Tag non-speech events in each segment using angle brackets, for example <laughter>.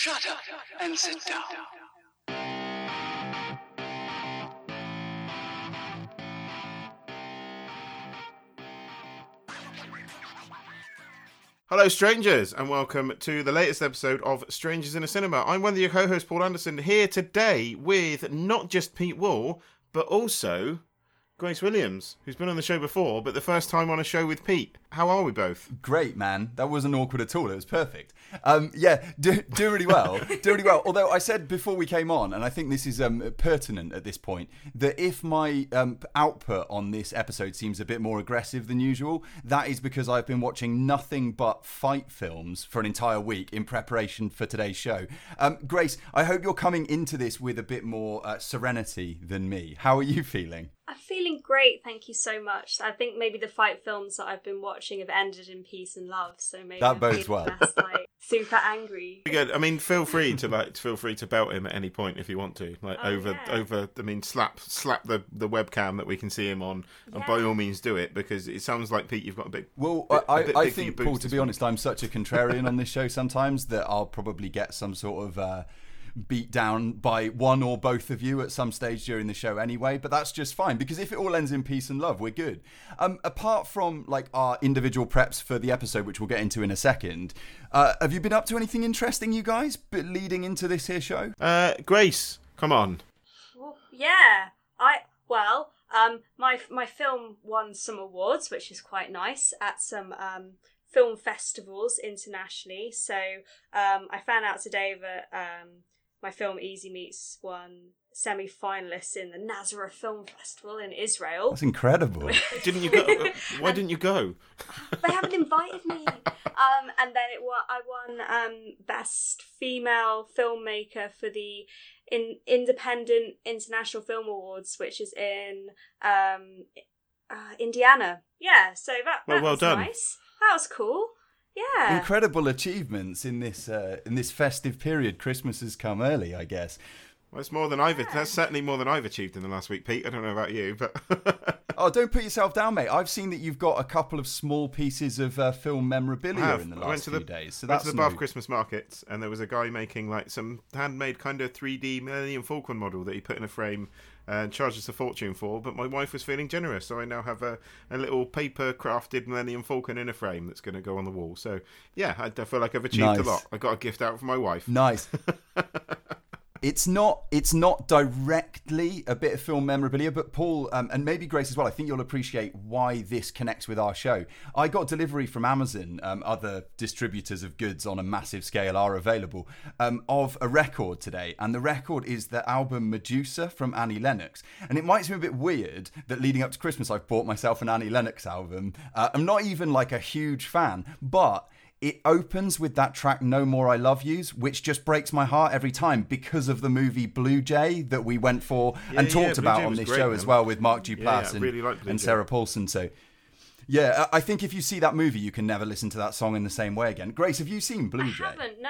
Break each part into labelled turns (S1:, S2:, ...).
S1: Shut up and sit down.
S2: Hello, strangers, and welcome to the latest episode of Strangers in a Cinema. I'm one of your co hosts, Paul Anderson, here today with not just Pete Wall, but also Grace Williams, who's been on the show before, but the first time on a show with Pete. How are we both?
S3: Great, man. That wasn't awkward at all. It was perfect. Um, yeah, do, do really well. do really well. Although I said before we came on, and I think this is um, pertinent at this point, that if my um, output on this episode seems a bit more aggressive than usual, that is because I've been watching nothing but fight films for an entire week in preparation for today's show. Um, Grace, I hope you're coming into this with a bit more uh, serenity than me. How are you feeling?
S4: I'm feeling great, thank you so much. I think maybe the fight films that I've been watching have ended in peace and love, so maybe
S3: That
S4: I'm
S3: bodes well.
S4: less, like super angry. <laughs>
S2: Good. I mean, feel free to <laughs> like feel free to belt him at any point if you want to. Like
S4: Oh,
S2: over
S4: yeah.
S2: over. I mean, slap slap the the webcam that we can see him on, and by all means do it because it sounds like Pete, you've got a big.
S3: Well,
S2: bit-
S3: I,
S2: a bit
S3: I, I
S2: big for your
S3: think, Paul, to be honest, I'm such a contrarian on this show sometimes that I'll probably get some sort of uh, beat down by one or both of you at some stage during the show anyway. But that's just fine because if it all ends in peace and love, we're good. Um, apart from like our individual preps for the episode, which we'll get into in a second, uh, have you been up to anything interesting, you guys, but leading into this here show?
S2: Uh, Grace, come on.
S4: Well, yeah, I well, um, my my film won some awards, which is quite nice at some um film festivals internationally. So um, I found out today that um my film Easy Meets won semi-finalists in the Nazareth Film Festival in Israel.
S3: That's incredible. <laughs>
S2: Didn't you go? <laughs> Why didn't you go?
S4: they haven't invited me. Um, and then it wa- I won um, best female filmmaker for the in Independent International Film Awards, which is in um, uh, Indiana. Yeah, so that,
S2: Well, well
S4: was
S2: done.
S4: nice. That was cool. Yeah.
S3: Incredible achievements in this uh, in this festive period. Christmas has come early, I guess.
S2: Well, it's more than I've. That's certainly more than I've achieved in the last week, Pete. I don't know about you, but <laughs>
S3: Oh, don't put yourself down, mate. I've seen that you've got a couple of small pieces of uh, film memorabilia in the
S2: I
S3: last
S2: went to
S3: few
S2: the
S3: days. So
S2: went
S3: that's
S2: to the Bath
S3: new.
S2: Christmas market, and there was a guy making like some handmade kind of 3D Millennium Falcon model that he put in a frame and charged us a fortune for. But my wife was feeling generous, so I now have a, a little paper crafted Millennium Falcon in a frame that's going to go on the wall. So yeah, I, I feel like I've achieved a lot. I got a gift out for my wife.
S3: Nice. <laughs> it's not it's not directly a bit of film memorabilia, but Paul um, and maybe Grace as well. I think you'll appreciate why this connects with our show. I got delivery from Amazon. Um, other distributors of goods on a massive scale are available um, of a record today, and the record is the album Medusa from Annie Lennox. And it might seem a bit weird that leading up to Christmas, I've bought myself an Annie Lennox album. Uh, I'm not even like a huge fan, but it opens with that track no more i love yous which just breaks my heart every time because of the movie blue jay that we went for and
S2: yeah,
S3: talked
S2: Blue
S3: about
S2: Jay
S3: on this
S2: great,
S3: show as well with mark duplass
S2: Yeah, yeah,
S3: and,
S2: really
S3: and sarah paulson so yeah i I think if you see that movie you can never listen to that song in the same way again. Grace have you seen blue
S4: I
S3: jay?
S4: haven't, no.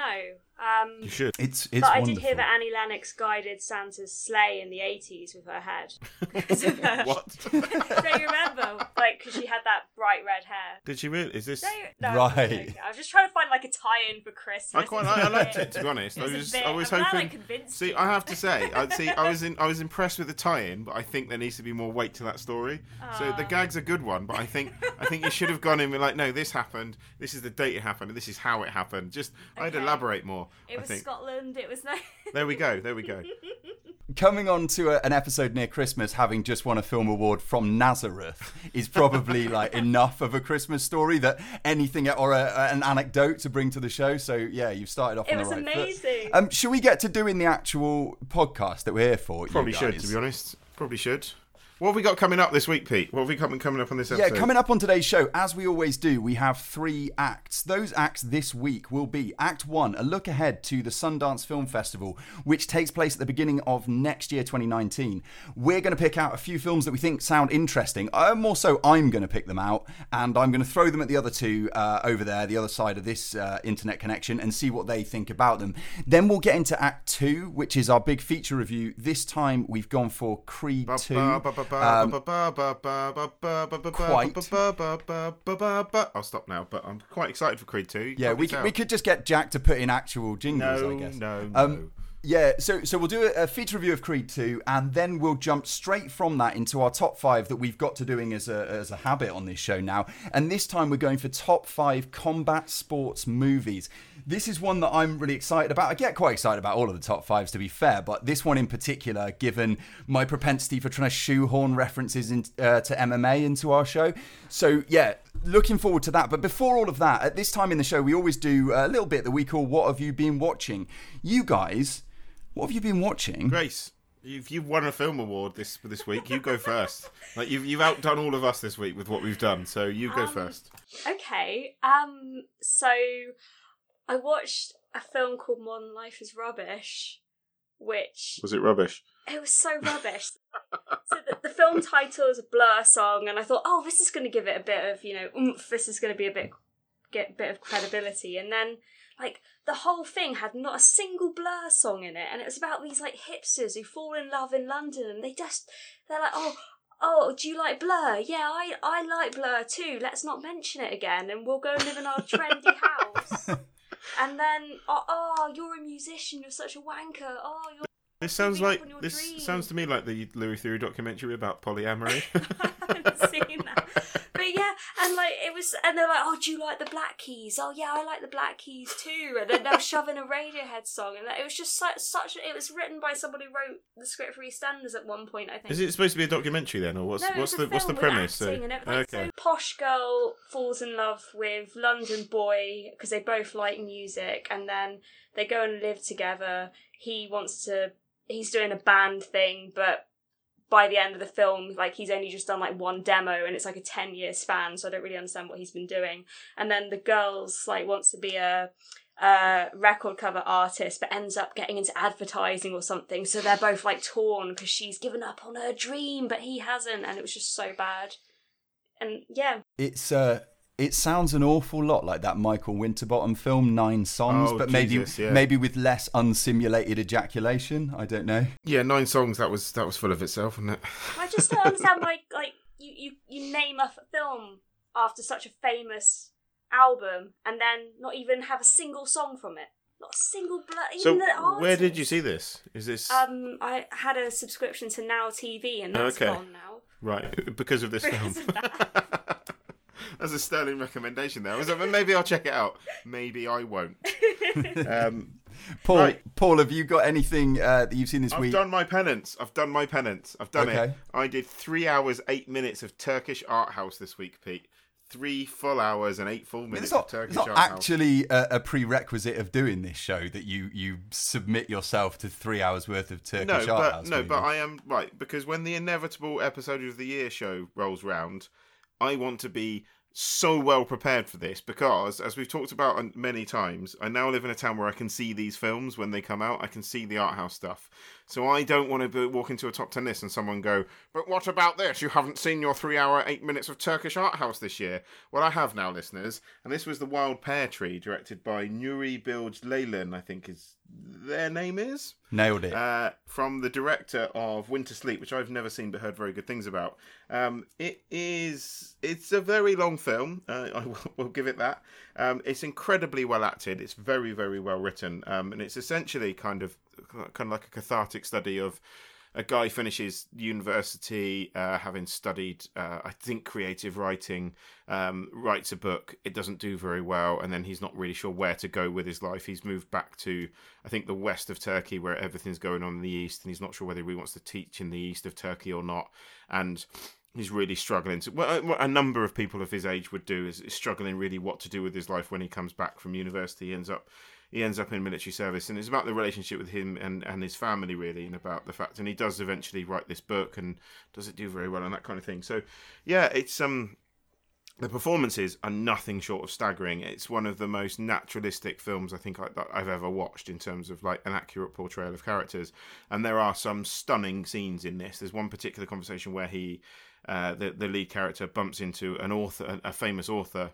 S4: Um,
S2: You should.
S3: it's it's
S4: but I
S3: wonderful
S4: did hear that Annie Lennox guided Santa's sleigh in the 80s with her head. <laughs> Because of her-
S2: What? <laughs>
S4: Don't you remember? Like, because she had that bright red hair.
S2: Did she really? Is this?
S4: No, no,
S3: Right.
S4: I was just trying to find like a tie-in for Christmas.
S2: I quite
S4: It's
S2: I, I
S4: a
S2: liked it to be <laughs> honest. I was
S4: bit-
S2: I was
S4: I'm glad I
S2: hoping.
S4: convinced
S2: see,
S4: you.
S2: I have to say, I see. I was in. I was impressed with the tie-in, but I think there needs to be more weight to that story. So the
S4: Aw.
S2: gag's a good one, but I think I think you should have gone in with like, no, this happened. This is the date it happened. and This is how it happened. Just I'd elaborate more.
S4: It
S2: I
S4: was
S2: think.
S4: Scotland. It was nice. <laughs>
S2: There we go. There we go. <laughs>
S3: coming on to a, an episode near Christmas, having just won a film award from Nazareth, is probably <laughs> like enough of a Christmas story that anything or a, an anecdote to bring to the show. So yeah, you've started off
S4: It
S3: on
S4: was
S3: the right
S4: amazing.
S3: foot. Um, should we get to doing the actual podcast that we're here for? you
S2: Probably should, to be honest. Probably should. What have we got coming up this week, Pete? What have we got coming up on this episode?
S3: Yeah, coming up on today's show, as we always do, we have three acts. Those acts this week will be Act One, a look ahead to the Sundance Film Festival, which takes place at the beginning of next year, 2019. We're going to pick out a few films that we think sound interesting. Uh, more so, I'm going to pick them out, and I'm going to throw them at the other two uh, over there, the other side of this uh, internet connection, and see what they think about them. Then we'll get into Act Two, which is our big feature review. This time we've gone for Creed
S2: Ba-
S3: 2.
S2: ba- ba- ba- I'll stop now, but I'm quite excited for Creed 2.
S3: Yeah, we could, we could just get Jack to put in actual jingles,
S2: No,
S3: I guess.
S2: no,
S3: Um,
S2: no.
S3: Yeah, so so we'll do a, feature review of Creed 2, and then we'll jump straight from that into our top five that we've got to doing as a, as a habit on this show now. And this time we're going for top five combat sports movies. This is one that I'm really excited about. I get quite excited about all of the top fives, to be fair, but this one in particular, given my propensity for trying to shoehorn references in, uh, to MMA into our show. So, yeah, looking forward to that. But before all of that, at this time in the show, we always do a little bit that we call What Have You Been Watching? You guys, what have you been watching?
S2: Grace, if you've won a film award this this week, you go first. Like you've you've outdone all of us this week with what we've done, so you go
S4: Um,
S2: first.
S4: Okay. Um. So, I watched a film called Modern Life is Rubbish, which
S2: Was it rubbish?
S4: it was so <laughs> rubbish. so the, the film title is a Blur song, and I thought, oh, this is going to give it a bit of you know, oomph. This is going to be a bit get bit of credibility, and then like the whole thing had not a single Blur song in it, and it was about these like hipsters who fall in love in London, and they just they're like, oh. Oh, do you like Blur? Yeah, I, I like Blur too. Let's not mention it again, and we'll go live in our trendy house. <laughs> And then, oh, oh, you're a musician. You're such a wanker. Oh, you're
S2: This sounds like this
S4: dreams.
S2: sounds to me like the Louis Theroux documentary about polyamory. <laughs>
S4: I haven't seen that. <laughs> Yeah, and like it was, and they're like, "Oh, do you like the Black Keys? Oh yeah, I like the Black Keys too." And then they were shoving a Radiohead song, and it was just such, such. It was written by somebody who wrote the script for EastEnders at one point, I think.
S2: Is it supposed to be a documentary then, or what's
S4: No,
S2: what's the what's the premise?
S4: acting and everything.
S2: okay,
S4: So posh girl falls in love with London boy because they both like music, and then they go and live together. He wants to. He's doing a band thing, but by the end of the film, like he's only just done like one demo, and it's like a ten year span. So I don't really understand what he's been doing. And then the girl's like wants to be a a record cover artist but ends up getting into advertising or something so they're both like torn because she's given up on her dream but he hasn't and it was just so bad and yeah
S3: It's uh it sounds an awful lot like that Michael Winterbottom film Nine Songs,
S2: Oh,
S3: but maybe
S2: Jesus, yeah.
S3: maybe with less unsimulated ejaculation. I don't know.
S2: yeah, nine songs. That was that was full of itself, wasn't it? <laughs>
S4: i just don't understand why like you, you you name a film after such a famous album and then not even have a single song from it not a single Blur
S2: So
S4: the
S2: where did you see this? Is this
S4: um i had a subscription to now tv and that's
S2: Okay.
S4: gone now
S2: right <laughs> because of this
S4: Because
S2: film?
S4: of <laughs> <laughs>
S2: That's a sterling recommendation there. Was it- Maybe I'll check it out. Maybe I won't. <laughs> Um,
S3: Paul,
S2: Right.
S3: Paul, have you got anything uh, that you've seen this week?
S2: I've done my penance. I've done my penance. I've done
S3: Okay.
S2: it. I did three hours, eight minutes of Turkish art house this week, Pete. Three full hours and eight full minutes
S3: It's not,
S2: of Turkish
S3: it's not
S2: art house.
S3: actually a, a prerequisite of doing this show that you, you submit yourself to three hours worth of Turkish
S2: No,
S3: art
S2: but
S3: house.
S2: no,
S3: movie.
S2: but I am right because when the inevitable episode of the year show rolls round, I want to be so well prepared for this because, as we've talked about many times, I now live in a town where I can see these films when they come out. I can see the art house stuff, so I don't want to be, walk into a top ten list and someone go, "But what about this? You haven't seen your three-hour, eight minutes of Turkish art house this year." Well, I have now, listeners, and this was the Wild Pear Tree, directed by Nuri Bilge Ceylan, I think is their name is
S3: Nailed it.
S2: uh, from the director of Winter Sleep, which I've never seen but heard very good things about. Um, it is it's a very long film. Uh, <laughs> I will, will give it that. Um, it's incredibly well acted. It's very very well written, um, and it's essentially kind of kind of like a cathartic study of. A guy finishes university, uh, having studied, uh, I think, creative writing, um, writes a book. It doesn't do very well, and then he's not really sure where to go with his life. He's moved back to, I think, the west of Turkey, where everything's going on in the east, and he's not sure whether he wants to teach in the east of Turkey or not. And he's really struggling. To, what a number of people of his age would do is, is struggling really what to do with his life when he comes back from university. He ends up he ends up in military service, and it's about the relationship with him and, and his family, really, and about the fact. And he does eventually write this book, and does it do very well, and that kind of thing. So, yeah, it's um, the performances are nothing short of staggering. It's one of the most naturalistic films I think I, that I've ever watched in terms of like an accurate portrayal of characters. And there are some stunning scenes in this. There's one particular conversation where he, uh, the the lead character, bumps into an author, a famous author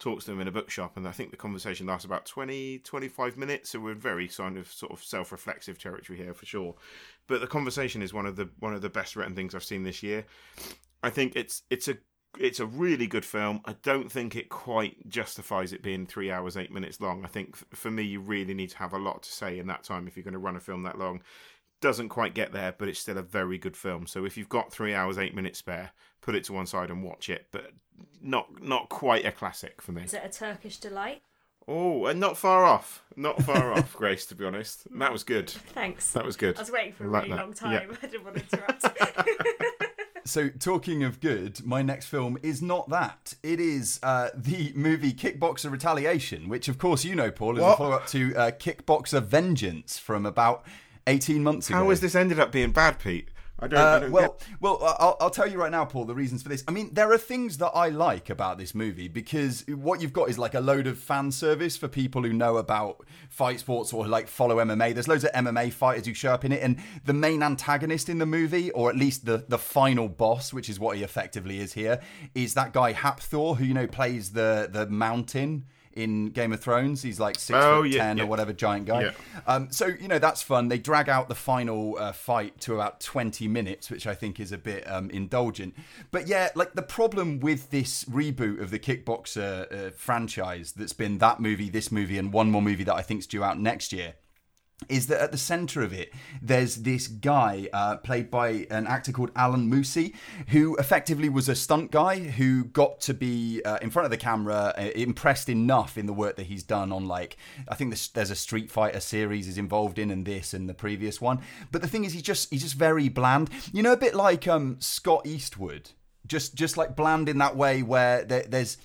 S2: talks to them in a bookshop, and I think the conversation lasts about 20, 25 minutes. So we're very kind of sort of self-reflexive territory here for sure. But the conversation is one of the one of the best written things I've seen this year. I think it's it's a it's a really good film. I don't think it quite justifies it being three hours eight minutes long. I think for me, you really need to have a lot to say in that time if you're going to run a film that long. Doesn't quite get there, but it's still a very good film. So if you've got three hours eight minutes spare, put it to one side and watch it. But not not quite a classic for me.
S4: Is it a Turkish delight?
S2: Oh, and not far off. Not far <laughs> off, Grace. To be honest, that was good.
S4: Thanks.
S2: That was good.
S4: I was waiting for a
S2: like
S4: really
S2: that.
S4: long time.
S2: Yeah. <laughs>
S4: I didn't want to interrupt. <laughs>
S3: So, talking of good, my next film is not that. It is uh, the movie Kickboxer Retaliation, which, of course, you know, Paul, is a follow up to uh, Kickboxer Vengeance from about 18 months ago.
S2: How has this ended up being bad, Pete? I don't. I
S3: Uh,
S2: don't
S3: well,
S2: get-
S3: well, I'll, I'll tell you right now, Paul, the reasons for this. I mean, there are things that I like about this movie because what you've got is like a load of fan service for people who know about fight sports or like follow MMA. There's loads of MMA fighters who show up in it, and the main antagonist in the movie, or at least the the final boss, which is what he effectively is here, is that guy Hafthor, who you know plays the the Mountain in Game of Thrones. He's like six
S2: Oh,
S3: foot
S2: yeah,
S3: ten
S2: yeah.
S3: or whatever, giant guy.
S2: Yeah.
S3: Um, so you know that's fun. They drag out the final uh, fight to about twenty minutes, which I think is a bit um, indulgent. But yeah, like the problem with this reboot of the Kickboxer uh, franchise, that's been that movie, this movie, and one more movie that I think's due out next year. Is that at the center of it, there's this guy uh, played by an actor called Alain Moussi, who effectively was a stunt guy who got to be uh, in front of the camera, uh, impressed enough in the work that he's done on, like, I think this, there's a Street Fighter series is involved in, and this and the previous one. But the thing is, he's just he's just very bland. You know, a bit like um, Scott Eastwood, just just like bland in that way where there, there's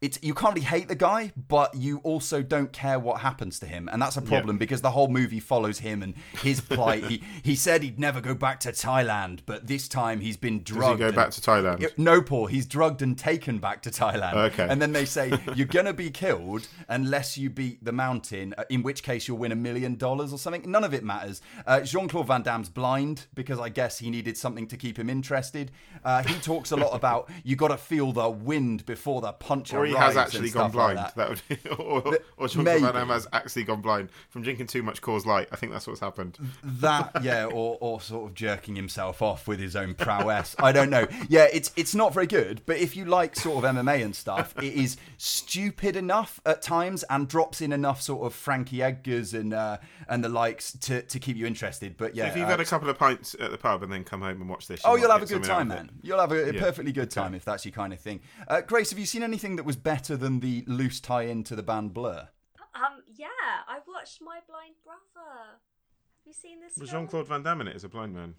S3: it's you can't really hate the guy, but you also don't care what happens to him, and that's a problem because the whole movie follows him and his plight. he he said he'd never go back to Thailand, but this time he's been
S2: Does he
S3: drugged.
S2: go
S3: and-
S2: back to Thailand?
S3: No, Paul. He's drugged and taken back to Thailand.
S2: Okay.
S3: And then they say you're gonna be killed unless you beat the mountain. uh, In which case you'll win a million dollars or something. None of it matters. Uh, Jean Claude Van Damme's blind because I guess he needed something to keep him interested. Uh, he talks a lot about you got to feel the wind before the punch
S2: or he has actually gone
S3: stuff like
S2: blind.
S3: that.
S2: that. would be, <laughs> or, or Jean
S3: maybe.
S2: Van Damme has actually gone blind from drinking too much Coors Light. I think that's what's happened.
S3: that yeah <laughs> or, or sort of jerking himself off with his own prowess i don't know yeah it's it's not very good but if you like sort of mma and stuff it is stupid enough at times and drops in enough sort of frankie edgars and uh and the likes to to keep you interested but yeah
S2: if you've
S3: uh,
S2: had a couple of pints at the pub and then come home and watch this, you
S3: Oh, you'll have a good time, man. You'll have a, a
S2: Yeah.
S3: perfectly good time if that's your kind of thing. Uh, Grace, have you seen anything that was better than the loose tie-in to the band Blur?
S4: um, yeah, I watched My Blind Brother. Have you seen this?
S2: Was? Jean Claude Van Damme in it as a blind man?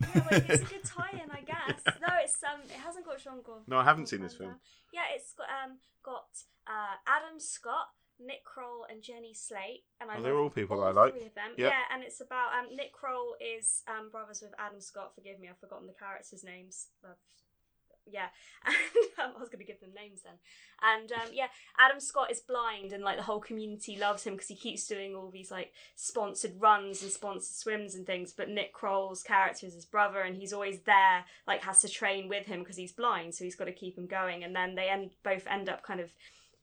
S4: Yeah, well, it's a good <laughs> tie-in, I guess. No, it's um, it hasn't got Jean Claude.
S2: No, I haven't seen this film.
S4: Yeah, it's got um, got uh, Adam Scott, Nick Kroll, and Jenny Slate. And I
S2: Oh, they're all people
S4: all
S2: I like.
S4: Three of them.
S2: Yep.
S4: Yeah, and it's about um, Nick Kroll is um, brothers with Adam Scott. Forgive me, I've forgotten the characters' names. I've- yeah, and <laughs> um, I was going to give them names then. And um, yeah, Adam Scott is blind, and like the whole community loves him because he keeps doing all these like sponsored runs and sponsored swims and things. But Nick Kroll's character is his brother, and he's always there, like has to train with him because he's blind, so he's got to keep him going. And then they end both end up kind of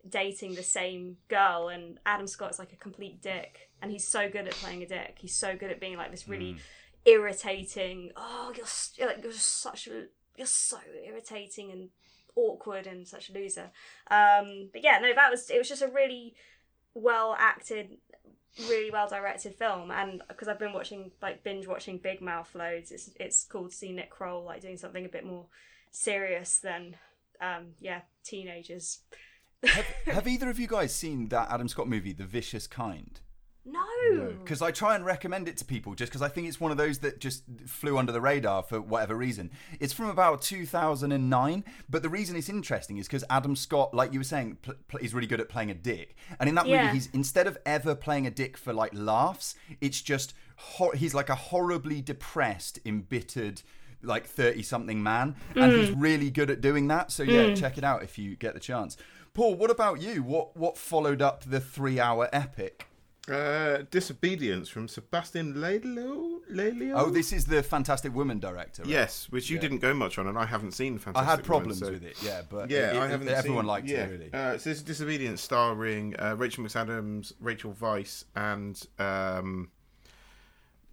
S4: dating the same girl, and Adam Scott's like a complete dick, and he's so good at playing a dick. He's so good at being like this really irritating. Oh, you're you're like you're such a you're so irritating and awkward and such a loser. Um, but yeah, no, that was it was just a really well acted, really well directed film, and because I've been watching like binge watching Big Mouth loads, it's it's cool to see Nick Kroll like doing something a bit more serious than um, yeah teenagers.
S3: Have, have either of you guys seen that Adam Scott movie, The Vicious Kind?
S4: No,
S3: Because I try and recommend it to people just because I think it's one of those that just flew under the radar for whatever reason. It's from about 2009, but the reason it's interesting is because Adam Scott, like you were saying, pl- pl- is really good at playing a dick. And in that
S4: Yeah.
S3: movie, he's instead of ever playing a dick for like laughs, it's just hor- he's like a horribly depressed, embittered. Like 30 something man, and he's mm. really good at doing that. So, yeah, mm. check it out if you get the chance. Paul, what about you? What what followed up the three hour epic?
S2: Uh, Disobedience from Sebastian Laidlaw. Lelio?
S3: Oh, this is the Fantastic Woman director. Right?
S2: Yes, which you
S3: Yeah.
S2: didn't go much on, and I haven't seen Fantastic I
S3: had
S2: Woman,
S3: problems
S2: so-
S3: with it. Yeah, but
S2: Yeah,
S3: it- it-
S2: I haven't.
S3: Everyone
S2: seen,
S3: liked
S2: yeah.
S3: it really.
S2: Uh, so this is Disobedience, starring uh, Rachel McAdams, Rachel Weisz, and um,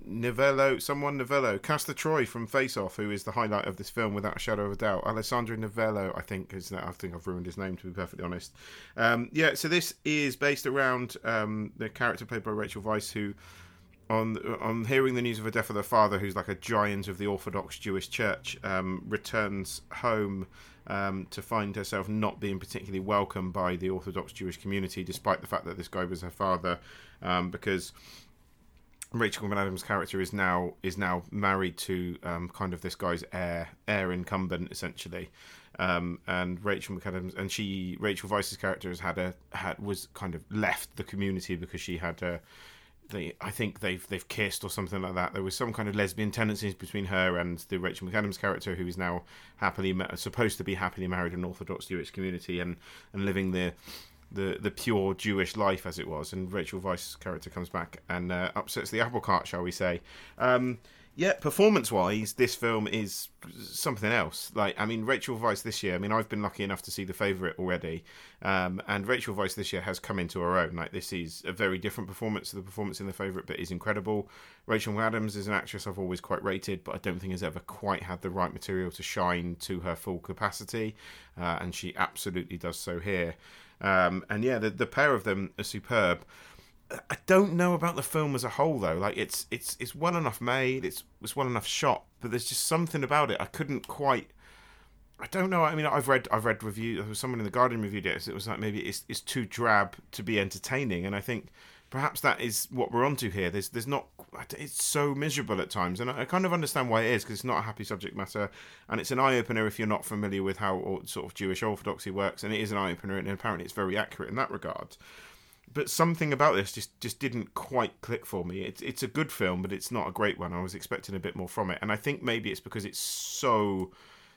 S2: Novello. Someone Novello, Castor Troy from Face Off, who is the highlight of this film without a shadow of a doubt. Alessandro Novello, I think is that. I think I've ruined his name to be perfectly honest. Um, yeah, so this is based around um, the character played by Rachel Weisz, who on on hearing the news of the death of her father, who's like a giant of the Orthodox Jewish Church, um, returns home um, to find herself not being particularly welcomed by the Orthodox Jewish community, despite the fact that this guy was her father, um, because Rachel McAdams' character is now is now married to um, kind of this guy's heir heir incumbent essentially, um, and Rachel McAdams and she Rachel Weisz's character has had a had was kind of left the community because she had a they I think they've they've kissed or something like that. There was some kind of lesbian tendencies between her and the Rachel McAdams character, who is now happily supposed to be happily married in Orthodox Jewish community and and living the the the pure Jewish life as it was. And Rachel Weisz's character comes back and uh, upsets the apple cart, shall we say? Um, yeah, performance wise, this film is something else. Like, I mean, Rachel Weisz this year. I mean, I've been lucky enough to see The Favourite already, um, and Rachel Weisz this year has come into her own. Like, this is a very different performance to the performance in The Favourite, but is incredible. Rachel Adams is an actress I've always quite rated, but I don't think has ever quite had the right material to shine to her full capacity, uh, and she absolutely does so here. Um, and yeah, the the pair of them are superb. I don't know about the film as a whole though. Like it's it's it's well enough made, it's it's well enough shot, but there's just something about it I couldn't quite. I don't know. I mean, I've read I've read review. Someone in the Guardian reviewed it. It was like maybe it's it's too drab to be entertaining, and I think perhaps that is what we're onto here. There's there's not. It's so miserable at times, and I I kind of understand why it is because it's not a happy subject matter, and it's an eye opener if you're not familiar with how sort of Jewish orthodoxy works, and it is an eye opener, and apparently it's very accurate in that regard but something about this just just didn't quite click for me. It's it's a good film, but it's not a great one. I was expecting a bit more from it, and I think maybe it's because it's so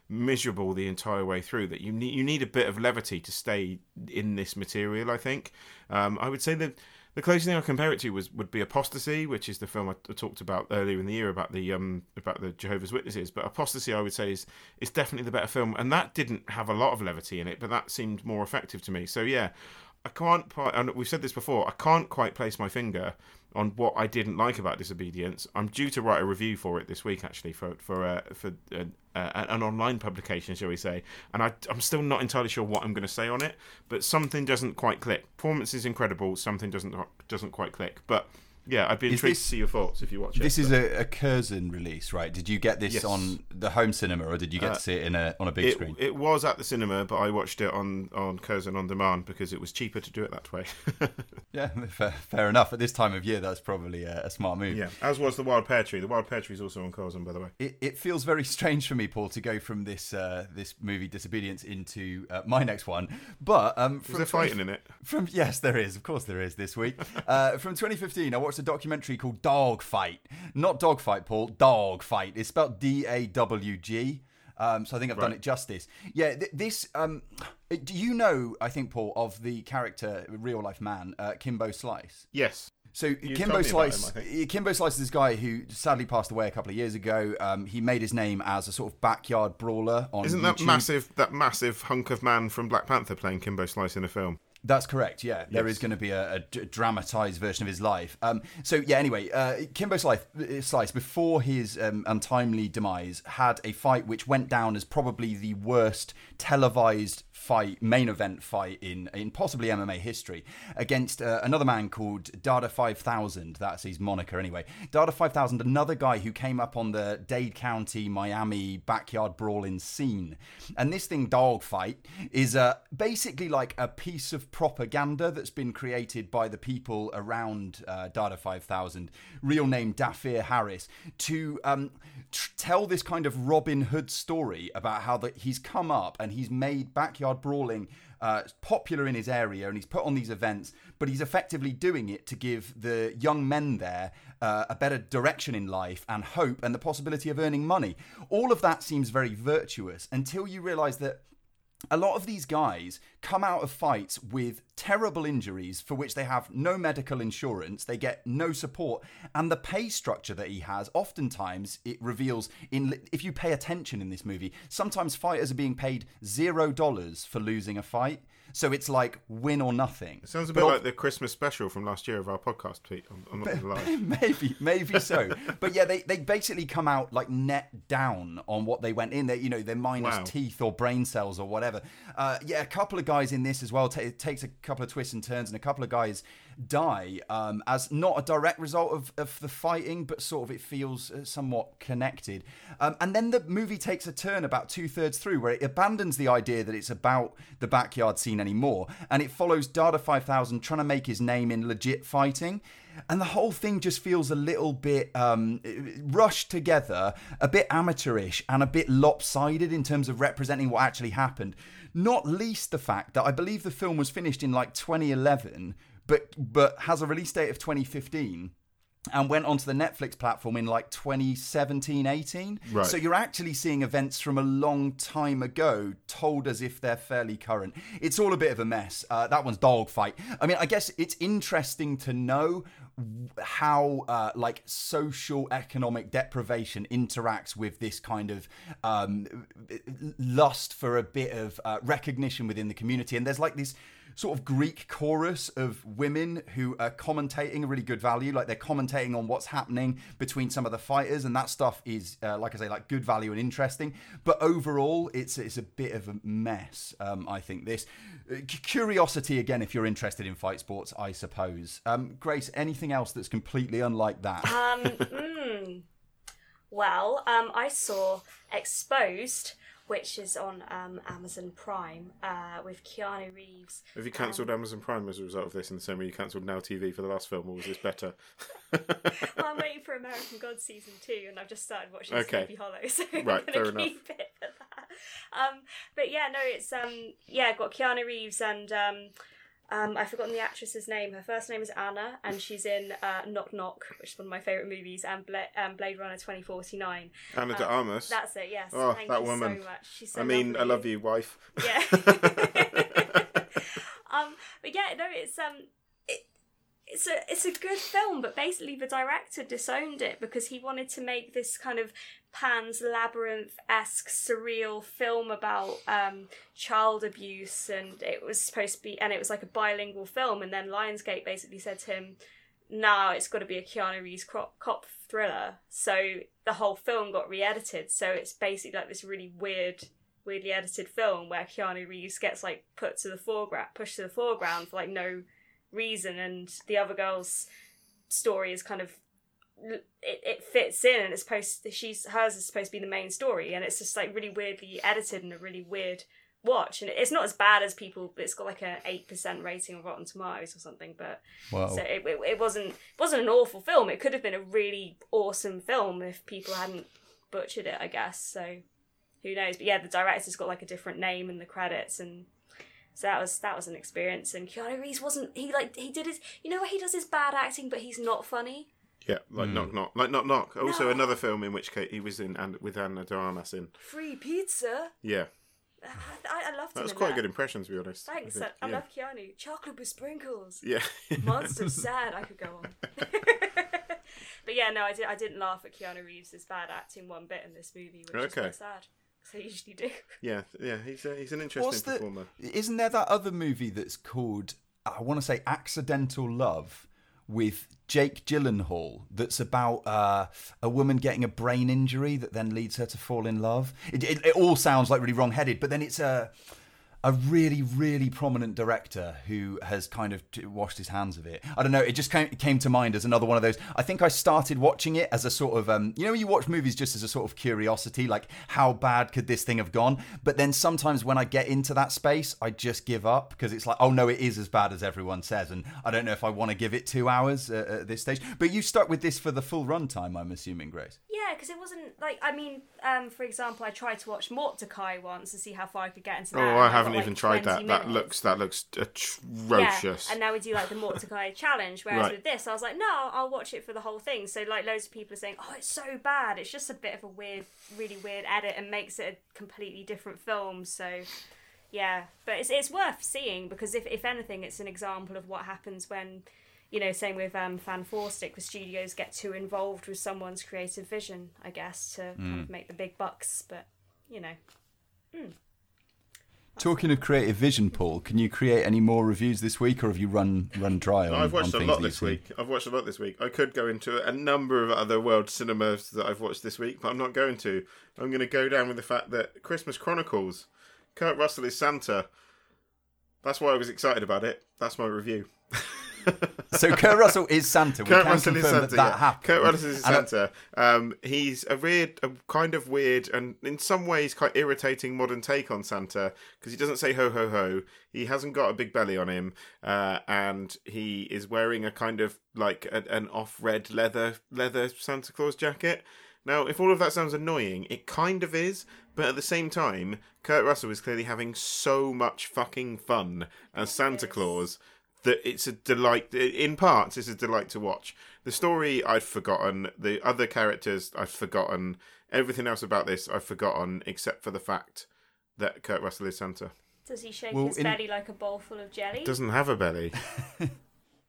S2: miserable the entire way through that you need you need a bit of levity to stay in this material. I think um, I would say that. The closest thing I compare it to was would be Apostasy, which is the film I, I talked about earlier in the year about the um about the Jehovah's Witnesses. But Apostasy, I would say, is is definitely the better film, and that didn't have a lot of levity in it, but that seemed more effective to me. So yeah, I can't, and we've said this before, I can't quite place my finger on what I didn't like about Disobedience. I'm due to write a review for it this week, actually, for for uh, for uh, uh, an online publication, shall we say? And I, I'm still not entirely sure what I'm going to say on it, but something doesn't quite click. Performance is incredible. Something doesn't doesn't quite click, but. Yeah, I'd be intrigued
S3: this-
S2: to see your thoughts if you watch it.
S3: This is a, a Curzon release, right? Did you get this
S2: Yes.
S3: on the home cinema, or did you get to see it in a on a big
S2: it,
S3: screen?
S2: it was at the cinema, but I watched it on on Curzon on demand because it was cheaper to do it that way. <laughs>
S3: Yeah, <laughs> fair, fair enough. At this time of year, that's probably a, a smart move.
S2: yeah, as was the Wild Pear Tree. The Wild Pear Tree is also on Curzon, by the way.
S3: It, it feels very strange for me, Paul, to go from this uh, this movie Disobedience into uh, my next one. But um,
S2: Is
S3: from
S2: there fighting in it?
S3: From yes, there is. Of course, there is this week. <laughs> Uh, from 2015, I watched a documentary called Dog Fight. Not Dog Fight, Paul. Dog Fight. It's spelled D A W G. Um, so I think I've done it justice. Yeah, th- this. Um, do you know? I think Paul of the character, real life man, uh, Kimbo Slice.
S2: Yes.
S3: So
S2: told
S3: Kimbo
S2: about him,
S3: Slice, Kimbo Slice is this guy who sadly passed away a couple of years ago. Um, he made his name as a sort of backyard brawler on
S2: Isn't that
S3: YouTube.
S2: massive? That massive hunk of man from Black Panther playing Kimbo Slice in a film?
S3: That's correct. Yeah, there
S2: Yes.
S3: is going to be a, a d- dramatized version of his life. Um, so yeah. Anyway, uh, Kimbo Slice, Slice before his um, untimely demise had a fight which went down as probably the worst televised fight, main event fight in in possibly MMA history against uh, another man called Dada Five Thousand. That's his moniker anyway. Dada Five Thousand, another guy who came up on the Dade County, Miami backyard brawling scene. And this thing, dog fight, is uh, basically like a piece of propaganda that's been created by the people around uh, Dada 5000, real name Dhafir Harris, to um, tr- tell this kind of Robin Hood story about how that he's come up and he's made backyard brawling uh, popular in his area and he's put on these events, but he's effectively doing it to give the young men there uh, a better direction in life and hope and the possibility of earning money. All of that seems very virtuous until you realize that a lot of these guys come out of fights with terrible injuries for which they have no medical insurance, they get no support, and the pay structure that he has, oftentimes it reveals in if you pay attention in this movie, sometimes fighters are being paid zero dollars for losing a fight. So it's like win or nothing.
S2: It sounds a bit
S3: of-
S2: like the Christmas special from last year of our podcast, Pete. I'm, I'm not going to lie. <laughs>
S3: maybe, maybe so. but yeah, they, they basically come out like net down on what they went in. They you know they're minus
S2: Wow.
S3: teeth or brain cells or whatever. Uh, yeah, a couple of guys in this as well. Ta it takes a couple of twists and turns, and a couple of guys die um, as not a direct result of, of the fighting, but sort of it feels uh, somewhat connected. Um, and then the movie takes a turn about two thirds through, where it abandons the idea that it's about the backyard scene anymore, and it follows Dada Five Thousand trying to make his name in legit fighting. And the whole thing just feels a little bit um, rushed together, a bit amateurish, and a bit lopsided in terms of representing what actually happened. Not least the fact that I believe the film was finished in like 2011, but but has a release date of 2015 and went onto the Netflix platform in like 2017 18
S2: Right.
S3: so you're actually seeing events from a long time ago told as if they're fairly current. It's all a bit of a mess. Uh, that one's dogfight i mean i guess it's interesting to know how uh, like social economic deprivation interacts with this kind of um, lust for a bit of uh, recognition within the community. And there's like this sort of Greek chorus of women who are commentating a really good value. Like they're commentating on what's happening between some of the fighters, and that stuff is, uh, like I say, like good value and interesting. But overall, it's it's a bit of a mess. Um, I think this Uh, c- curiosity again, if you're interested in fight sports, I suppose. Um, Grace, anything else that's completely unlike that?
S4: Um, <laughs> mm, well, um, I saw Exposed, which is on um, Amazon Prime uh, with Keanu Reeves.
S2: Have you cancelled Amazon Prime as a result of this in the same way you cancelled Now TV for the last film, or was this better?
S4: Well, <laughs> I'm waiting for American Gods season two, and I've just started watching
S2: Okay.
S4: Sleepy Hollow, so I'm gonna
S2: fair
S4: keep
S2: enough.
S4: it for that. Um, but yeah, no, it's um, yeah, got Keanu Reeves and um, um, I've forgotten the actress's name. Her first name is Anna, and she's in uh, Knock Knock, which is one of my favourite movies, and Bla- um, Blade Runner 2049.
S2: Ana de Armas.
S4: That's it. Yes.
S2: Oh,
S4: Thank
S2: that
S4: you
S2: woman.
S4: so much. She's so
S2: I mean, I love you, wife.
S4: Yeah. <laughs> <laughs> um, but yeah, no, it's um, it's a it's a good film, but basically the director disowned it because he wanted to make this kind of Pan's Labyrinth esque surreal film about um child abuse, and it was supposed to be, and it was like a bilingual film, and then Lionsgate basically said to him. No, it's got to be a Keanu Reeves cop, cop thriller. So the whole film got re-edited. So it's basically like this really weird weirdly edited film where Keanu Reeves gets like put to the foreground, pushed to the foreground for like no reason, and the other girl's story is kind of it, it fits in, and it's supposed to, she's hers is supposed to be the main story, and it's just like really weirdly edited and a really weird watch, and it's not as bad as people. It's got like a eight percent rating on Rotten Tomatoes or something, but
S3: Wow.
S4: so it, it, it wasn't it wasn't an awful film. It could have been a really awesome film if people hadn't butchered it, I guess. So who knows? But yeah, the director's got like a different name in the credits, and so that was that was an experience. And Keanu Reeves wasn't he like he did his you know where he does his bad acting, but he's not funny.
S2: Yeah,
S3: Hmm.
S2: like Knock Knock. Like Knock Knock. Also,
S4: No.
S2: another film in which case he was in and with Ana de Armas in.
S4: Free pizza.
S2: Yeah,
S4: I, I loved
S2: that was
S4: in
S2: quite a good impression, to be honest.
S4: Thanks,
S2: think.
S4: I, I
S2: yeah.
S4: love Keanu. Chocolate with sprinkles.
S2: Yeah.
S4: Monster <laughs> sad. I could go on. <laughs> <laughs> but yeah, no, I did. I didn't laugh at Keanu Reeves' bad acting one bit in this movie, which is
S2: Okay.
S4: quite sad. Because I usually do.
S2: yeah, yeah. He's a, he's an interesting
S3: What's the? Isn't there that other movie that's called I want to say Accidental Love with Jake Gyllenhaal? That's about uh, a woman getting a brain injury that then leads her to fall in love. It, it, it all sounds like really wrong-headed, but then it's a a really really prominent director who has kind of washed his hands of it. I don't know. It just came, came to mind as another one of those. I think I started watching it as a sort of um, you know you watch movies just as a sort of curiosity, like how bad could this thing have gone? But then sometimes when I get into that space, I just give up because it's like oh no, it is as bad as everyone says, and I don't know if I want to give it two hours uh, at this stage. But you stuck with this for the full runtime, I'm assuming, Grace.
S4: Yeah, because it wasn't like I mean, um, for example, I tried to watch Mortdecai once to see how far I could get into that.
S2: Oh, I haven't
S4: like,
S2: even tried
S4: 20
S2: that. That looks that looks
S4: Yeah,
S2: atrocious.
S4: and now we do like the Mortdecai <laughs> challenge. Whereas
S2: Right.
S4: with this, I was like, no, I'll watch it for the whole thing. So like, loads of people are saying, oh, it's so bad. It's just a bit of a weird, really weird edit, and makes it a completely different film. So Yeah, but it's it's worth seeing because if if anything, it's an example of what happens when, you know, same with um, Fan Four Stick, the studios get too involved with someone's creative vision, I guess, to kind of make the big bucks. But you know,
S3: Talking of creative vision, Paul, can you create any more reviews this week, or have you run run dry on?
S2: I've watched
S3: on
S2: a lot this week. I've watched a lot this week. I could go into a number of other world cinemas that I've watched this week, but I'm not going to. I'm going to go down with the fact that Christmas Chronicles, Kurt Russell is Santa. That's why I was excited about it. That's my review. <laughs>
S3: So Kurt Russell is Santa. We
S2: Kurt
S3: can
S2: Russell is
S3: confirm
S2: Santa.
S3: that that
S2: yeah.
S3: happened.
S2: Kurt Russell is
S3: And
S2: Santa. Um, he's a weird, a kind of weird, and in some ways quite irritating modern take on Santa because he doesn't say ho ho ho. He hasn't got a big belly on him, uh, and he is wearing a kind of like a, an off red leather leather Santa Claus jacket. Now, if all of that sounds annoying, it kind of is, but at the same time, Kurt Russell is clearly having so much fucking fun as Santa Claus that it's a delight. In parts, it's a delight to watch. The story I'd forgotten, the other characters I've forgotten, everything else about this I've forgotten, except for the fact that Kurt Russell is Santa.
S4: does he shake
S3: Well,
S4: his
S3: in-
S4: belly like a bowl full of jelly?
S2: Doesn't have a belly <laughs>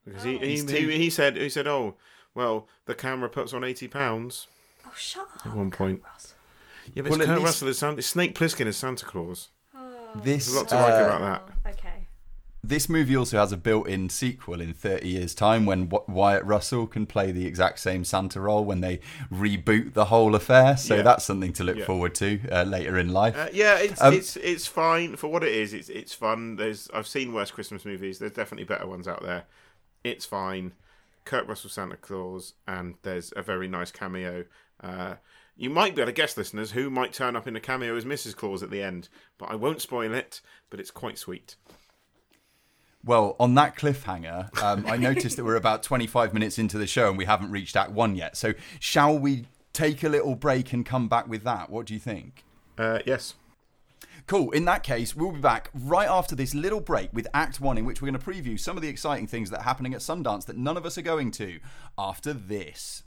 S2: because he,
S4: Oh.
S2: he,
S3: He's too-
S2: he he said he said oh well the camera puts on eighty pounds
S4: oh, shut up!
S2: at one point.
S4: Russell.
S2: Yeah, but
S3: Well,
S2: it's Kurt
S3: least-
S2: Russell is Santa. Snake Plissken is Santa Claus.
S3: This
S2: There's a lot to like
S3: uh,
S2: about that.
S4: Oh, okay.
S3: This movie also has a built-in sequel in 30 years' time when w- Wyatt Russell can play the exact same Santa role when they reboot the whole affair. So
S2: Yeah.
S3: that's something to look
S2: Yeah.
S3: forward to uh, later in life.
S2: Uh, yeah, it's
S3: Um,
S2: it's it's fine for what it is. It's it's fun. There's I've seen worse Christmas movies. There's definitely better ones out there. It's fine. Kurt Russell Santa Claus, and there's a very nice cameo. Uh, you might be able to guess, listeners, who might turn up in a cameo as Mrs. Claus at the end, but I won't spoil it. But it's quite sweet.
S3: Well, on that cliffhanger, um, I noticed that we're about 25 minutes into the show and we haven't reached Act One yet. So, shall we take a little break and come back with that? What do you think?
S2: Uh, yes.
S3: Cool. In that case, we'll be back right after this little break with Act One, in which we're going to preview some of the exciting things that are happening at Sundance that none of us are going to after this.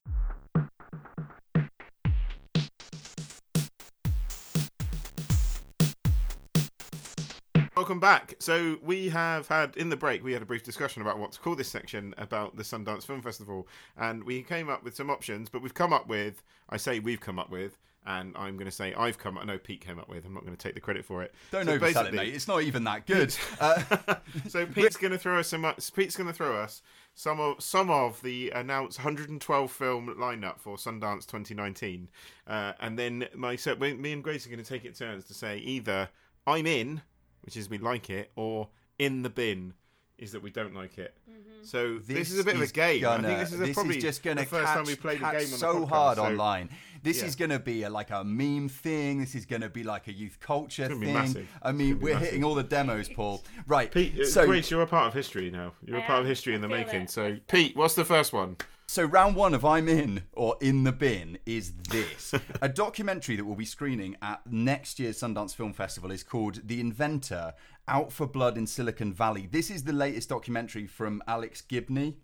S2: Welcome back. So we have had in the break we had a brief discussion about what to call this section about the Sundance Film Festival, and we came up with some options. But we've come up with, I say we've come up with, and I'm going to say I've come. I know Pete came up with. I'm not going to take the credit for it.
S3: Don't
S2: So
S3: oversell it, mate. It's not even that <laughs> good. Uh, <laughs>
S2: so Pete's going to throw us some. Pete's going to throw us some of some of the announced 112 film lineup for Sundance 2019, uh, and then my so me me and Grace are going to take it turns to say either I'm in, which is we like it, or in the bin. Is that we don't like it? So this, is a bit of a game. I
S3: Gonna,
S2: think this is a,
S3: this
S2: probably
S3: is just going
S2: the
S3: to
S2: first
S3: catch,
S2: time we played a game on
S3: so
S2: podcast,
S3: hard
S2: so-
S3: online. This
S2: Yeah.
S3: is going to be a, like a meme thing. This is going to be like a youth culture
S2: gonna be
S3: thing. I mean, we're
S2: massive.
S3: hitting all the demos, Paul. Right.
S2: Pete, uh,
S3: so,
S2: Grace, you're a part of history now. You're a
S4: I
S2: part of history in the making.
S4: it.
S2: So, Pete, what's the first one?
S3: So round one of I'm in or in the bin is this. a <laughs> documentary that we'll be screening at next year's Sundance Film Festival is called The Inventor: Out for Blood in Silicon Valley. This is the latest documentary from Alex Gibney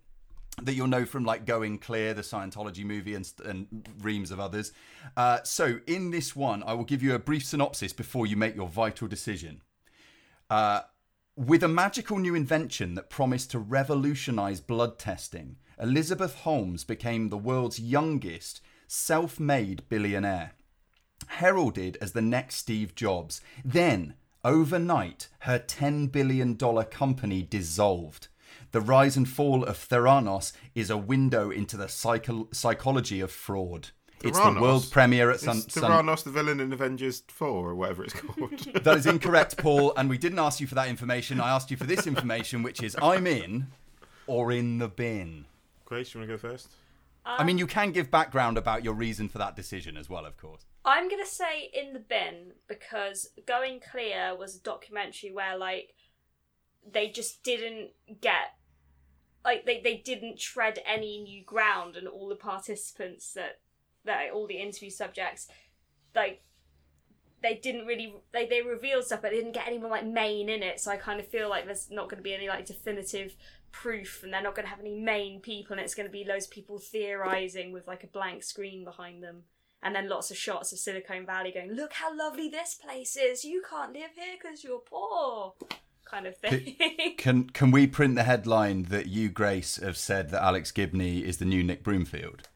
S3: that you'll know from like Going Clear, the Scientology movie, and, and reams of others. Uh, so in this one, I will give you a brief synopsis before you make your vital decision. Uh, with a magical new invention that promised to revolutionize blood testing, Elizabeth Holmes became the world's youngest self made billionaire. Heralded as the next Steve Jobs, then, overnight, her $10 billion company dissolved. The rise and fall of Theranos is a window into the psycho- psychology of fraud. It's the world premiere at Sun.
S2: Is
S3: Sun-
S2: Theranos the villain in Avengers 4 or whatever it's called? <laughs>
S3: that is incorrect, Paul, and we didn't ask you for that information. I asked you for this information, which is I'm in or in the bin.
S2: Grace, you want to go first?
S3: I mean, um, you can give background about your reason for that decision as well, of course.
S4: I'm gonna say in the bin because Going Clear was a documentary where like they just didn't get like they, they didn't tread any new ground and all the participants that that all the interview subjects like they didn't really they, they revealed stuff but they didn't get any more like main in it so i kind of feel like there's not going to be any like definitive proof and they're not going to have any main people and it's going to be loads of people theorizing with like a blank screen behind them and then lots of shots of Silicon Valley going, "Look how lovely this place is. You can't live here because you're poor." Kind of thing. <laughs>
S3: Can can we print the headline that you, Grace, have said that Alex Gibney is the new Nick Broomfield?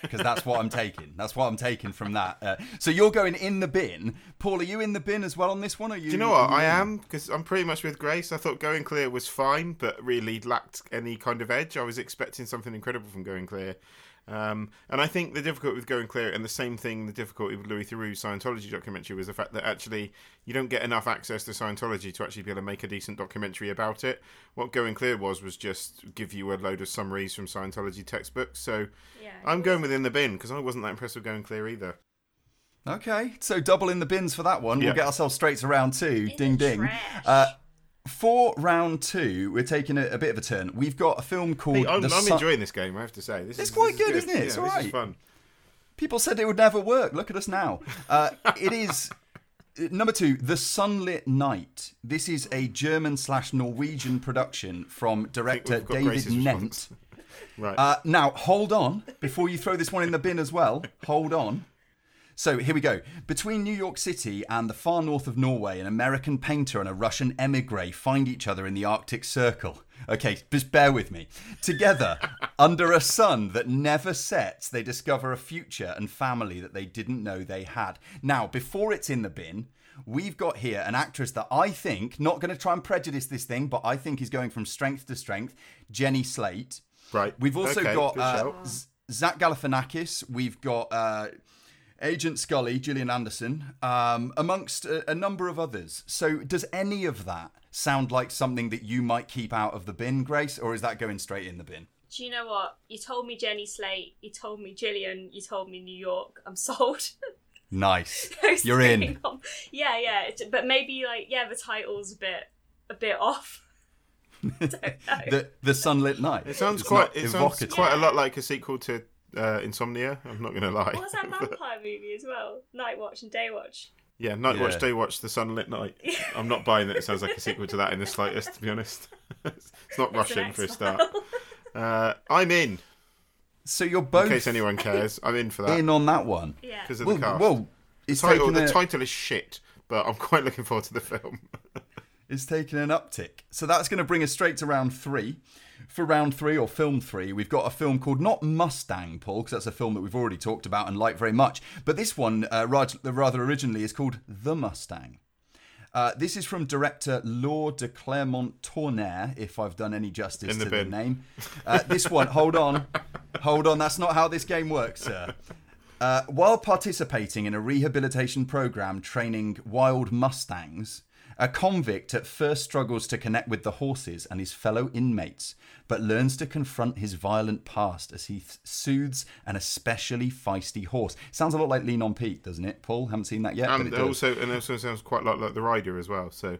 S3: Because that's what I'm taking. That's what I'm taking from that. Uh, so you're going in the bin. Paul, are you in the bin as well on this one? Are you?
S2: Do you know what? I am because I'm pretty much with Grace. I thought Going Clear was fine, but really lacked any kind of edge. I was expecting something incredible from Going Clear. Um, and I think the difficulty with Going Clear, and the same thing, the difficulty with Louis Theroux's Scientology documentary was the fact that actually you don't get enough access to Scientology to actually be able to make a decent documentary about it. What Going Clear was was just give you a load of summaries from Scientology textbooks. So
S4: yeah,
S2: I'm going within the bin because I wasn't that impressed with Going Clear either.
S3: Okay, so double in the bins for that one.
S2: Yeah.
S3: We'll get ourselves straight to round two.
S4: In
S3: ding ding.
S4: trash.
S3: Uh, for round two, we're taking a, a bit of a turn. We've got a film called.
S2: Hey, I'm, I'm
S3: Sun-
S2: enjoying this game. I have to say, this
S3: It's
S2: is,
S3: quite
S2: this is
S3: good, isn't it? It's
S2: yeah,
S3: all
S2: this is fun.
S3: People said it would never work. Look at us now. Uh, <laughs> it is number two, The Sunlit Night. This is a German slash Norwegian production from director David
S2: Wnendt. <laughs> Right.
S3: Uh, now, hold on before you throw this one in the bin as well. Hold on. So here we go. Between New York City and the far north of Norway, an American painter and a Russian emigre find each other in the Arctic Circle. Okay, just bear with me. Together, <laughs> under a sun that never sets, they discover a future and family that they didn't know they had. Now, before it's in the bin, we've got here an actress that I think, not going to try and prejudice this thing, but I think is going from strength to strength, Jenny Slate.
S2: Right.
S3: We've also
S2: Okay,
S3: got uh. Z- Zach Galifianakis. We've got uh, Agent Scully, Gillian Anderson, um, amongst a, a number of others. So, does any of that sound like something that you might keep out of the bin, Grace, or is that going straight in the bin?
S4: Do you know what? You told me Jenny Slate. You told me Gillian. You told me New York. I'm sold. <laughs>
S3: Nice. <laughs> You're in.
S4: nom- Yeah, yeah. It's- But maybe like yeah, the title's a bit a bit off. <laughs>
S3: The the sunlit night.
S2: It sounds
S3: It's
S2: quite.
S3: not
S2: It sounds quite a lot like a sequel to uh, Insomnia. I'm not going to lie.
S4: What was that <laughs> vampire movie as well? Night Watch and Day Watch.
S2: yeah, Night Watch,
S3: Yeah.
S2: Day Watch, The Sunlit Night. <laughs> I'm not buying that. It sounds like a sequel to that in the slightest, to be honest. <laughs> it's not
S4: It's
S2: Russian for a
S4: X-File.
S2: start. Uh, I'm in,
S3: So you're both.
S2: in case anyone cares. I'm in for that
S3: in on that one.
S4: yeah.
S2: because of
S3: Well,
S2: the cast.
S3: well, it's
S2: the title,
S3: taken
S2: the
S3: a-
S2: title is shit, but I'm quite looking forward to the film.
S3: it's taking an uptick. So that's going to bring us straight to round three. For round three or film three, we've got a film called not Mustang, Paul, because that's a film that we've already talked about and like very much. But this one, uh, rather, rather originally, is called The Mustang. Uh, this is from director Laure de Clermont Tonnerre, if I've done any justice
S2: the
S3: to
S2: bin.
S3: the name. Uh, this one, hold on, hold on, that's not how this game works, sir. Uh, while participating in a rehabilitation program training wild Mustangs, a convict at first struggles to connect with the horses and his fellow inmates, but learns to confront his violent past as he th- soothes an especially feisty horse. Sounds a lot like Lean on Pete, doesn't it, Paul? Haven't seen that yet. but
S2: and
S3: it does.
S2: also, and also sounds quite lot like The Rider as well. So,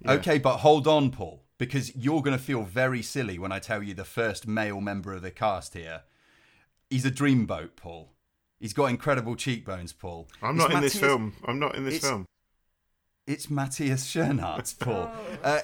S2: yeah.
S3: Okay, but hold on, Paul, because you're going to feel very silly when I tell you the first male member of the cast here. He's a dreamboat, Paul. He's got incredible cheekbones, Paul.
S2: I'm
S3: It's
S2: not in this film. I'm not in this
S3: it's-
S2: film.
S3: It's Matthias Schoenaerts, Paul. Uh,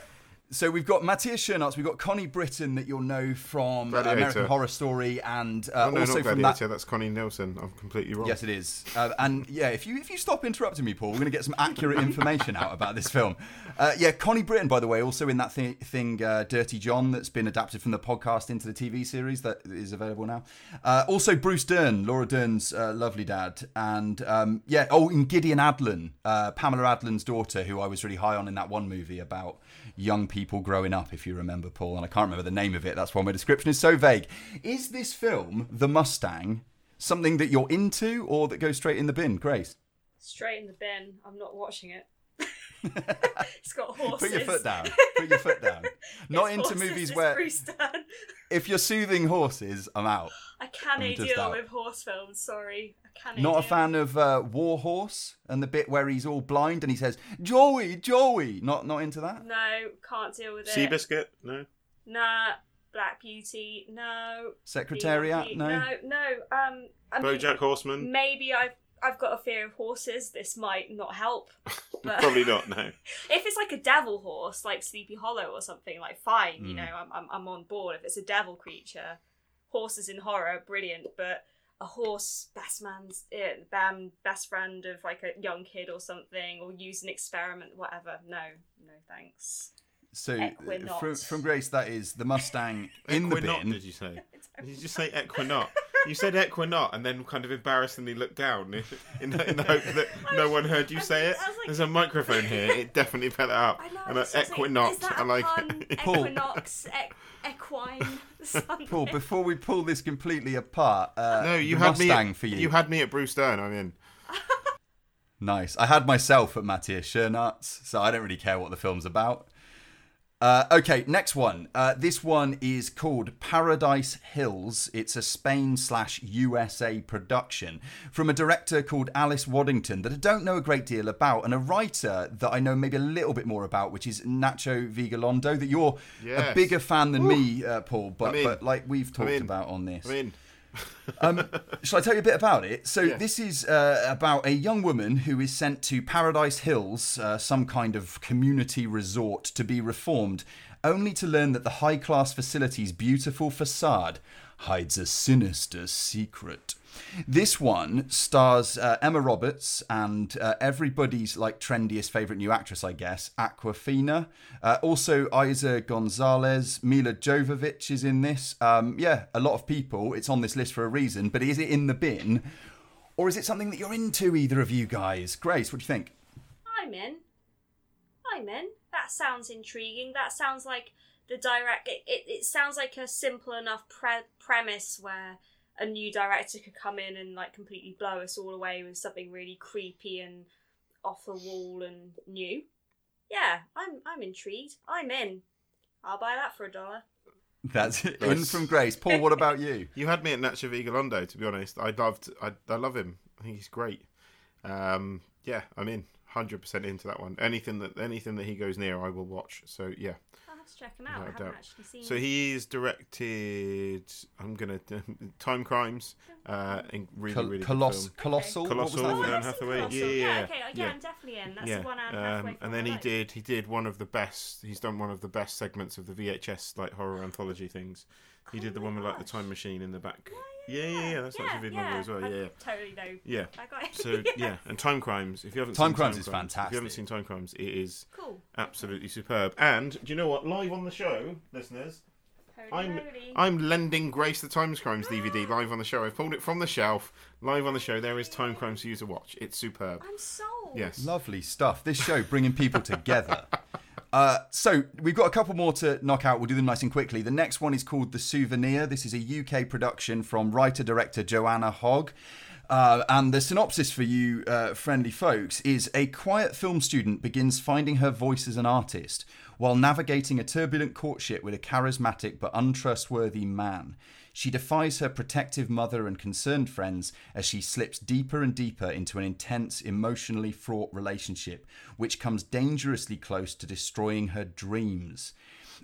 S3: so we've got Matthias Schoenaerts, we've got Connie Britton that you'll know from uh,
S2: Gladiator.
S3: American Horror Story, and uh,
S2: Oh, no,
S3: also
S2: not
S3: from that.
S2: That's Connie Nelson. I'm completely wrong.
S3: Yes, it is. Uh, and yeah, if you if you stop interrupting me, Paul, we're going to get some accurate <laughs> information out about this film. Uh, yeah, Connie Britton, by the way, also in that thi- thing, uh, Dirty John, that's been adapted from the podcast into the TV series that is available now. Uh, also, Bruce Dern, Laura Dern's uh, lovely dad, and um, yeah, oh, and Gideon Adlon, uh, Pamela Adlon's daughter, who I was really high on in that one movie about young people growing up, if you remember, Paul. And I can't remember the name of it. That's why my description is so vague. Is this film, The Mustang, something that you're into or that goes straight in the bin, Grace?
S4: Straight in the bin. I'm not watching it. <laughs> it's got horses. <laughs>
S3: Put your foot down. Put your foot down. Not into movies where if you're soothing horses, I'm out.
S4: I can't deal
S3: out.
S4: with horse films. Sorry, I can't.
S3: Not a fan of uh, War Horse and the bit where he's all blind and he says Joey, Joey. Not not into that.
S4: No, can't deal with it.
S2: Seabiscuit? No.
S4: Nah. Black Beauty. No.
S3: Secretariat.
S4: DLP,
S3: No.
S4: No. No. Um. I mean,
S2: BoJack Horseman?
S4: maybe I've I've got a fear of horses. This might not help. <laughs> But
S2: Probably not. No. <laughs>
S4: if it's like a devil horse, like Sleepy Hollow or something, like fine,
S3: Hmm.
S4: you know, I'm, I'm I'm on board. If it's a devil creature, horses in horror, brilliant. But a horse best man's uh, bam, best friend of like a young kid or something, or use an experiment, whatever. No, no thanks.
S3: So
S4: Equinox.
S3: from, from Grace, that is the Mustang <laughs> in the
S2: Equinot,
S3: bin.
S2: did you say? Did you just say equinot? You said equinot and then kind of embarrassingly looked down in the, in the hope that <laughs> no one heard you
S4: I
S2: say it.
S4: like-
S2: There's a microphone here. It definitely put it up.
S4: I know.
S2: And
S4: it's just like,
S2: equinot.
S4: is that
S2: like
S4: pun? <laughs>
S2: it.
S3: Paul.
S4: Equinox, e- equine, <laughs> something.
S3: Paul, before we pull this completely apart, uh,
S2: No, you had
S3: Mustang
S2: me.
S3: for you.
S2: You had me at Bruce Stern. I'm in.
S3: Nice. I had myself at Matthias Schoenaerts, so I don't really care what the film's about. Uh, okay, next one. Uh, this one is called Paradise Hills. It's a Spain slash USA production from a director called Alice Waddington that I don't know a great deal about, and a writer that I know maybe a little bit more about, which is Nacho Vigalondo. That you're a bigger fan than me, uh, Paul, but, but like we've talked about on this. Um, shall I tell you a bit about it? So
S2: Yeah.
S3: this is uh, about a young woman who is sent to Paradise Hills, uh, some kind of community resort, to be reformed, only to learn that the high-class facility's beautiful facade hides a sinister secret. This one stars uh, Emma Roberts and uh, everybody's like trendiest favorite new actress, I guess, Awkwafina. Uh, also, Eiza Gonzalez, Milla Jovovich is in this. Um, yeah, a lot of people. It's on this list for a reason. But is it in the bin, or is it something that you're into? Either of you guys, Grace, what do you think?
S4: I'm in. I'm in. That sounds intriguing. That sounds like the direct. It, it, it sounds like a simple enough pre- premise where a new director could come in and like completely blow us all away with something really creepy and off the wall and new. Yeah, I'm I'm intrigued. I'm in. I'll buy that for a dollar.
S3: That's it.
S2: in
S3: from Grace. Paul, what about you? <laughs>
S2: You had me at Nacho Vigalondo. To be honest, I loved. I, I love him. I think he's great. Um, yeah, I'm in. Hundred percent into that one. Anything that anything that he goes near, I will watch. So yeah.
S4: I'll have to check him out.
S2: No
S4: I haven't
S2: doubt.
S4: actually seen.
S2: So he's directed. I'm gonna <laughs> Time Crimes. Uh, in really
S3: Col-
S2: really good
S3: Coloss-
S2: film.
S3: Colossal. What was
S2: Colossal,
S3: that?
S4: Oh,
S2: Anne Hathaway.
S4: Colossal.
S2: Yeah, yeah,
S4: okay, yeah,
S2: yeah.
S4: I'm definitely in. That's
S2: yeah.
S4: the one Anne
S2: um, and then he
S4: like.
S2: did. He did one of the best. He's done one of the best segments of the VHS like horror anthology things. He did the one
S4: my
S2: with like the time machine in the back. Yeah, yeah, yeah. That's
S4: yeah,
S2: actually Vigalondo
S4: yeah.
S2: as well.
S4: I
S2: Yeah, yeah.
S4: Totally know.
S2: Yeah.
S4: I got it.
S2: So <laughs> yeah, and Time Crimes. If you haven't
S3: Time
S2: seen
S3: Crimes
S2: Time
S3: is fantastic.
S2: If you haven't seen Time Crimes, it is
S4: Cool.
S2: absolutely superb. And do you know what? Live on the show, listeners,
S4: Holy
S2: I'm
S4: moly.
S2: I'm lending Grace the Time Crimes DVD <gasps> live on the show. I've pulled it from the shelf, live on the show. There is Time Crimes for you to watch. It's superb.
S4: I'm sold.
S2: Yes.
S3: Lovely stuff. This show bringing people together. <laughs> Uh, so we've got a couple more to knock out. We'll do them nice and quickly. The next one is called The Souvenir. This is a UK production from writer director Joanna Hogg. Uh, and the synopsis for you, uh, friendly folks, is a quiet film student begins finding her voice as an artist while navigating a turbulent courtship with a charismatic but untrustworthy man. She defies her protective mother and concerned friends as she slips deeper and deeper into an intense, emotionally fraught relationship, which comes dangerously close to destroying her dreams.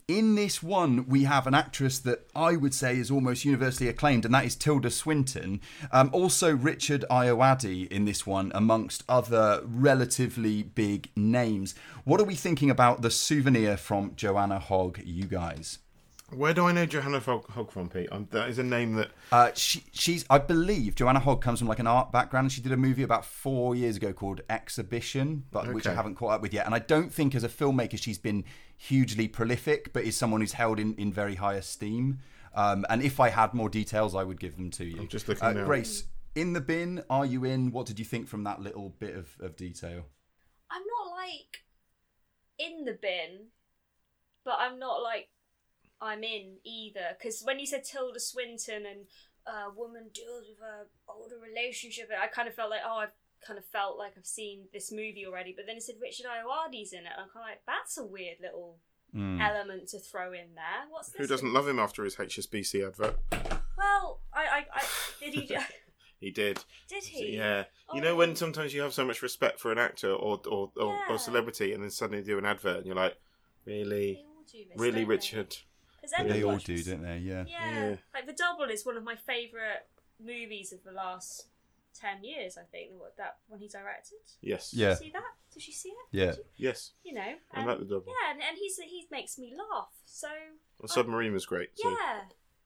S3: In this one, we have an actress that I would say is almost universally acclaimed, and that is Tilda Swinton. Um, also, Richard Ayoade in this one, amongst other relatively big names. What are we thinking about the souvenir from Joanna Hogg, you guys?
S2: Where do I know Joanna Hogg Hogg from, Pete? Um, that is a name that
S3: Uh, she, she's, I believe, Joanna Hogg comes from like an art background. and She did a movie about four years ago called Exhibition, but which I haven't caught up with yet. And I don't think as a filmmaker she's been hugely prolific, but is someone who's held in, in very high esteem. Um, and if I had more details, I would give them to you.
S2: I'm just looking
S3: uh,
S2: now.
S3: Grace, in the bin, are you in? What did you think from that little bit of, of detail?
S4: I'm not like in the bin, but I'm not like I'm in either. Because when you said Tilda Swinton and a woman deals with a older relationship, I kind of felt like oh I've kind of felt like I've seen this movie already. But then it said Richard Ayoade's in it, and I'm kind of like that's a weird little hmm. element to throw in there. What's this?
S2: who doesn't love him after his HSBC advert.
S4: Well, I, I, I did he <laughs>
S2: He did.
S4: did he?
S2: Yeah. You
S4: Oh,
S2: know when sometimes you have so much respect for an actor or or, or,
S4: Yeah.
S2: or celebrity, and then suddenly do an advert, and you're like, really,
S4: all do this,
S2: really,
S4: don't they?
S2: Richard.
S4: Has
S3: They all do,
S4: this?
S3: don't they? Yeah.
S4: Yeah.
S2: Yeah.
S4: like The Double is one of my favourite movies of the last ten years. I think what that when he directed.
S2: Yes.
S3: Yeah.
S4: You see that? Did you see it?
S3: Yeah.
S4: You?
S2: Yes.
S4: You know.
S2: I
S4: and-
S2: like the double.
S4: Yeah, and, and he's he makes me laugh. So
S2: The submarine was great. So.
S4: yeah.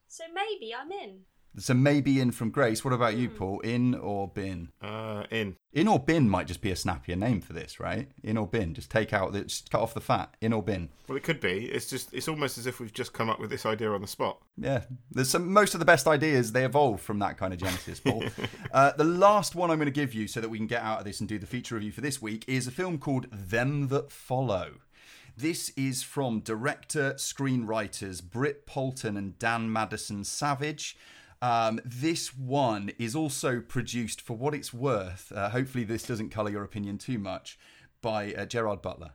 S4: So maybe I'm in.
S3: So maybe in from Grace. What about you, Paul? In or bin?
S2: Uh, in.
S3: In or bin might just be a snappier name for this, right? In or bin. Just take out the, just cut off the fat. In or bin.
S2: Well, it could be. It's just. It's almost as if we've just come up with this idea on the spot.
S3: Yeah, there's some. Most of the best ideas they evolve from that kind of genesis, Paul. <laughs> uh, the last one I'm going to give you, so that we can get out of this and do the feature review for this week, is a film called Them That Follow. This is from director, screenwriters Britt Poulton and Dan Madison Savage. Um, this one is also produced, for what it's worth, uh, hopefully this doesn't colour your opinion too much, by uh, Gerard Butler.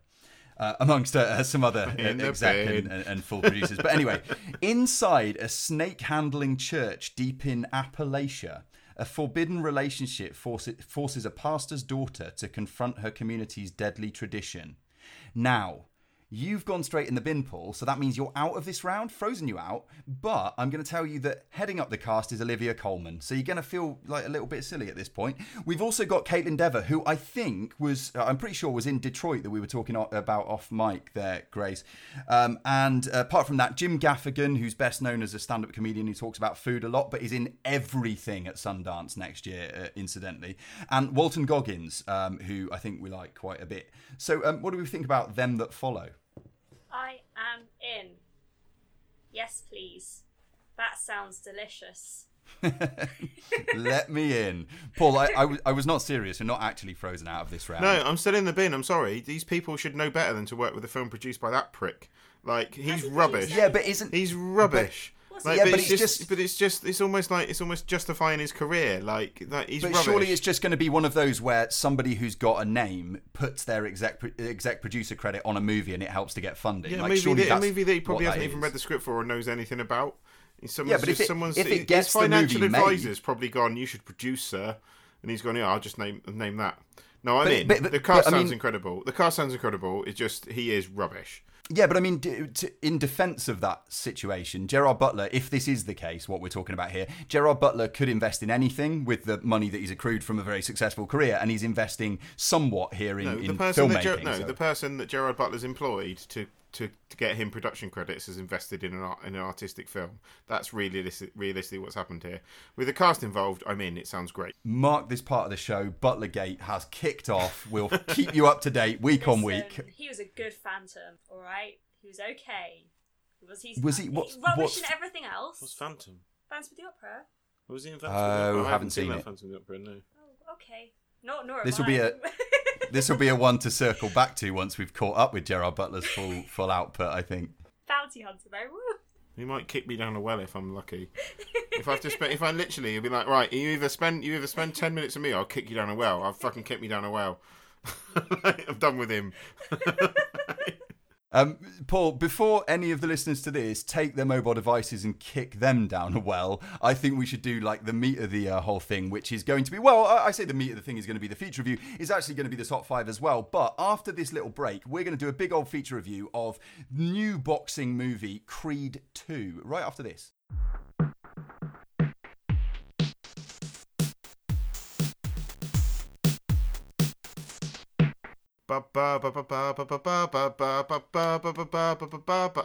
S3: Uh, amongst uh, <laughs> some other uh, exec and, and, and full producers. But anyway, <laughs> inside a snake handling church deep in Appalachia, a forbidden relationship forces, forces a pastor's daughter to confront her community's deadly tradition. Now, you've gone straight in the bin, Paul, so that means you're out of this round, frozen you out. But I'm going to tell you that heading up the cast is Olivia Colman, so you're going to feel like a little bit silly at this point. We've also got Kaitlyn Dever, who I think was, uh, I'm pretty sure was in Detroit that we were talking about off mic there, Grace. Um, and uh, apart from that, Jim Gaffigan, who's best known as a stand up comedian who talks about food a lot, but is in everything at Sundance next year, uh, incidentally. And Walton Goggins, um, who I think we like quite a bit. So, um, what do we think about them that follow?
S4: I am in. Yes, please. That sounds delicious. <laughs>
S3: Let me in. Paul, I, I, was- I was not serious. You're not actually frozen out of this round.
S2: No, I'm still in the bin. I'm sorry. These people should know better than to work with a film produced by that prick. Like he's rubbish.
S3: Yeah, but isn't.
S2: He's rubbish. Like,
S3: Yeah,
S2: but,
S3: but
S2: it's
S3: it's
S2: just,
S3: just-
S2: but it's just, it's almost like it's almost justifying his career. Like that, he's
S3: But
S2: rubbish.
S3: surely it's just going to be one of those where somebody who's got a name puts their exec exec producer credit on a movie and it helps to get funding.
S2: yeah, a
S3: like,
S2: movie,
S3: surely
S2: that, a movie that he probably hasn't even read the script for or knows anything about. Someone's
S3: Yeah, but if
S2: just,
S3: it-
S2: someone's,
S3: if it gets the
S2: financial
S3: movie made-
S2: advisor's probably gone. You should produce, sir. And he's gone. Yeah, I'll just name name that. No, I'm
S3: But-
S2: in.
S3: but- but-
S2: the cast
S3: but, I
S2: sounds
S3: mean-
S2: incredible. The cast sounds incredible. It's just he is rubbish.
S3: Yeah, but I mean, in defense of that situation, Gerard Butler, if this is the case, what we're talking about here, Gerard Butler could invest in anything with the money that he's accrued from a very successful career, and he's investing somewhat here in,
S2: No, the
S3: in
S2: person that
S3: filmmaking.
S2: Ger- no,
S3: so-
S2: the person that Gerard Butler's employed to, to, to get him production credits has invested in an art, in an artistic film. That's really realistically what's happened here. With the cast involved, I'm in. It sounds great.
S3: Mark this part of the show. Butlergate has kicked off. We'll keep you up to date week on week.
S4: He was a good Phantom, alright? He was okay. Was he,
S3: Was he- what-
S4: he's rubbish
S3: what's-
S4: in everything else?
S2: What's Phantom?
S4: Phantom of the Opera?
S2: Was he in
S3: Phantom of the oh, Opera? Oh,
S2: I
S3: haven't seen
S2: that
S3: it.
S2: Phantom of the Opera, no.
S4: Oh, okay. Not nor
S3: This will be
S4: I.
S3: a- <laughs> This will be a one to circle back to once we've caught up with Gerard Butler's full full output. I think.
S4: Bounty Hunter, though. Woo.
S2: He might kick me down a well if I'm lucky. <laughs> if I have to spend, if I literally, he'll be like, right, you either spend, you either spend ten minutes with me, or I'll kick you down a well. I'll fucking kick me down a well. <laughs> I'm done with him.
S3: Um, Paul, before any of the listeners to this take their mobile devices and kick them down a well, I think we should do like the meat of the uh, whole thing, which is going to be well. I I say the meat of the thing is going to be the feature review. It's actually going to be the top five as well. But after this little break, we're going to do a big old feature review of new boxing movie Creed Two. Right after this.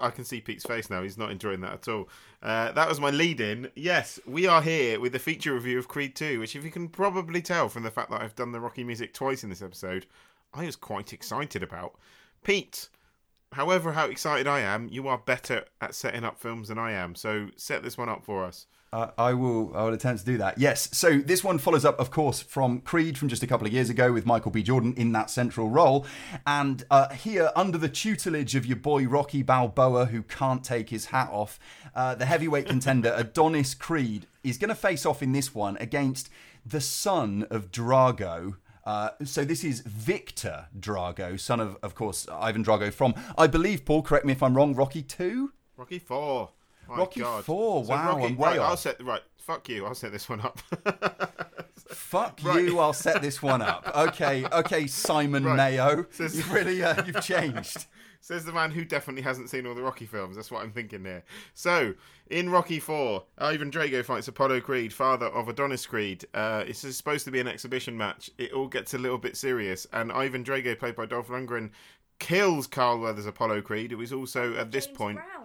S2: I can see Pete's face now. He's not enjoying that at all. Uh, that was my lead in. Yes, we are here with the feature review of Creed 2, which, if you can probably tell from the fact that I've done the Rocky music twice in this episode, I was quite excited about. Pete, however, how excited I am, you are better at setting up films than I am. So set this one up for us.
S3: Uh, I will. I will attempt to do that. Yes. So this one follows up, of course, from Creed from just a couple of years ago with Michael B. Jordan in that central role, and uh, here under the tutelage of your boy Rocky Balboa, who can't take his hat off, uh, the heavyweight contender <laughs> Adonis Creed is going to face off in this one against the son of Drago. Uh, so this is Victor Drago, son of, of course, Ivan Drago from, I believe, Paul. Correct me if I'm wrong. Rocky Two.
S2: Rocky 4. My
S3: Rocky
S2: God.
S3: Four, wow,
S2: Rocky,
S3: I'm way
S2: right, I'll set, right, fuck you. I'll set this one up. <laughs>
S3: Fuck
S2: Right.
S3: you! I'll set this one up. <laughs> Okay, okay, Simon
S2: Right.
S3: Mayo,
S2: Says-
S3: you've really uh, you've changed. <laughs>
S2: Says the man who definitely hasn't seen all the Rocky films. That's what I'm thinking here. So, in Rocky 4, Ivan Drago fights Apollo Creed, father of Adonis Creed. Uh, it's supposed to be an exhibition match. It all gets a little bit serious, and Ivan Drago, played by Dolph Lundgren, kills Carl Weathers' Apollo Creed, who is also, at this
S4: James
S2: point,
S4: Brown.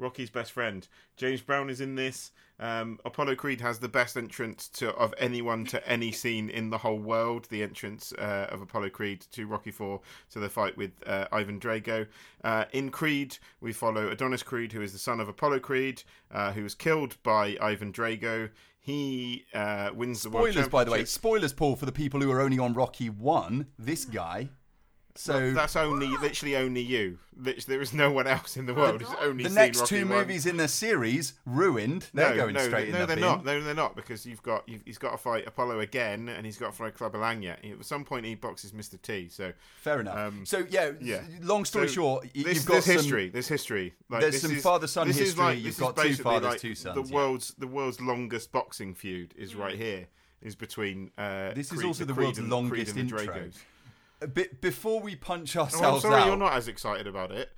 S2: Rocky's best friend. James Brown is in this. Um, Apollo Creed has the best entrance to of anyone to any <laughs> scene in the whole world. The entrance uh, of Apollo Creed to Rocky Four to the fight with uh, Ivan Drago. Uh, in Creed, we follow Adonis Creed, who is the son of Apollo Creed, uh, who was killed by Ivan Drago. He uh, wins the world
S3: Spoilers, by the way. Spoilers, Paul, for the people who are only on Rocky One. This guy. So
S2: That's only, literally only you. Lit- There is no one else in the world who's only
S3: the
S2: seen
S3: next
S2: Rocky
S3: two
S2: one.
S3: movies in the series ruined. They're
S2: no,
S3: going
S2: no,
S3: straight in
S2: no,
S3: the
S2: they're
S3: bin.
S2: not. No, they're not because you've got you've, he's got to fight Apollo again, and he's got to fight Clubber Lang yet. At some point, he boxes Mr. T. So
S3: Fair enough.
S2: Um,
S3: so yeah,
S2: yeah.
S3: Long story
S2: So
S3: short,
S2: this,
S3: you've got
S2: there's
S3: some,
S2: history. There's history. Like,
S3: There's
S2: this
S3: some
S2: is-
S3: father-son
S2: this is
S3: history.
S2: like-
S3: You've got two fathers,
S2: like
S3: two sons,
S2: The
S3: yeah.
S2: world's the world's longest boxing feud is right here. Is between. Uh,
S3: This is
S2: Creed-
S3: also the
S2: Creed
S3: world's
S2: and,
S3: longest
S2: Creed and the
S3: intro.
S2: Dragos.
S3: A bit before we punch ourselves
S2: Oh, I'm
S3: ourselves
S2: sorry,
S3: out.
S2: you're not as excited about it.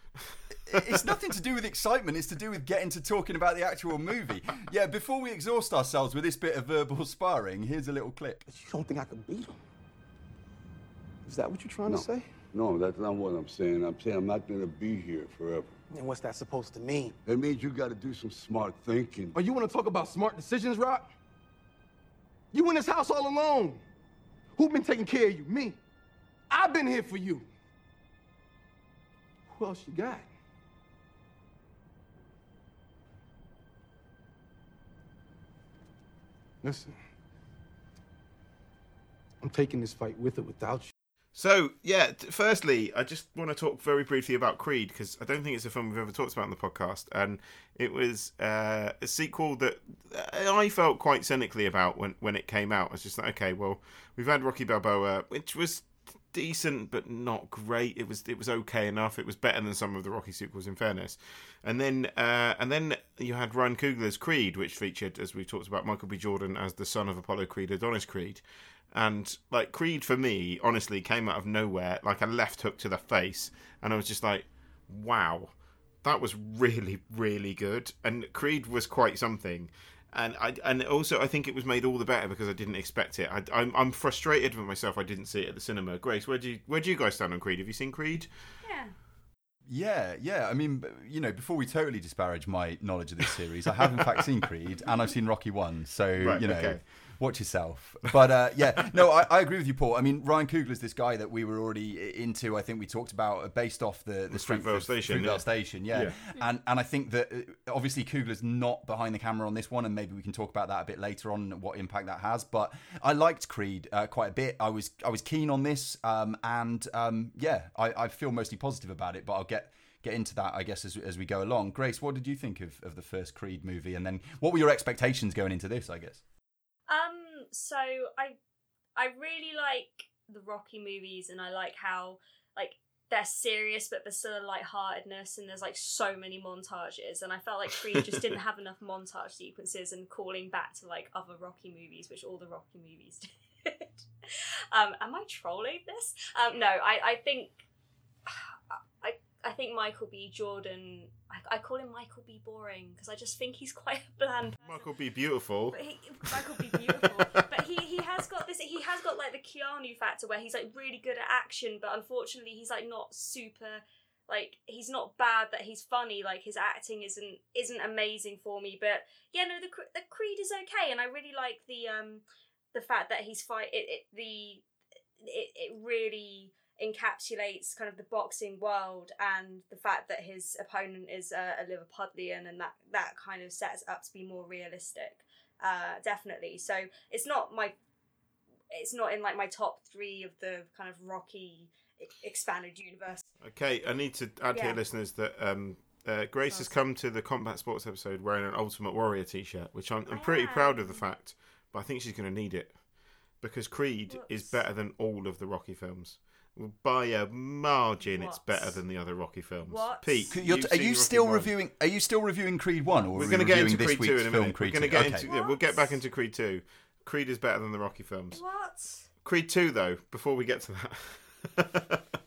S3: it's <laughs> nothing to do with excitement. It's to do with getting to talking about the actual movie. Yeah, before we exhaust ourselves with this bit of verbal sparring, here's a little clip.
S5: You don't think I could beat him? Is that what you're trying
S6: No.
S5: to say?
S6: No, that's not what I'm saying. I'm saying I'm not gonna be here forever.
S5: And what's that supposed to mean?
S6: It means you gotta do some smart thinking.
S5: Oh, you want to talk about smart decisions, Rock? You in this house all alone. Who been taking care of you? Me. I've been here for you. Who else you got? Listen. I'm taking this fight with or without you.
S2: So yeah, t- firstly, I just want to talk very briefly about Creed because I don't think it's a film we've ever talked about on the podcast, and it was uh, a sequel that uh, I felt quite cynically about when when it came out. I was just like, okay, well, we've had Rocky Balboa, which was decent but not great. It was it was okay enough. It was better than some of the Rocky sequels, in fairness. And then uh, and then you had Ryan Coogler's Creed, which featured, as we talked about, Michael B. Jordan as the son of Apollo Creed, Adonis Creed. And like Creed for me, honestly, came out of nowhere, like a left hook to the face, and I was just like, "Wow, that was really, really good." And Creed was quite something, and I and also I think it was made all the better because I didn't expect it. I, I'm I'm frustrated with myself. I didn't see it at the cinema. Grace, where do you where do you guys stand on Creed? Have you seen Creed?
S4: Yeah.
S3: Yeah, yeah. I mean, you know, before we totally disparage my knowledge of this series, I have in fact seen Creed and I've seen Rocky One. So
S2: Right,
S3: you know,
S2: okay.
S3: Watch yourself. But uh, yeah, <laughs> no, I, I agree with you, Paul. I mean, Ryan Coogler's this guy that we were already into. I think we talked about uh, based off the the strength
S2: Fruitvale
S3: of
S2: Station,
S3: Fruitvale
S2: yeah.
S3: Station, yeah.
S2: Yeah.
S3: And and I think that uh, obviously Coogler's not behind the camera on this one, and maybe we can talk about that a bit later on what impact that has. But I liked Creed uh, quite a bit. I was I was keen on this, um, and um, yeah, I, I feel mostly positive about it. But I'll get get into that, I guess, as, as we go along. Grace, what did you think of, of the first Creed movie, and then what were your expectations going into this? I guess.
S4: Um, so I I really like the Rocky movies and I like how like they're serious but there's still a lightheartedness and there's like so many montages and I felt like Creed just didn't <laughs> have enough montage sequences and calling back to like other Rocky movies, which all the Rocky movies <laughs> did. um, am I trolling this? Um, no, I, I think I think Michael B. Jordan I, I call him Michael B. Boring because I just think he's <laughs> quite a bland person.
S2: Michael B. Beautiful.
S4: But he, Michael be beautiful. <laughs> but he, he has got this. He has got like the Keanu factor where he's like really good at action, but unfortunately he's like not super. Like he's not bad. That he's funny. Like his acting isn't isn't amazing for me. But yeah, no, the the Creed is okay, and I really like the um the fact that he's fight it, it the it, it really encapsulates kind of the boxing world and the fact that his opponent is a, a Liverpudlian and that that kind of sets up to be more realistic uh, definitely. So it's not my, it's not in like my top three of the kind of Rocky expanded universe.
S2: Okay, I need to add
S4: Yeah.
S2: here, listeners, that um, uh, Grace has come to the Combat Sports episode wearing an Ultimate Warrior T-shirt, which I'm, I'm pretty
S4: I
S2: proud of the fact, but I think she's going to need it because Creed is better than all of the Rocky films. By a margin, it's better than the other Rocky films.
S4: What?
S2: Pete,
S3: You're,
S2: you've
S3: are
S2: seen
S3: you
S2: Rocky
S3: still
S2: one.
S3: reviewing? Are you still reviewing Creed One, or
S2: We're
S3: are
S2: going to
S3: we
S2: get into
S3: this
S2: Creed two
S3: week's
S2: in a
S3: film
S2: minute. We're
S3: Creed
S2: going to get
S3: Okay.
S2: into yeah, we'll get back into Creed two. Creed is better than the Rocky films.
S4: What?
S2: Creed two, though, before we get to that. <laughs>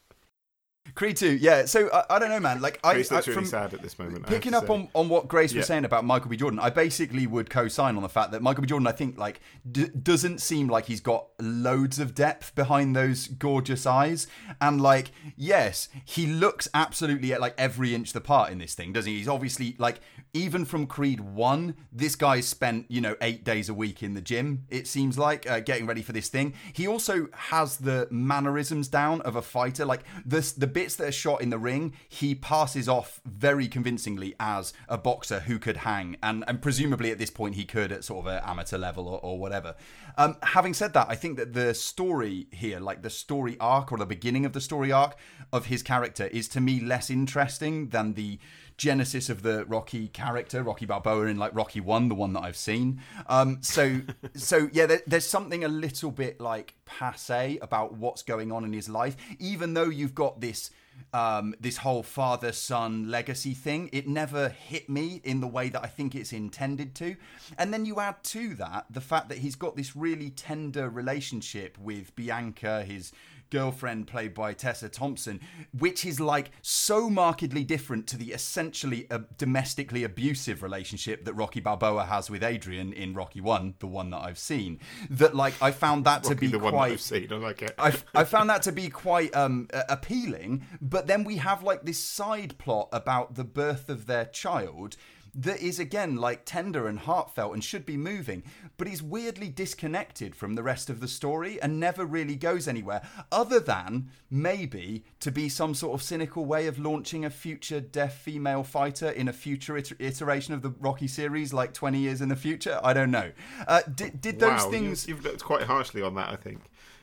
S3: Creed 2, yeah. So I, I don't know, man. Like I,
S2: Grace
S3: I
S2: looks really sad at this moment. I have
S3: picking
S2: to
S3: up
S2: say.
S3: on, on what Grace was saying about Michael B. Jordan, I basically would co-sign on the fact that Michael B. Jordan, I think, like d- doesn't seem like he's got loads of depth behind those gorgeous eyes, and like yes, he looks absolutely at like every inch the part in this thing, doesn't he? He's obviously like even from Creed One, this guy's spent you know eight days a week in the gym. It seems like uh, getting ready for this thing. He also has the mannerisms down of a fighter. Like the the bits that are shot in the ring, he passes off very convincingly as a boxer who could hang, and and presumably at this point he could at sort of an amateur level or, or whatever. Um, having said that, I think that the story here, like the story arc or the beginning of the story arc of his character, is to me less interesting than the genesis of the Rocky character, Rocky Balboa in like Rocky One, the one that I've seen. Um, so, <laughs> so yeah, there, there's something a little bit like passe about what's going on in his life, even though you've got this. Um, this whole father son legacy thing, it never hit me in the way that I think it's intended to. And then you add to that the fact that he's got this really tender relationship with Bianca, his girlfriend played by Tessa Thompson, which is like so markedly different to the essentially uh, domestically abusive relationship that Rocky Balboa has with Adrian in Rocky 1, the one that I've seen, that like I found that to
S2: Rocky,
S3: be
S2: the one
S3: quite
S2: I've seen. I like it.
S3: I, I found that to be quite um, appealing. But then we have like this side plot about the birth of their child that is again like tender and heartfelt and should be moving, but is weirdly disconnected from the rest of the story and never really goes anywhere, other than maybe to be some sort of cynical way of launching a future deaf female fighter in a future iter- iteration of the Rocky series, like 20 years in the future. I don't know. Uh, did, did those
S2: wow,
S3: things.
S2: You, you've looked quite harshly on that. I think.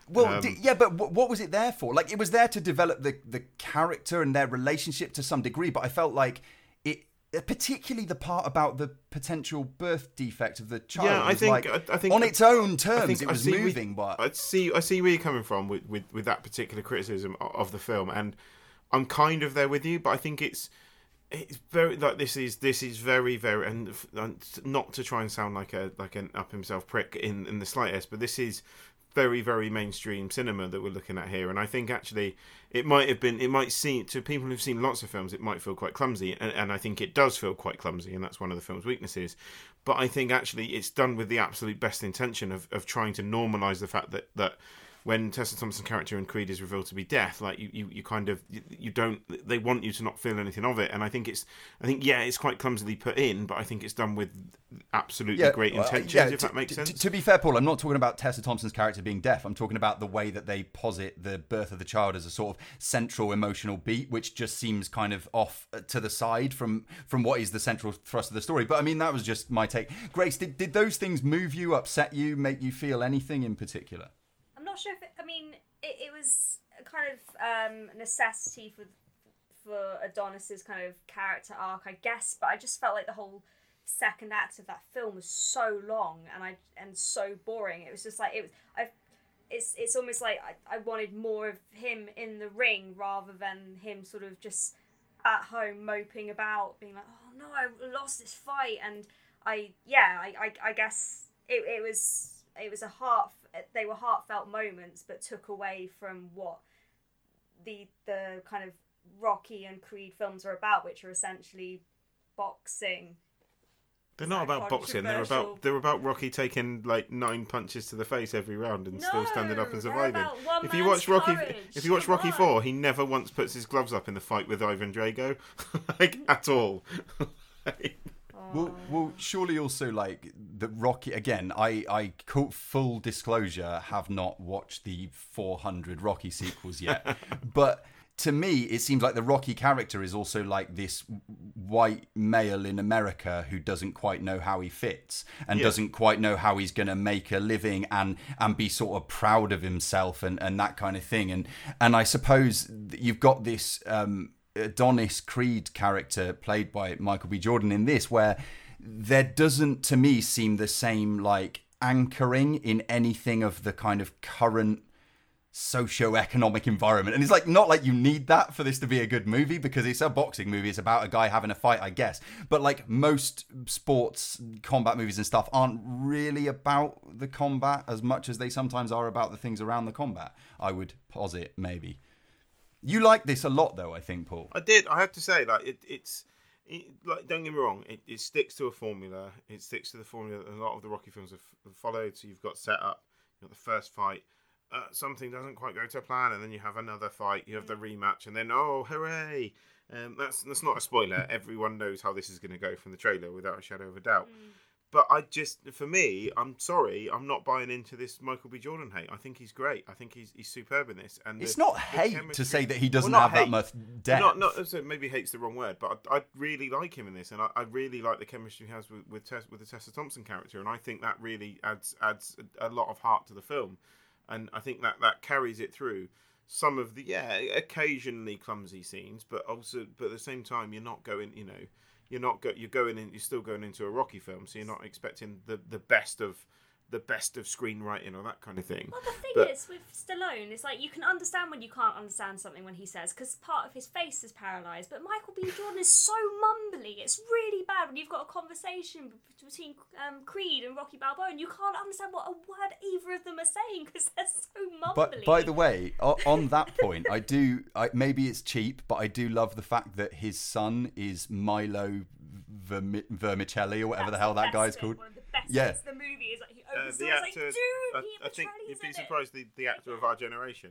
S3: Well,
S2: Um,
S3: d- yeah, but w- what was it there for? Like, it was there to develop the the character and their relationship to some degree, but I felt like Uh, particularly the part about the potential birth defect of the child.
S2: Yeah, I think-
S3: like,
S2: I- I think-
S3: on its own terms,
S2: think
S3: it was moving, but
S2: I see. I see where you're coming from with, with, with that particular criticism of the film, and I'm kind of there with you. But I think it's it's very like this is this is very very and, and not to try and sound like a like an up himself prick in in the slightest, but this is very very mainstream cinema that we're looking at here and i think actually it might have been it might seem to people who've seen lots of films it might feel quite clumsy and, and i think it does feel quite clumsy and that's one of the film's weaknesses. But i think actually it's done with the absolute best intention of, of trying to normalize the fact that that when Tessa Thompson's character in Creed is revealed to be death, like you, you, you kind of you, you don't they want you to not feel anything of it, and I think it's I think yeah it's quite clumsily put in, but I think it's done with absolutely great
S3: well,
S2: intentions.
S3: yeah,
S2: if
S3: to-
S2: that makes
S3: to-
S2: sense.
S3: To be fair, Paul, I'm not talking about Tessa Thompson's character being deaf. I'm talking about the way that they posit the birth of the child as a sort of central emotional beat, which just seems kind of off uh, to the side from from what is the central thrust of the story. But I mean, that was just my take. Grace, did, did those things move you, upset you, make you feel anything in particular?
S4: Not sure if it, I mean it, it was a kind of um, necessity for for Adonis's kind of character arc, I guess. But I just felt like the whole second act of that film was so long and I and so boring. It was just like it was. I. It's it's almost like I, I wanted more of him in the ring rather than him sort of just at home moping about, being like, oh no, I lost this fight, and I yeah, I I, I guess it, it was it was a heart Uh, they were heartfelt moments, but took away from what the the kind of Rocky and Creed films are about, which are essentially boxing.
S2: They're not about boxing. They're about they're about Rocky taking like nine punches to the face every round and still standing up and surviving. If you watch Rocky,
S4: courage.
S2: if you watch
S4: Come
S2: Rocky
S4: on.
S2: Four, he never once puts his gloves up in the fight with Ivan Drago, <laughs> like mm. at all. <laughs>
S3: Well, well, surely also like the Rocky again. I, I full disclosure have not watched the 400 Rocky sequels yet, <laughs> but to me, it seems like the Rocky character is also like this white male in America who doesn't quite know how he fits and
S2: Yeah.
S3: doesn't quite know how he's going to make a living and and be sort of proud of himself and and that kind of thing. And and I suppose you've got this. Um, Adonis Creed character played by Michael B. Jordan in this, where there doesn't, to me, seem the same like anchoring in anything of the kind of current socio-economic environment. And it's like not like you need that for this to be a good movie because it's a boxing movie. It's about a guy having a fight i guess. But like most sports combat movies and stuff aren't really about the combat as much as they sometimes are about the things around the combat i would posit maybe You like this a lot, though. I think, Paul.
S2: I did. I have to say, like it, it's it, like don't get me wrong. It, it sticks to a formula. It sticks to the formula that a lot of the Rocky films have, have followed. So you've got set up. You got the first fight. Uh, something doesn't quite go to plan, and then you have another fight. You have the rematch, and then oh hooray! Um, that's that's not a spoiler. Everyone knows how this is going to go from the trailer, without a shadow of a doubt. But I just, for me, I'm sorry, I'm not buying into this Michael B. Jordan hate. I think he's great. I think he's he's superb in this. And
S3: It's
S2: the-
S3: not hate to say that he doesn't
S2: Well,
S3: have that much depth.
S2: Not, not so maybe hate's the wrong word, but I, I really like him in this, and I, I really like the chemistry he has with with, Tess, with the Tessa Thompson character, and I think that really adds adds a, a lot of heart to the film, and I think that that carries it through. Some of the yeah, occasionally clumsy scenes, but also but at the same time you're not going, you know, you're not go, you're going in, you're still going into a Rocky film, so you're not expecting the the best of the best of screenwriting or that kind of thing.
S4: Well, the thing
S2: But-
S4: is with Stallone, it's like you can understand when you can't understand something when he says because part of his face is paralysed. But Michael B. <laughs> Jordan is so mumbly; it's really bad when you've got a conversation between um, Creed and Rocky Balboa, and you can't understand what a word either of them are saying because they're so mumbly.
S3: But by the way, on that point, I do. I, maybe it's cheap, but I do love the fact that his son is Milo Vermi- Vermicelli or whatever the hell that guy's
S4: bit.
S3: called.
S4: One of the best
S3: Yeah.
S4: of the movie is like he
S2: Uh,
S4: opens
S2: the
S4: the doors like,
S2: actor,
S4: dude,
S2: I, I think you'd be surprised the, the actor of our generation.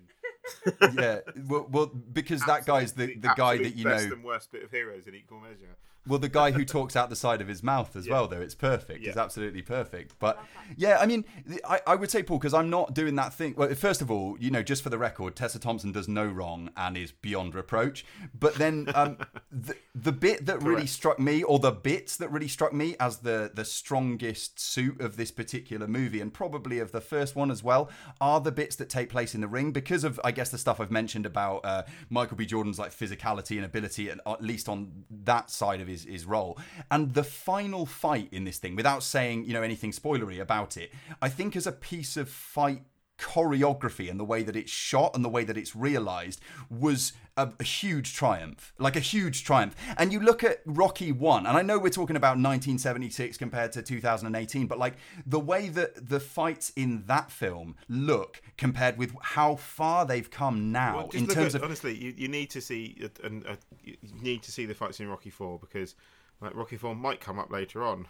S2: <laughs>
S3: yeah, well, well, because that guy's the, the guy that you
S2: best
S3: know.
S2: and worst bit of heroes in equal measure.
S3: Well, the guy who talks out the side of his mouth as
S2: Yeah.
S3: well, though, it's perfect. It's absolutely perfect. But yeah, I mean, I, I would say, Paul, because I'm not doing that thing. Well, first of all, you know, just for the record, Tessa Thompson does no wrong and is beyond reproach. But then um, <laughs> the, the bit that really struck me, or the bits that really struck me as the, the strongest suit of this particular movie, and probably of the first one as well, are the bits that take place in the ring because of, I guess, the stuff I've mentioned about uh, Michael B. Jordan's like physicality and ability, and at least on that side of his, his role. And the final fight in this thing, without saying, you know, anything spoilery about it, I think as a piece of fight choreography and the way that it's shot and the way that it's realized was a, a huge triumph like a huge triumph and you look at rocky 1 and i know we're talking about 1976 compared to 2018 but like the way that the fights in that film look compared with how far they've come now
S2: Well,
S3: in terms
S2: at-
S3: of
S2: honestly, you, you need to see uh, a, an- uh, you need to see the fights in Rocky Four because like Rocky Four might come up later on,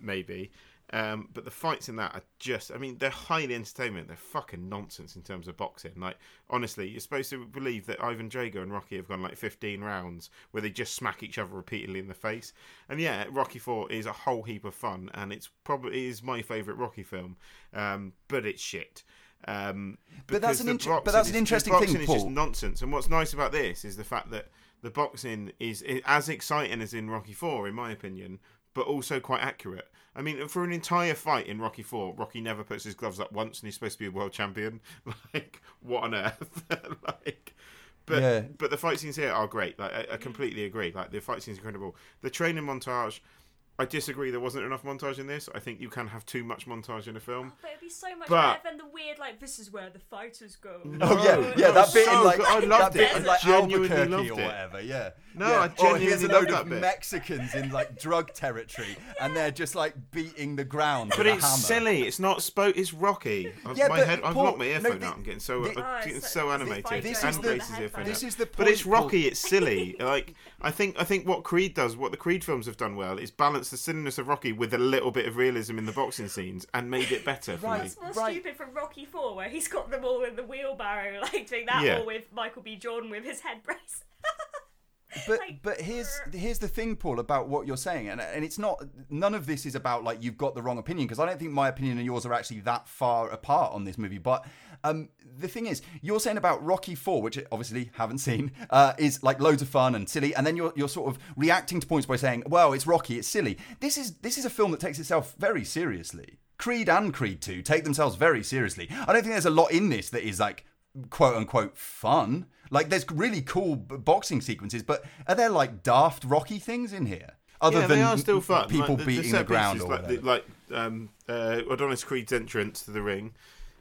S2: maybe. Um, but the fights in that are just, I mean, they're highly entertainment. They're fucking nonsense in terms of boxing. Like, honestly, you're supposed to believe that Ivan Drago and Rocky have gone like 15 rounds where they just smack each other repeatedly in the face. And yeah, Rocky 4 is a whole heap of fun, and it's probably is my favourite Rocky film, um, but it's shit. Um,
S3: But that's an inter- but that's an
S2: is- the
S3: interesting
S2: boxing
S3: thing,
S2: is just nonsense. And what's nice about this is the fact that the boxing is i- as exciting as in Rocky Four, in my opinion, but also quite accurate. I mean, for an entire fight in Rocky Four, Rocky never puts his gloves up once, and he's supposed to be a world champion. <laughs> Like, what on earth? <laughs> like, but
S3: Yeah.
S2: but the fight scenes here are great. Like, I, I completely agree. Like, the fight scenes incredible. The training montage. I disagree. There wasn't enough montage in this. I think you can have too much montage in a film.
S4: Oh, but it'd be so much
S2: But-
S4: better than the weird like this is where the fighters go.
S3: Oh yeah, yeah,
S2: no,
S3: that bit
S2: so
S3: in like
S2: good. I
S3: that
S2: loved
S3: bit
S2: it.
S3: in
S2: I
S3: like
S2: genuinely
S3: Albuquerque
S2: loved
S3: or
S2: it.
S3: whatever. Yeah.
S2: No,
S3: yeah.
S2: I oh,
S3: Or
S2: genuinely
S3: here's a load of. Mexicans in like drug territory, and they're just like beating the ground.
S2: But
S3: with a
S2: it's
S3: hammer.
S2: silly. It's not spoke. It's Rocky. I've,
S3: Yeah,
S2: my
S3: but
S2: head. I've
S3: Paul,
S2: locked my
S3: no,
S2: earphone
S3: the-
S2: out. I'm getting so
S3: the-
S2: I'm
S4: Oh,
S2: getting
S4: it's
S2: so
S4: so-
S2: animated.
S3: this is the- this is the
S2: But it's. Rocky. It's silly. like I think I think what Creed does, what the Creed films have done well, is balance the silliness of Rocky with a little bit of realism in the boxing scenes and made it better for
S3: Right.
S2: me.
S4: It's more
S3: Right.
S4: stupid from Rocky Four, where he's got them all in the wheelbarrow, <laughs> like doing that,
S2: Yeah.
S4: or with Michael B. Jordan with his head brace. <laughs>
S3: But
S4: Like,
S3: but here's here's the thing, Paul, about what you're saying, and and it's not none of this is about like you've got the wrong opinion because I don't think my opinion and yours are actually that far apart on this movie. But um, the thing is, you're saying about Rocky Four, which obviously haven't seen, uh, is like loads of fun and silly, and then you're you're sort of reacting to points by saying, well, it's Rocky, it's silly. This is this is a film that takes itself very seriously. Creed and Creed Two take themselves very seriously. I don't think there's a lot in this that is like quote unquote fun. Like there's really cool boxing sequences, but are there like daft Rocky things in here? Other
S2: yeah,
S3: than
S2: they are still fun.
S3: people
S2: Like, the-
S3: beating
S2: the,
S3: the, ground or
S2: like, the,
S3: whatever.
S2: like um, uh, Adonis Creed's entrance to the ring.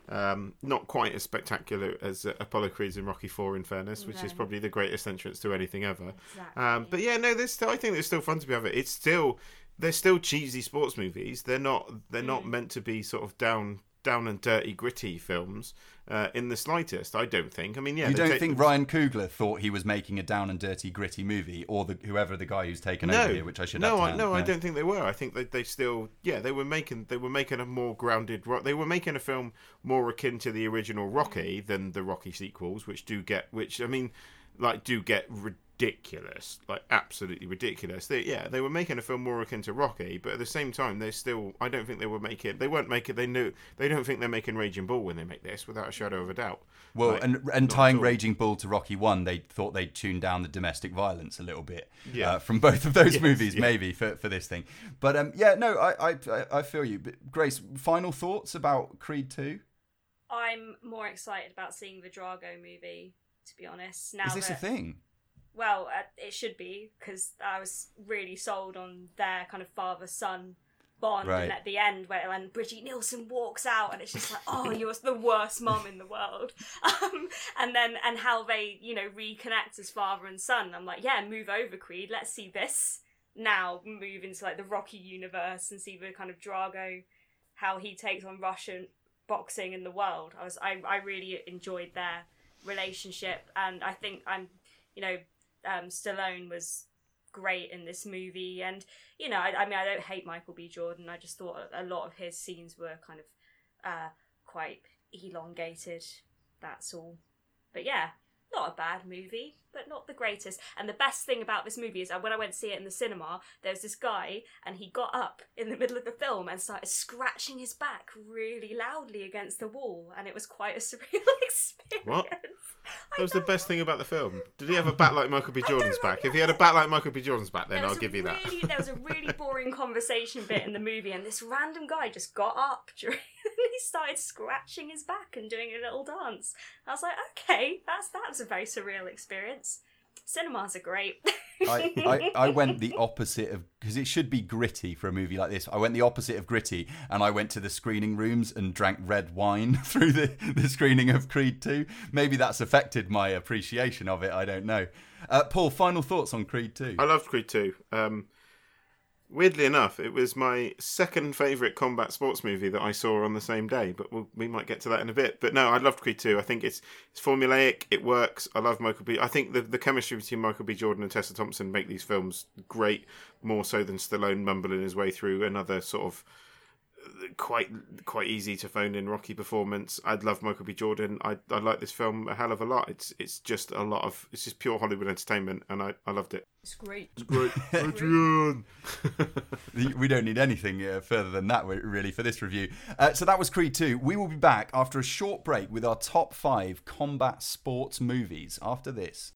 S2: Um, not quite as spectacular as uh, Apollo Creed's in Rocky Four, in fairness, which is probably the greatest entrance to anything ever.
S4: Exactly.
S2: Um, but yeah, no, there's still, I think there's still fun to be have it. It's still they're still cheesy sports movies. They're not they're not
S4: Mm.
S2: meant to be sort of down down and dirty, gritty films uh, in the slightest. I don't think. I mean, yeah,
S3: you don't
S2: take-
S3: think Ryan Coogler thought he was making a down and dirty, gritty movie, or the, whoever the guy who's taken
S2: no,
S3: over here, which I should
S2: no, I,
S3: that.
S2: no, I don't think they were. I think that they still, yeah, they were making they were making a more grounded. Ro- They were making a film more akin to the original Rocky than the Rocky sequels, which do get, which I mean, like do get ridiculous, like absolutely ridiculous. They, yeah, they were making a film more akin to Rocky, but at the same time, they still, I don't think they were making, they weren't making, it. they knew, they don't think they're making Raging Bull when they make this, without a shadow of a doubt.
S3: Well,
S2: Like,
S3: and and tying. Raging Bull to Rocky One, they thought they'd tune down the domestic violence a little bit
S2: Yeah.
S3: uh, from both of those <laughs>
S2: Yes,
S3: movies,
S2: yeah.
S3: maybe for, for this thing. But um, yeah, no, I, I I- I feel you. But Grace, final thoughts about Creed Two?
S4: I'm more excited about seeing the Drago movie, to be honest. Now
S3: Is this a thing?
S4: Well, uh, it should be because I was really sold on their kind of father son bond,
S3: Right.
S4: and at the end where when Brigitte Nielsen walks out, and it's just like, oh, you're the worst mom in the world, <laughs> um, and then and how they you know reconnect as father and son. I'm like, yeah, move over, Creed. Let's see this now. Move into like the Rocky universe and see the kind of Drago, how he takes on Russian boxing in the world. I was I, I really enjoyed their relationship, and I think I'm you know um, Stallone was great in this movie, and you know, I, I mean, I don't hate Michael B. Jordan. I just thought a lot of his scenes were kind of uh, quite elongated. That's all. But yeah, not a bad movie, but not the greatest. And the best thing about this movie is that when I went to see it in the cinema, there was this guy, and he got up in the <laughs> middle of the film and started scratching his back really loudly against the wall, and it was quite a <laughs> surreal <laughs> experience.
S2: What? That was the best thing about the film. Did he have a bat like Michael B. Jordan's back? If he had a bat like Michael B. Jordan's back, then I'll give you that.
S4: there was a really boring conversation bit in the movie, and this random guy just got up during. he started scratching his back and doing a little dance. I was like, okay, that's that was a very surreal experience. Cinemas are great.
S3: I, I, I <laughs> went the opposite of because it should be gritty for a movie like this. I went the opposite of gritty, and I went to the screening rooms and drank red wine <laughs> through the, the screening of Creed 2. Maybe that's affected my appreciation of it. I don't know. Uh, Paul, final thoughts on Creed 2?
S2: I loved Creed 2. Um, weirdly enough, it was my second favourite combat sports movie that I saw on the same day, but we'll, we might get to that in a bit. But no, I loved Creed 2. I think it's it's formulaic, it works. I love Michael B. I think the, the chemistry between Michael B. Jordan and Tessa Thompson make these films great, more so than Stallone mumbling his way through another sort of quite quite easy to phone in Rocky performance. I'd love Michael B. Jordan. I I like this film a hell of a lot. It's it's just a lot of it's just pure Hollywood entertainment, and I, I loved it.
S4: it's great.
S2: It's great, Adrian. <laughs>
S3: we don't need anything uh, further than that, really, for this review. Uh, so that was Creed 2. We will be back after a short break with our top five combat sports movies after this.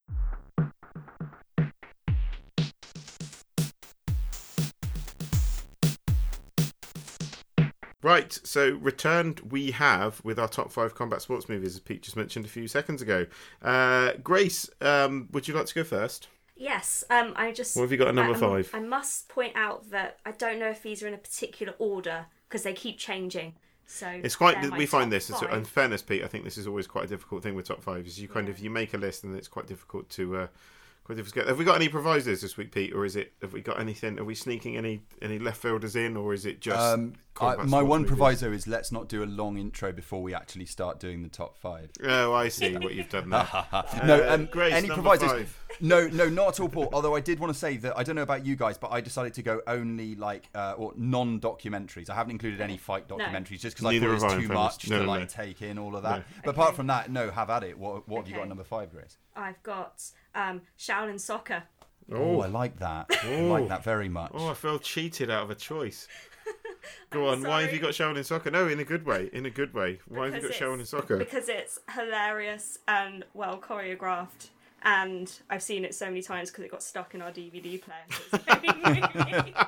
S2: Right, so returned we have with our top five combat sports movies, as Pete just mentioned a few seconds ago. Uh, Grace, um, would you like to go first?
S4: Yes, um, I just.
S2: What have you got at number
S4: I-
S2: five?
S4: I must point out that I don't know if these are in a particular order because they keep changing. So
S2: It's quite. We find this. It's,
S4: five.
S2: in fairness, Pete, I think this is always quite a difficult thing with top five. Is you kind of you make a list and it's quite difficult to. Uh, quite difficult. to get- Have we got any provisos this week, Pete, or is it? Have we got anything? Are we sneaking any any left fielders in, or is it just?
S3: Um, I, my one
S2: movies?
S3: proviso is let's not do a long intro before we actually start doing the top five.
S2: Oh, I see what you've done there. <laughs>
S3: no,
S2: Uh,
S3: um,
S2: Grace,
S3: any
S2: number
S3: provisos?
S2: five.
S3: No, no, not at all, Paul. Although I did want to say that I don't know about you guys, but I decided to go only like uh, or non-documentaries. I haven't included any fight documentaries just because I
S2: Neither
S3: thought it was too much
S2: No,
S3: to
S2: no,
S3: like
S2: no.
S3: take in all of that.
S2: No.
S3: But apart from that, no, have at it. What, what have you got
S4: Okay.
S3: at number five, Grace?
S4: I've got um, Shaolin Soccer.
S3: Oh, I like that. I like that very much.
S2: Oh, I feel cheated out of a choice. <laughs> Go on.
S4: I'm
S2: Why have you
S4: got
S2: got in soccer? No, in a good way. In a good way. Why have you got
S4: Because in
S2: soccer?
S4: Because it's hilarious and well choreographed. And I've seen it so many times because it got stuck in our DVD player. So it's a very movie. <laughs>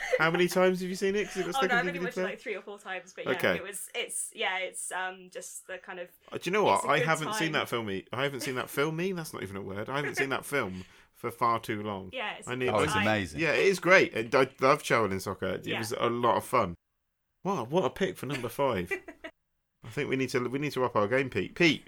S4: <laughs>
S2: How many times have you seen it? 'Cause it got
S4: oh no, I've only watched it like three or four times, but yeah,
S2: Okay.
S4: it was. It's yeah, it's um just the kind of
S2: Uh, Do you know what? I haven't seen that film. I haven't seen that filmy. That's not even a word. I haven't seen that film for far too long.
S4: yeah. It's
S2: I
S4: a
S2: need-
S3: Oh, it's
S4: time.
S3: amazing.
S2: Yeah, it is great. I I love Shaolin soccer. It
S4: Yeah.
S2: was a lot of fun. Wow, what a pick for number five. <laughs> I think we need to we need to up our game, Pete. Pete,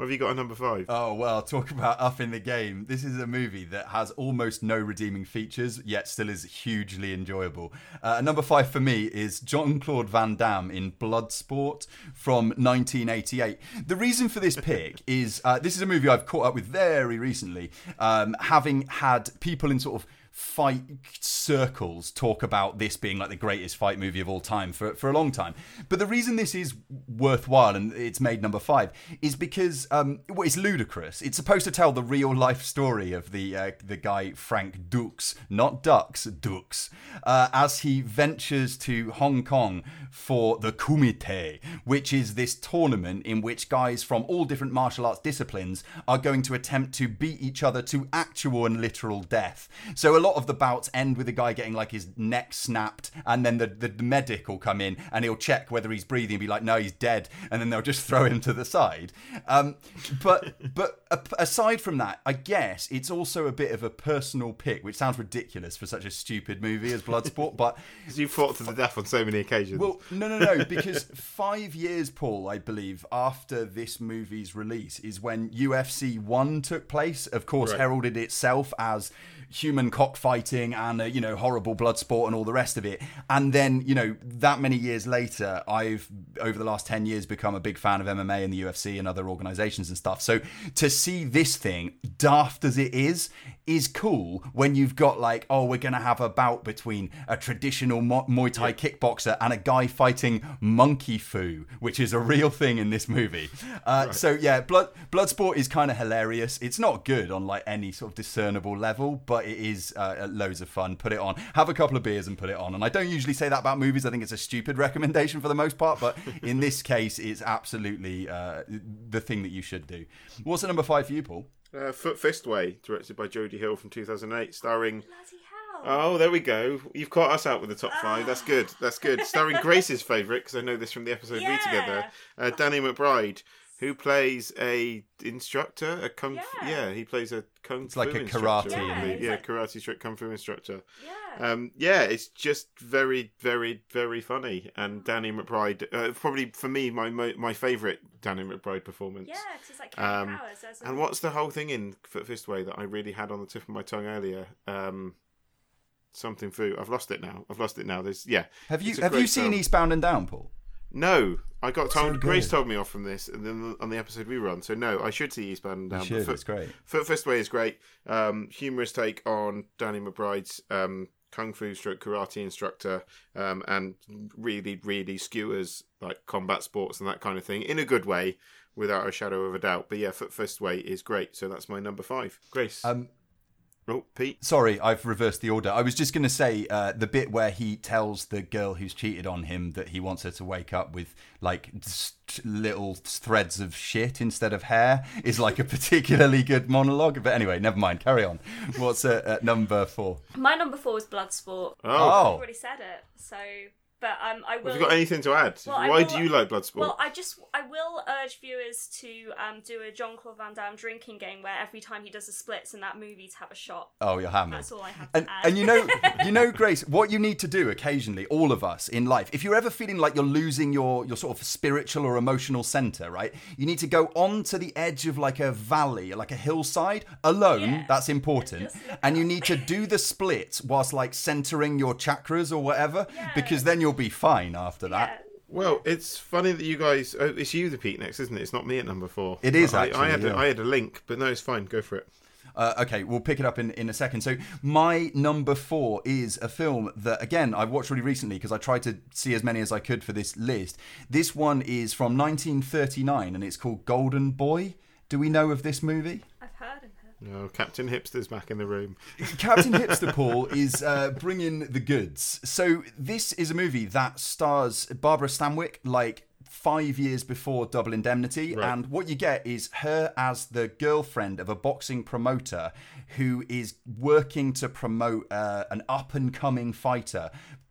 S2: What have you got on number five?
S3: Oh, well, <laughs> talk about up in the game. This is a movie that has almost no redeeming features, yet still is hugely enjoyable. Uh, number five for me is Jean Claude Van Damme in Bloodsport from 1988. The reason for this pick <laughs> is uh, this is a movie I've caught up with very recently, um, having had people in sort of fight circles talk about this being like the greatest fight movie of all time for, for a long time. But the reason this is worthwhile and it's made number five is because um, well, it's ludicrous. It's supposed to tell the real life story of the uh, the guy Frank Dux, not Dux, Dux, uh, as he ventures to Hong Kong for the Kumite, which is this tournament in which guys from all different martial arts disciplines are going to attempt to beat each other to actual and literal death. So a lot of the bouts end with a guy getting like his neck snapped, and then the, the, the medic will come in and he'll check whether he's breathing and be like, no, he's dead, and then they'll just <laughs> throw him to the side. Um, but <laughs> but aside from that, I guess it's also a bit of a personal pick, which sounds ridiculous for such a stupid movie as Bloodsport, but <laughs>
S2: Because you fought to the death on so many occasions.
S3: well, no, no, no, because five years, Paul, I believe, after this movie's release is when UFC 1 took place. Of course,
S2: Right.
S3: heralded itself as human cockfighting and, uh, you know, horrible blood sport and all the rest of it. And then, you know, that many years later, I've, over the last 10 years, become a big fan of MMA and the UFC and other organizations and stuff. So to see this thing, daft as it is, is cool when you've got like, oh, we're going to have a bout between a traditional Mo- Muay Thai kickboxer and a guy fighting monkey foo, which is a real thing in this movie. Uh, So yeah, blood Bloodsport is kind of hilarious. It's not good on like any sort of discernible level, but it is uh, loads of fun. Put it on, have a couple of beers and put it on. And I don't usually say that about movies. I think it's a stupid recommendation for the most part, but in this case, it's absolutely uh, the thing that you should do. What's the number five for you, Paul?
S2: Uh, Foot Fist Way, directed by Jody Hill from 2008, starring. Oh, there we go. You've caught us out with the top five. That's good. That's good. Starring <laughs> Grace's favourite, because I know this from the episode we together. Uh, Danny McBride, who plays a instructor, a kung. Fu,
S4: Yeah.
S2: yeah, he plays a kung
S3: It's
S2: fu
S3: like a
S2: instructor,
S3: karate
S2: I
S4: Yeah,
S2: believe.
S4: it's
S2: yeah,
S4: like-
S2: karate instructor, kung fu instructor.
S4: Yeah.
S2: Um, yeah, it's just very, very, very funny. And Danny McBride, uh, probably for me, my my, my favourite Danny McBride performance.
S4: yeah, because it's like Kenny
S2: Um,
S4: Powers. As
S2: And what's the whole thing in Foot Fist Way that I really had on the tip of my tongue earlier? Um, something fu. I've lost it now. I've lost it now. There's yeah.
S3: Have you have you seen
S2: film.
S3: Eastbound and Down, Paul?
S2: No, I got told.
S3: good.
S2: Grace told me off from this, and then on the episode we were on. So no, I should see Eastbound and Down.
S3: You should.
S2: Foot,
S3: It's great.
S2: Foot Fist Way is great. Um, humorous take on Danny McBride's um, kung fu stroke karate instructor, um, and really, really skewers like combat sports and that kind of thing in a good way, without a shadow of a doubt. But yeah, Foot Fist Way is great. So that's my number five. Grace.
S3: Um,
S2: oh, Pete.
S3: Sorry, I've reversed the order. I was just going to say uh, the bit where he tells the girl who's cheated on him that he wants her to wake up with like st- little threads of shit instead of hair is like a <laughs> particularly good monologue. But anyway, never mind. Carry on. What's uh, at number four?
S4: My number four is Bloodsport.
S2: Oh.
S4: I've
S3: Oh,
S4: already said it. So, but um, I will.
S2: Have you got anything to add?
S4: Well,
S2: Why
S4: will-
S2: do you like Bloodsport?
S4: Well, I just I will urge viewers to um, do a John Claude Van Damme drinking game where every time he does the splits in that movie to have a shot.
S3: oh, you're hammered.
S4: That's all I have to
S3: And,
S4: add.
S3: and you know, <laughs> you know, Grace, what you need to do occasionally, all of us in life, if you're ever feeling like you're losing your your sort of spiritual or emotional center, right? You need to go onto the edge of like a valley, like a hillside, alone.
S4: Yeah.
S3: That's important.
S4: Just
S3: And you need to do the splits whilst like centering your chakras or whatever,
S4: Yeah.
S3: because then you'll be fine after
S4: yeah.
S3: that.
S2: Well, it's funny that you guys. Oh, it's you, the Pete, next, isn't it? It's not me at number four.
S3: It is,
S2: I, I had
S3: yeah.
S2: a, I had a link, but no, it's fine. Go for it.
S3: Uh, okay, we'll pick it up in, in a second. So, my number four is a film that, again, I've watched really recently because I tried to see as many as I could for this list. This one is from 1939 and it's called Golden Boy. Do we know of this movie?
S4: I've heard of it.
S2: No, Captain Hipster's back in the room. <laughs>
S3: Captain Hipster Paul is uh, bringing the goods. So this is a movie that stars Barbara Stanwyck like five years before Double Indemnity,
S2: Right.
S3: and what you get is her as the girlfriend of a boxing promoter who is working to promote uh, an up and coming fighter.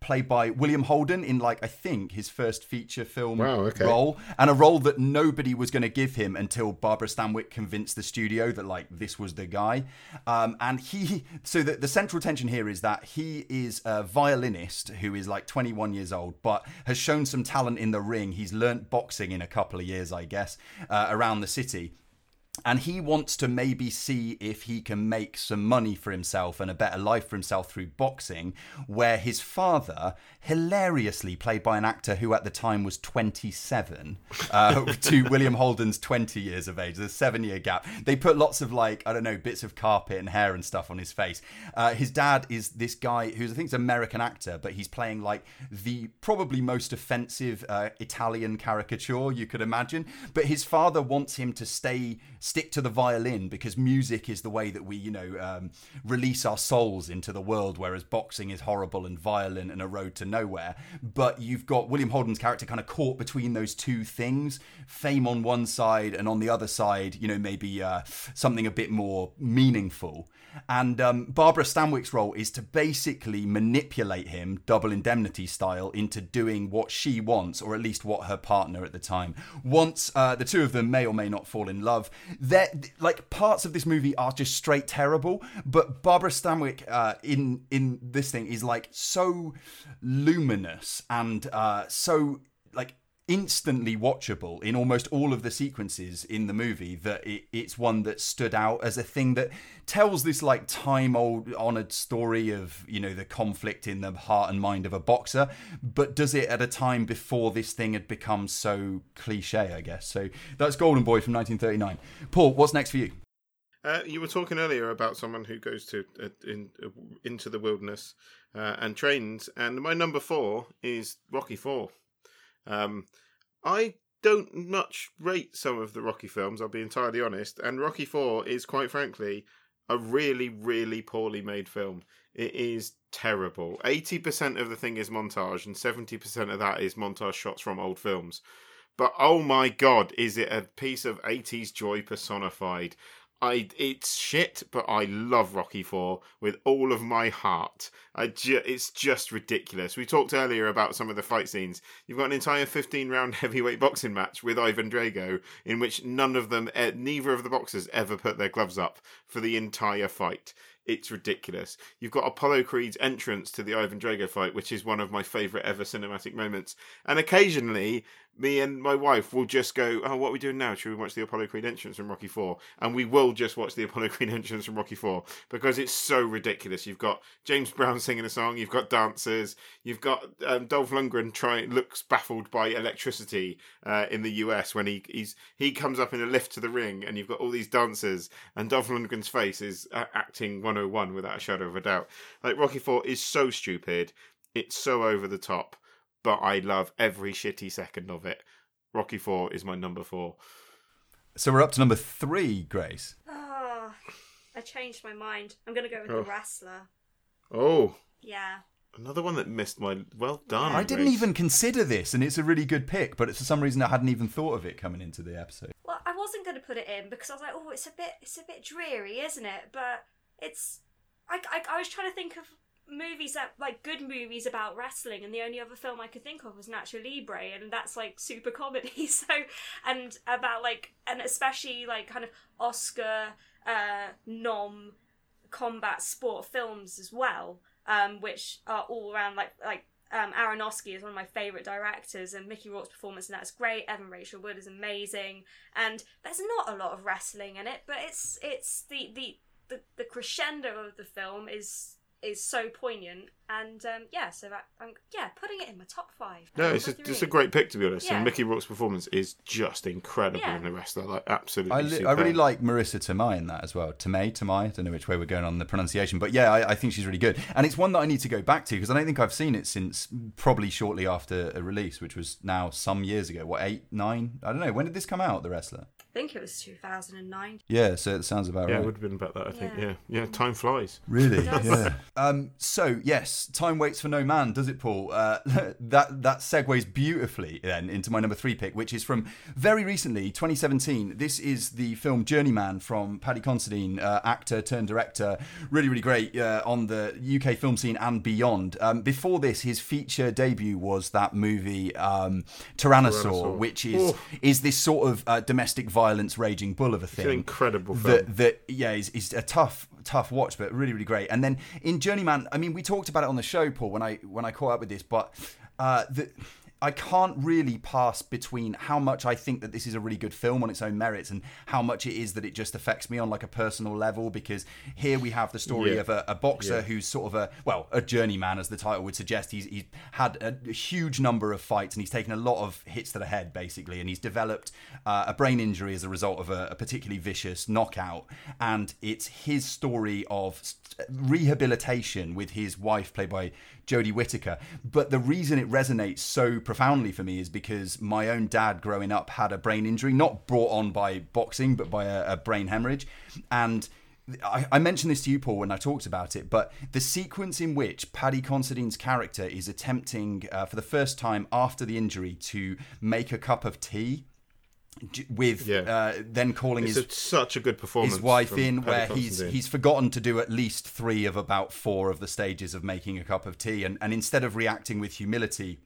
S3: Played by William Holden in like I think his first feature film
S2: Wow, okay.
S3: role, and a role that nobody was going to give him until Barbara Stanwyck convinced the studio that like this was the guy. Um, and he, <laughs> so the, the central tension here is that he is a violinist who is like 21 years old, but has shown some talent in the ring. He's learnt boxing in a couple of years, I guess, uh, around the city. And he wants to maybe see if he can make some money for himself and a better life for himself through boxing. Where his father, hilariously played by an actor who at the time was 27, uh, <laughs> to William Holden's 20 years of age, there's a seven year gap. They put lots of like, I don't know, bits of carpet and hair and stuff on his face. Uh, his dad is this guy who's, I think, is an American actor, but he's playing like the probably most offensive uh, Italian caricature you could imagine. But his father wants him to stay stick to the violin because music is the way that we, you know, um, release our souls into the world, whereas boxing is horrible and violent and a road to nowhere. But you've got William Holden's character kind of caught between those two things fame on one side, and on the other side, you know, maybe uh, something a bit more meaningful. And um, Barbara Stanwyck's role is to basically manipulate him, double indemnity style, into doing what she wants, or at least what her partner at the time wants. Uh, the two of them may or may not fall in love. They're, like parts of this movie are just straight terrible, but Barbara Stanwyck uh, in in this thing is like so luminous and uh, so like instantly watchable in almost all of the sequences in the movie that it, it's one that stood out as a thing that tells this like time old honored story of you know the conflict in the heart and mind of a boxer but does it at a time before this thing had become so cliche i guess. So that's golden boy from 1939 paul what's next for you?
S2: Uh, you were talking earlier about someone who goes to uh, in uh, into the wilderness uh, and trains, and my number four is Rocky Four. Um, I don't much rate some of the Rocky films. I'll be entirely honest, and Rocky Four is quite frankly a really, really poorly made film. It is terrible. Eighty percent of the thing is montage, and seventy percent of that is montage shots from old films. But oh my god, is it a piece of 80s joy personified? I it's shit, but I love Rocky Four with all of my heart. I ju- it's just ridiculous. We talked earlier about some of the fight scenes. You've got an entire 15 round <laughs> heavyweight boxing match with Ivan Drago, in which none of them, eh, neither of the boxers ever put their gloves up for the entire fight. It's ridiculous. You've got Apollo Creed's entrance to the Ivan Drago fight, which is one of my favourite ever cinematic moments. And occasionally, me and my wife will just go, "Oh, what are we doing now? Should we watch the Apollo Creed entrance from Rocky Four? And we will just watch the Apollo <laughs> Creed entrance from Rocky Four because it's so ridiculous. You've got James Brown <laughs> singing a song, you've got dancers, you've got um, Dolph Lundgren try looks baffled by electricity uh, in the US when he he's he comes up in a lift to the ring, and you've got all these dancers, and Dolph Lundgren's face is uh, acting 101 without a shadow of a doubt. Like Rocky Four is so stupid, it's so over the top but I love every shitty second of it. Rocky Four is my number four.
S3: so we're up to number three grace
S4: Oh, I changed my mind. I'm gonna go with
S2: Oh.
S4: the wrestler.
S2: Oh,
S4: Yeah.
S2: another one that missed my. Well done.
S3: i didn't
S2: Grace.
S3: even consider this and it's a really good pick but for some reason i hadn't even thought of it coming into the episode
S4: Well, I wasn't gonna put it in because I was like, oh, it's a bit, it's a bit dreary, isn't it? But it's, I, I, I was trying to think of movies that like good movies about wrestling, and the only other film I could think of was Nacho Libre, and that's like super <laughs> comedy. So, and about like, and especially like kind of Oscar uh, nom combat sport films as well, um, which are all around like like um, Aronofsky is one of my favourite directors, and Mickey Rourke's performance in that is great. Evan Rachel Wood is amazing, and there's not a lot of wrestling in it, but it's it's the the the, the crescendo of the film is is so poignant, and um, yeah, so that um, yeah, putting it in my top five.
S2: No, it's a, it's a great pick to be honest.
S4: Yeah.
S2: And Mickey Rourke's performance is just incredible
S4: Yeah.
S2: in the wrestler, like absolutely.
S3: I, li- I really like Marisa Tomei in that as well. Tomei, Tomei. I don't know which way we're going on the pronunciation, but yeah, I, I think she's really good, and it's one that I need to go back to because I don't think I've seen it since probably shortly after a release, which was now some years ago. What eight, nine? I don't know. When did this come out? The wrestler.
S4: I think it was 2009.
S3: Yeah, so it sounds about
S2: Yeah, it would have been about that. I think.
S4: Yeah.
S2: Yeah, yeah. Time flies.
S3: Really? Yeah. Um, so yes, time waits for no man, does it, Paul? Uh, <laughs> that that segues beautifully then into my number three pick, which is from very recently, 2017. This is the film Journeyman from Paddy Considine, uh, actor turned director, really really great uh, on the UK film scene and beyond. Um, before this, his feature debut was that movie um, Tyrannosaur,
S2: Tyrannosaur.
S3: which is
S2: Oof.
S3: is this sort of uh, domestic violence raging bull of a thing
S2: It's an incredible film.
S3: that that yeah is, is a tough tough watch but really really great and then in journeyman i mean we talked about it on the show paul when i when i caught up with this but uh the I can't really pass between how much I think that this is a really good film on its own merits and how much it is that it just affects me on like a personal level because here we have the story
S2: Yeah.
S3: of a, a boxer
S2: Yeah.
S3: who's sort of a well a journeyman as the title would suggest he's he's had a, a huge number of fights and he's taken a lot of hits to the head basically and he's developed uh, a brain injury as a result of a, a particularly vicious knockout and it's his story of rehabilitation with his wife played by Jodie Whittaker. But the reason it resonates so profoundly for me is because my own dad growing up had a brain injury not brought on by boxing but by a, a brain hemorrhage. And I, I mentioned this to you, Paul, when I talked about it, but the sequence in which Paddy Considine's character is attempting, uh, for the first time after the injury, to make a cup of tea, with
S2: Yeah.
S3: uh, then calling
S2: It's
S3: his
S2: a, such a good performance.
S3: his wife in where he's he's forgotten to do at least three of about four of the stages of making a cup of tea and, and instead of reacting with humility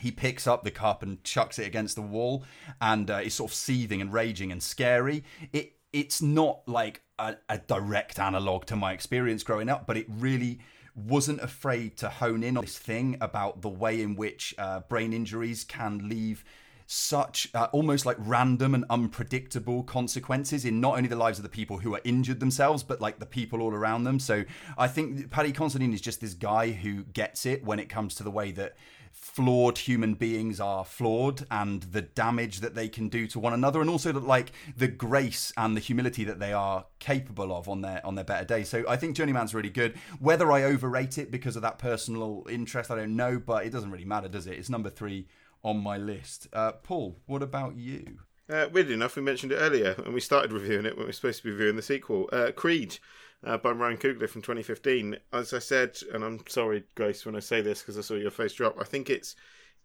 S3: he picks up the cup and chucks it against the wall and uh, is sort of seething and raging and scary it it's not like a, a direct analog to my experience growing up but it really wasn't afraid to hone in on this thing about the way in which uh, brain injuries can leave such uh, almost like random and unpredictable consequences in not only the lives of the people who are injured themselves, but like the people all around them. So I think Paddy Considine is just this guy who gets it when it comes to the way that flawed human beings are flawed and the damage that they can do to one another and also that like the grace and the humility that they are capable of on their on their better days. So i think journeyman's really good. Whether i overrate it because of that personal interest i don't know but it doesn't really matter does it? It's number three on my list uh, paul what about you
S2: Uh, weirdly enough, we mentioned it earlier, and we started reviewing it when we were supposed to be reviewing the sequel, uh, Creed, uh, by Ryan Coogler from 2015. As I said, and I'm sorry, Grace, when I say this because I saw your face drop. I think it's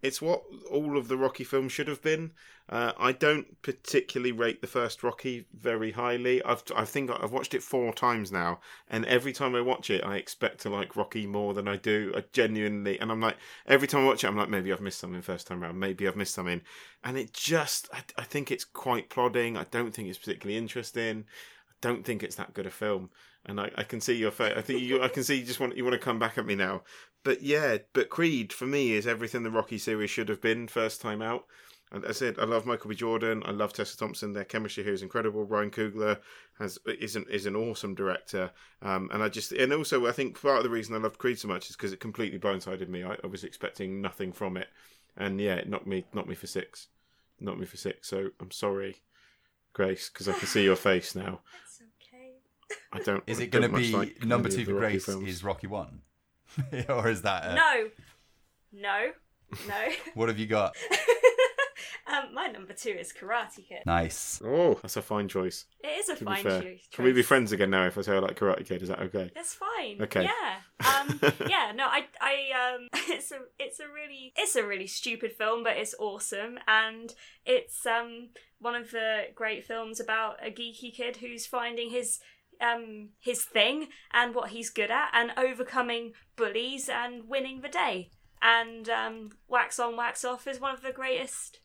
S2: it's what all of the Rocky films should have been. Uh, I don't particularly rate the first Rocky very highly. I've I think I've watched it four times now, and every time I watch it, I expect to like Rocky more than I do. I genuinely, and I'm like every time I watch it, I'm like maybe I've missed something first time around, maybe I've missed something, and it just I, I think it's quite plodding. I don't think it's particularly interesting. I don't think it's that good a film, and I, I can see your face. I think you, I can see you just want you want to come back at me now. But yeah, but Creed for me is everything the Rocky series should have been first time out. And I said I love Michael B. Jordan. I love Tessa Thompson. Their chemistry here is incredible. Ryan Coogler has is an is an awesome director. Um, and I just and also I think part of the reason I loved Creed so much is because it completely blindsided me. I, I was expecting nothing from it, and yeah, it knocked me knocked me for six, knocked me for six. So I'm sorry, Grace, because I can see your face now.
S4: That's okay.
S2: I don't.
S3: is it going to be
S2: like
S3: number two for grace
S2: films.
S3: is rocky one <laughs> or is that uh,
S4: No. No. No. <laughs>
S3: what have you got <laughs>
S4: um, my number two is Karate Kid.
S3: nice
S2: Oh, that's a fine choice.
S4: It is a
S2: To
S4: fine
S2: fair,
S4: choice.
S2: can we be friends again now? If I say I like Karate Kid, is that okay?
S4: That's fine.
S2: Okay.
S4: Yeah. Um, yeah. No, I, I, um, it's a, it's a really, it's a really stupid film, but it's awesome, and it's um one of the great films about a geeky kid who's finding his um his thing and what he's good at, and overcoming bullies and winning the day. And um, Wax On, Wax Off is one of the greatest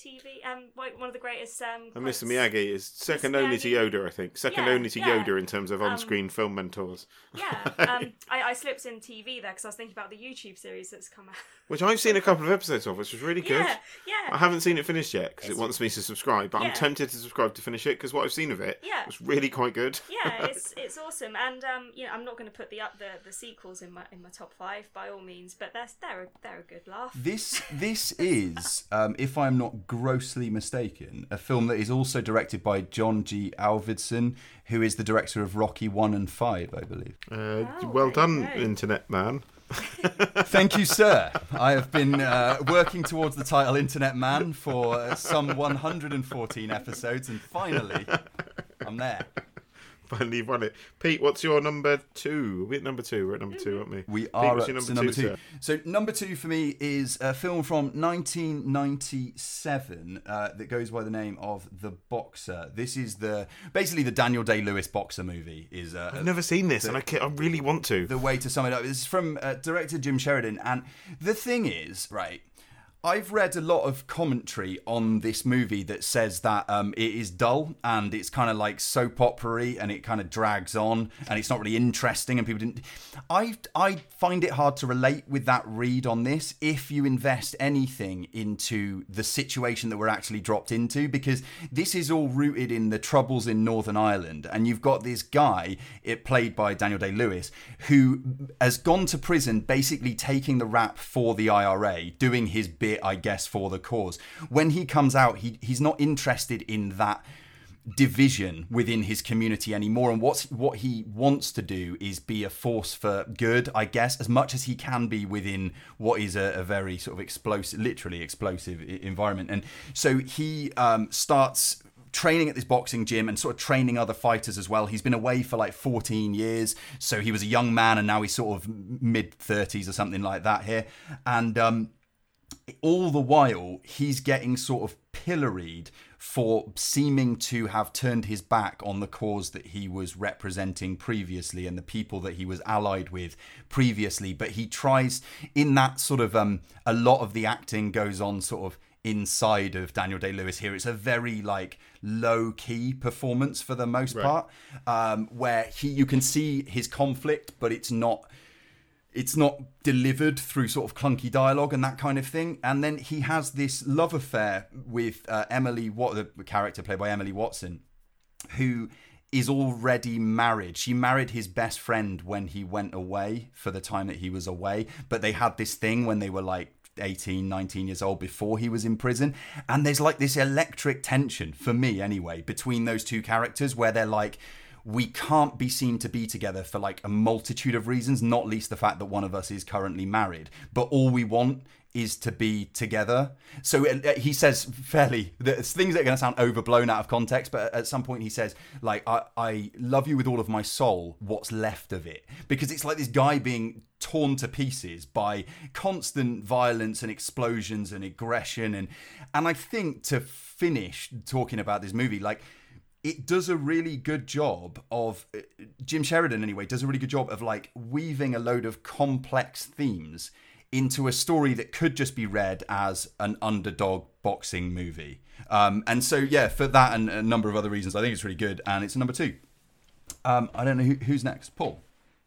S4: TV, um, one of the greatest um.
S2: And Mr.
S4: quotes.
S2: Miyagi is second
S4: Mr.
S2: only to Yoda, I think. Second
S4: Yeah,
S2: only to
S4: yeah.
S2: Yoda in terms of on-screen film mentors.
S4: Yeah, <laughs> um, I, I slipped in TV there because I was thinking about the YouTube series that's come out.
S2: Which I've seen a couple of episodes of, which was really good.
S4: Yeah, yeah.
S2: I haven't seen it finished yet because it wants me to subscribe, but
S4: Yeah.
S2: I'm tempted to subscribe to finish it because what I've seen of it
S4: Yeah.
S2: was really quite good.
S4: yeah, <laughs> it's it's awesome, and um, you know, I'm not going to put the up the, the sequels in my in my top five by all means, but they're they're a, they're a good laugh.
S3: This this is, um, if I'm not grossly mistaken, a film that is also directed by John G. Avildsen, who is the director of Rocky One and Five, I believe.
S2: Uh,
S4: Oh,
S2: well done,
S4: you go.
S2: Internet Man. <laughs>
S3: Thank you, sir. I have been uh, working towards the title Internet Man for uh, some 114 episodes, and finally, I'm there. <laughs>
S2: Finally, you've won it. Pete, what's your number two? We're at number two. We're at number two, aren't we?
S3: We
S2: Pete,
S3: are
S2: your
S3: to number two.
S2: sir?
S3: So number two for me is a film from 1997 uh, that goes by the name of The Boxer. This is the basically the Daniel Day Lewis boxer movie. Is uh,
S2: I've never seen this, and I, ca- I really want to.
S3: the way to sum it up. Is from uh, director Jim Sheridan, and the thing is, right. I've read a lot of commentary on this movie that says that um, it is dull and it's kind of like soap opera and it kind of drags on and it's not really interesting and people didn't. I I find it hard to relate with that read on this if you invest anything into the situation that we're actually dropped into because this is all rooted in the troubles in Northern Ireland and you've got this guy, it played by Daniel Day Lewis, who has gone to prison basically taking the rap for the IRA, doing his bit, I guess, for the cause. When he comes out, he he's not interested in that division within his community anymore and what's what he wants to do is be a force for good i guess as much as he can be within what is a, a very sort of explosive literally explosive environment and so he um, starts training at this boxing gym and sort of training other fighters as well. He's been away for like 14 years, so he was a young man and now he's sort of mid 30s or something like that here. And um, all the while, he's getting sort of pilloried for seeming to have turned his back on the cause that he was representing previously and the people that he was allied with previously. But he tries, in that sort of, um, a lot of the acting goes on sort of inside of Daniel Day Lewis here. It's a very like low key performance for the most part, um, where he you can see his conflict, but it's not it's not delivered through sort of clunky dialogue and that kind of thing. And then he has this love affair with uh, Emily, what the character played by Emily Watson, who is already married. She married his best friend when he went away for the time that he was away. But they had this thing when they were like 18, 19 years old before he was in prison. And there's like this electric tension, for me anyway, between those two characters where they're like, we can't be seen to be together for like a multitude of reasons, not least the fact that one of us is currently married. But all we want is to be together. So uh, he says fairly there's things that are going to sound overblown out of context, but at some point he says like I, I love you with all of my soul. What's left of it? Because it's like this guy being torn to pieces by constant violence and explosions and aggression and and I think to finish talking about this movie like it does a really good job of uh, Jim Sheridan anyway does a really good job of like weaving a load of complex themes into a story that could just be read as an underdog boxing movie. Um, and so yeah, for that and a number of other reasons, I think it's really good, and it's number two. Um, I don't know who, who's next, Paul.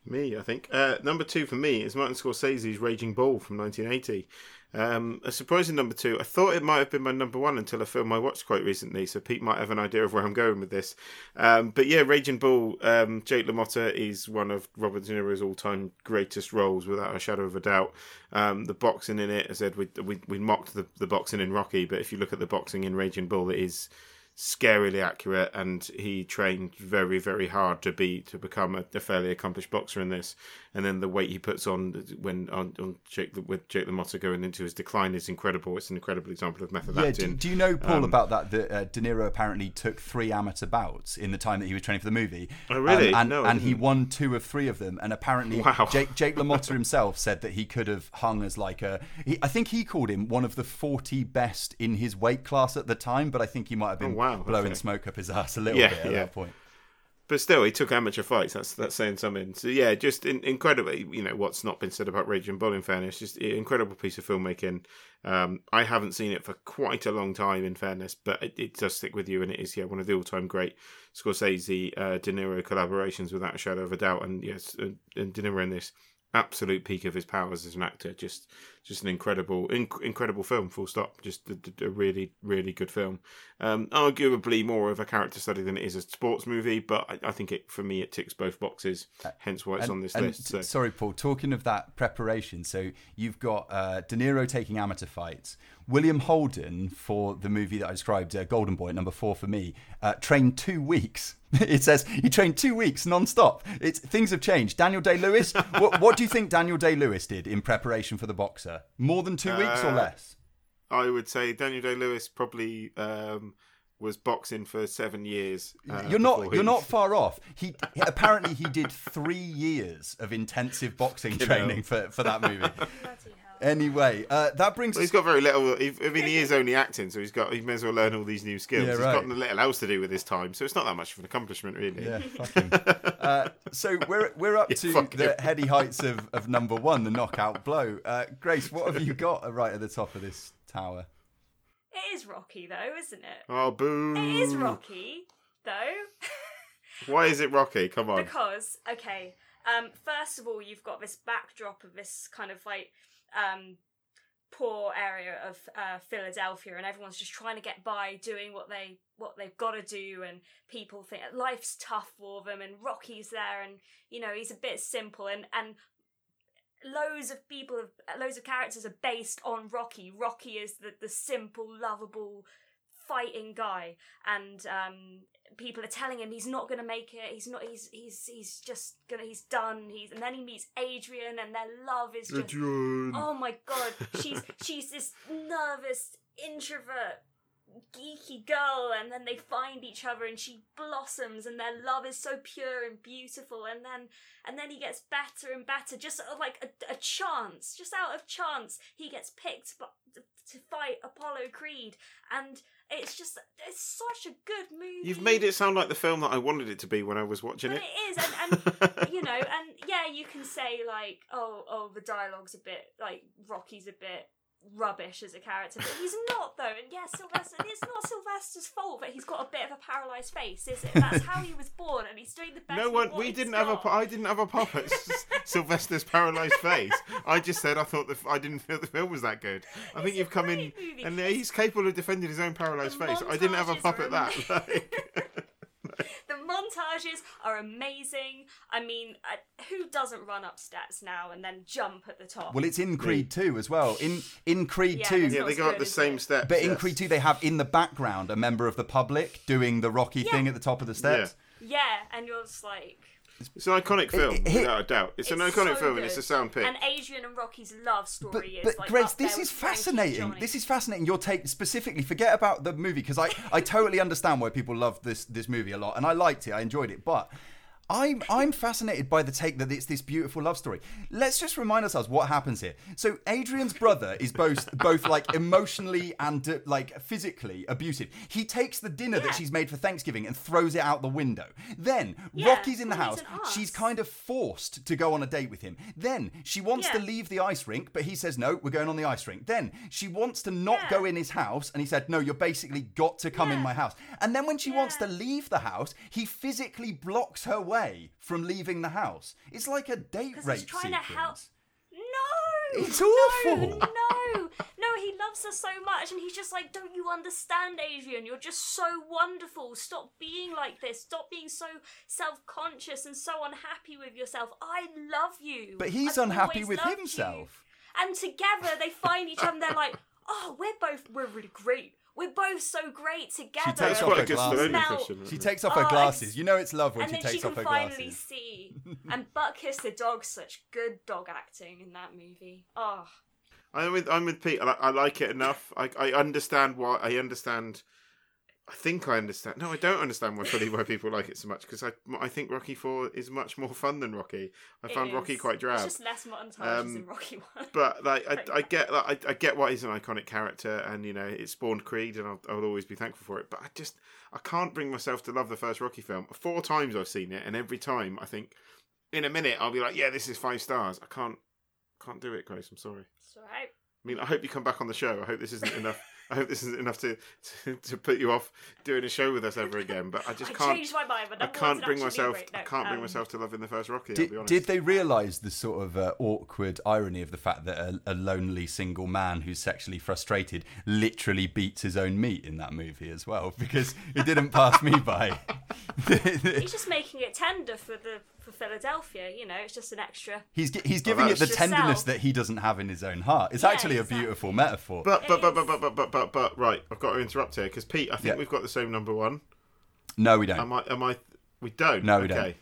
S2: Me, I think. Uh, number two for me is Martin Scorsese's Raging Bull from 1980. Um, a surprising number two. I thought it might have been my number one until a film I watched quite recently, so Pete might have an idea of where I'm going with this. Um, but yeah, Raging Bull, um, Jake LaMotta is one of Robert De Niro's all-time greatest roles, without a shadow of a doubt. Um, the boxing in it, as I said, we, we, we mocked the, the boxing in Rocky, but if you look at the boxing in Raging Bull, it is scarily accurate and he trained very very hard to be to become a, a fairly accomplished boxer in this and then the weight he puts on when on, on Jake with Jake LaMotta going into his decline is incredible it's an incredible example of method
S3: Yeah,
S2: acting
S3: do, do you know, Paul,
S2: Um,
S3: about that? That uh, De Niro apparently took three amateur bouts in the time that he was training for the movie.
S2: Oh, really?
S3: Um, and
S2: No,
S3: and he won two of three of them. And apparently, <laughs>
S2: Wow.
S3: Jake, Jake <laughs> LaMotta himself said that he could have hung as like a. He, I think he called him one of the 40 best in his weight class at the time, but I think he might have been
S2: Oh, wow,
S3: blowing
S2: okay.
S3: smoke up his ass a little
S2: Yeah,
S3: bit at
S2: yeah.
S3: that point.
S2: But still, he took amateur fights. That's that's saying something. So yeah, just in, incredibly. You know what's not been said about Raging Bull. In fairness, just incredible piece of filmmaking. Um, I haven't seen it for quite a long time. In fairness, but it, it does stick with you, and it is yeah one of the all-time great Scorsese uh, De Niro collaborations without a shadow of a doubt. And yes, uh, and De Niro in this absolute peak of his powers as an actor. Just just an incredible inc- incredible film. Full stop. Just a, a really really good film. Um, arguably more of a character study than it is a sports movie, but I, I think it for me it ticks both boxes. Hence why it's on this
S3: and
S2: list. So.
S3: Sorry, Paul. Talking of that preparation, so you've got uh, De Niro taking amateur fights. William Holden for the movie that I described, uh, Golden Boy, number four for me, uh, trained two weeks. <laughs> it says he trained two weeks non-stop. It's things have changed. Daniel Day Lewis. <laughs> what, what do you think Daniel Day Lewis did in preparation for the boxer? More than two weeks or
S2: Uh,
S3: less?
S2: I would say Daniel Day Lewis probably um, was boxing for seven years. uh,
S3: you're not you're not <laughs> far off. He apparently he did three years of intensive boxing training for, for that movie.
S4: Bloody hell.
S3: Anyway, uh, that brings
S2: Well, he's
S3: us
S2: got very little. he- I mean, he is only acting, so he's got. He may as well learn all these new skills.
S3: Yeah,
S2: He's
S3: right.
S2: got little else to do with his time, so it's not that much of an accomplishment, really.
S3: Yeah, <laughs> fucking. uh, so we're we're up
S2: Yeah,
S3: to
S2: fuck
S3: the
S2: him.
S3: heady heights of, of number one, the knockout blow. Uh, Grace, what have you <laughs> got right at the top of this tower.
S4: It is Rocky, though, isn't it?
S2: Oh, boo!
S4: It is Rocky, though. <laughs>
S2: Why is it Rocky? Come on.
S4: Because okay, um, first of all, you've got this backdrop of this kind of like um, poor area of uh, Philadelphia, and everyone's just trying to get by, doing what they what they've got to do, and people think life's tough for them, and Rocky's there, and you know he's a bit simple, and and loads of people have loads of characters are based on Rocky. Rocky is the the simple, lovable fighting guy and um people are telling him he's not going to make it he's not he's he's he's just gonna he's done he's and then he meets adrian and their love is just
S2: Adrian.
S4: oh my god <laughs> she's she's this nervous introvert geeky girl and then they find each other and she blossoms and their love is so pure and beautiful and then and then he gets better and better just sort of like a, a chance just out of chance he gets picked bu- to fight apollo creed and it's just it's such a good movie
S2: You've made it sound like the film that I wanted it to be when I was watching
S4: but
S2: it.
S4: it is, and, and <laughs> you know, and yeah, you can say like, oh, oh, the dialogue's a bit like Rocky's a bit rubbish as a character, but he's not though. And yeah, Sylvester, it's not Sylvester's fault that he's got a bit of a paralysed face, is it? That's how he was born, and he's doing the best.
S2: No one. We didn't have a.
S4: got.
S2: pu- I didn't have a pop at <laughs> Sylvester's paralysed face. I just said I thought the. I didn't feel the film was that good. I think
S4: It's a
S2: you've come in,
S4: movie.
S2: and he's capable of defending his own paralysed face. I didn't have a pop at that. Like, <laughs>
S4: montages are amazing. I mean, uh, who doesn't run up steps now and then jump at the top?
S3: Well, it's in Creed 2 as well. In in Creed
S4: Yeah,
S3: 2,
S2: yeah, they go up the same
S4: it?
S2: steps.
S3: but in. Creed 2 they have in the background a member of the public doing the Rocky
S4: Yeah.
S3: thing at the top of the steps.
S4: yeah, and you're just like.
S2: It's an iconic film,
S3: it- it-
S2: without a doubt. It's, an iconic
S4: so
S2: film, and it's a sound pick.
S4: And Adrian and Rocky's love story
S3: But,
S4: is
S3: but
S4: like
S3: Grace, this is fascinating. This is fascinating. Your take specifically. Forget about the movie because I, I totally understand why people love this this movie a lot, and I liked it. I enjoyed it, but. I'm I'm fascinated by the take that it's this beautiful love story. Let's just remind ourselves what happens here. So Adrian's brother is both both like emotionally and uh, like physically abusive. He takes the dinner
S4: Yeah.
S3: that she's made for Thanksgiving and throws it out the window. Then
S4: Yeah,
S3: Rocky's in the house.
S4: he's an arse.
S3: She's kind of forced to go on a date with him. Then she wants to leave the ice rink, but he says no, we're going on the ice rink. Then she wants to not
S4: Yeah.
S3: go in his house, and he said no, you're basically got to come in my house. And then when she wants to leave the house, he physically blocks her way from leaving the house. It's like a date rape
S4: he's trying
S3: sequence.
S4: to help. No,
S3: It's awful.
S4: No, no, no, he loves her so much, and he's just like, "Don't you understand, Adrian? You're just so wonderful. Stop being like this. Stop being so self-conscious and so unhappy with yourself. I love you."
S3: But he's
S4: I've
S3: unhappy with
S4: loved you."
S3: himself.
S4: And together they find each other. and They're like, "Oh, we're both we're really great. We're both so great together."
S3: She
S2: takes
S3: off her glasses.
S2: Stoner
S3: She takes off her
S4: it's-
S3: glasses. You know it's love when she
S4: and
S3: she
S4: then she
S3: takes
S4: can
S3: off her
S4: finally see. <laughs> and Buck Butkus the dog's such good dog acting in that movie. Oh,
S2: I'm with I'm with Pete. I, I like it enough. I I understand why. I understand. I think I understand. No, I don't understand why fully why people like it so much because I I think Rocky Four is much more fun than Rocky. I
S4: it
S2: found Rocky quite drab.
S4: It's just less montages
S2: Um,
S4: in Rocky One.
S2: But like I, <laughs> I get like, I, I get why he's an iconic character, and you know it spawned Creed, and I'll, I'll always be thankful for it. But I just I can't bring myself to love the first Rocky film. Four times I've seen it, and every time I think in a minute I'll be like, yeah, this is five stars. I can't can't do it, Grace. I'm sorry.
S4: It's alright.
S2: I mean, I hope you come back on the show. I hope this isn't enough. I hope this isn't enough to, to to put you off doing a show with us ever again. But I just
S4: I
S2: can't.
S4: changed my mind, but
S2: I can't bring myself.
S4: great. No,
S2: I can't bring
S4: um,
S2: myself to loving the first Rocky. I'll
S3: Did,
S2: be honest.
S3: did they realise the sort of uh, awkward irony of the fact that a, a lonely single man who's sexually frustrated literally beats his own meat in that movie as well? Because it didn't pass me by. <laughs>
S4: He's just making it tender for the for Philadelphia. You know, it's just an extra.
S3: he's gi- he's giving it
S2: that's-
S3: the tenderness
S4: Yourself.
S3: that he doesn't have in his own heart. It's
S4: Yeah,
S3: actually a beautiful metaphor.
S2: But but but but but but but but, but right, I've got to interrupt here because Pete, I think
S3: Yeah.
S2: we've got the same number one.
S3: no, we don't.
S2: Am I? Am I? We don't.
S3: No, we
S2: okay.
S3: don't.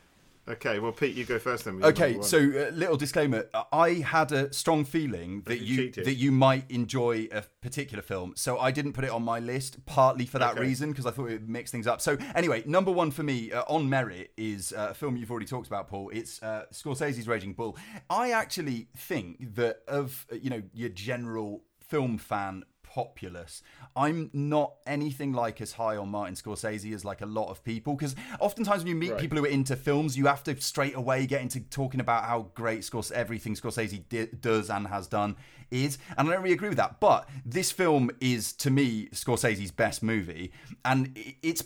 S2: Okay. Well, Pete, you go first then.
S3: Okay, so uh, little disclaimer: I had a strong feeling that
S2: you cheated.
S3: that you might enjoy a particular film, so I didn't put it on my list. Partly for that
S2: Okay.
S3: reason, because I thought it would mix things up. So anyway, number one for me uh, on merit is uh, a film you've already talked about, Paul. It's uh, Scorsese's Raging Bull. I actually think that of you know your general film fan populace. I'm not anything like as high on Martin Scorsese as like a lot of people because oftentimes when you meet
S2: Right.
S3: people who are into films, you have to straight away get into talking about how great Scors- everything Scorsese di- does and has done is, and I don't really agree with that. But this film is to me Scorsese's best movie, and it's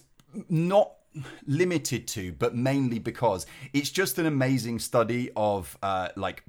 S3: not limited to, but mainly because it's just an amazing study of uh, like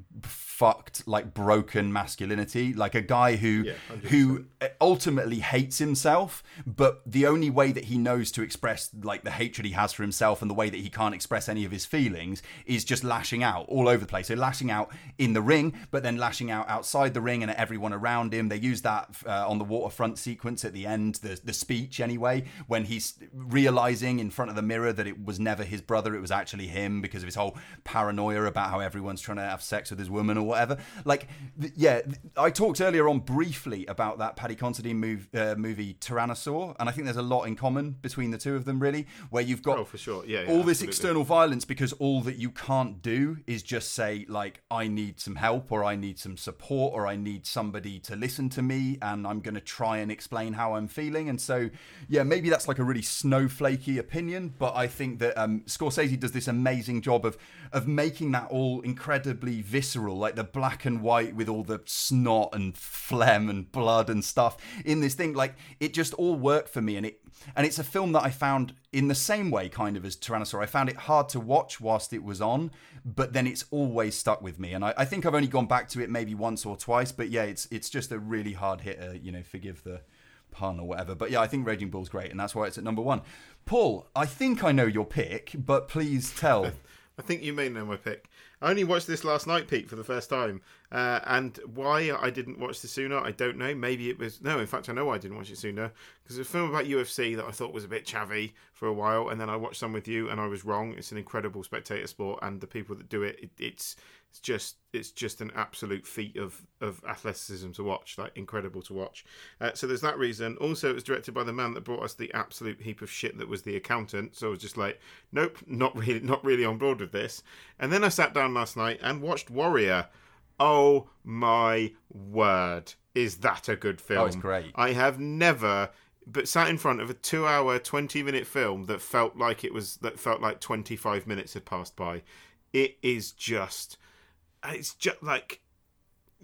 S3: fucked, like broken masculinity, like a guy who
S2: Yeah,
S3: who ultimately hates himself, but the only way that he knows to express like the hatred he has for himself and the way that he can't express any of his feelings is just lashing out all over the place. So lashing out in the ring, but then lashing out outside the ring and at everyone around him. They use that uh, on the waterfront sequence at the end, the the speech anyway, when he's realizing in front of the mirror that it was never his brother, it was actually him because of his whole paranoia about how everyone's trying to have sex with his woman or whatever. Like, th- yeah, th- I talked earlier on briefly about that Paddy Considine move, uh, movie Tyrannosaur, and I think there's a lot in common between the two of them, really, where you've got
S2: Oh, for sure. Yeah, yeah,
S3: all this external violence because all that you can't do is just say like I need some help or I need some support or I need somebody to listen to me and I'm going to try and explain how I'm feeling and so yeah maybe that's like a really snowflakey opinion but I think that um, Scorsese does this amazing job of of making that all incredibly visceral like the black and white with all the snot and phlegm and blood and stuff in this thing like it just all worked for me and it and it's a film that I found in the same way, kind of as Tyrannosaur. I found it hard to watch whilst it was on, but then it's always stuck with me. And I, I think I've only gone back to it maybe once or twice. But yeah, it's it's just a really hard hitter. You know, forgive the pun or whatever. But yeah, I think Raging Bull's great, and that's why it's at number one. Paul, I think I know your pick, but please tell. <laughs>
S2: I think you may know my pick. I only watched this last night, Pete, for the first time. Uh, and why I didn't watch this sooner, I don't know. Maybe it was. No, in fact, I know why I didn't watch it sooner. Because it's a film about UFC that I thought was a bit chavvy for a while. And then I watched some with you and I was wrong. It's an incredible spectator sport. And the people that do it, it it's. It's just it's just an absolute feat of, of athleticism to watch, like incredible to watch. Uh, so there's that reason. Also, it was directed by the man that brought us the absolute heap of shit that was the accountant. So I was just like, nope, not really, not really on board with this. And then I sat down last night and watched Warrior. Oh my word, is that a good film?
S3: Oh, it's great.
S2: I have never but sat in front of a two hour 20 minute film that felt like it was that felt like 25 minutes had passed by it is just Uh, it's just like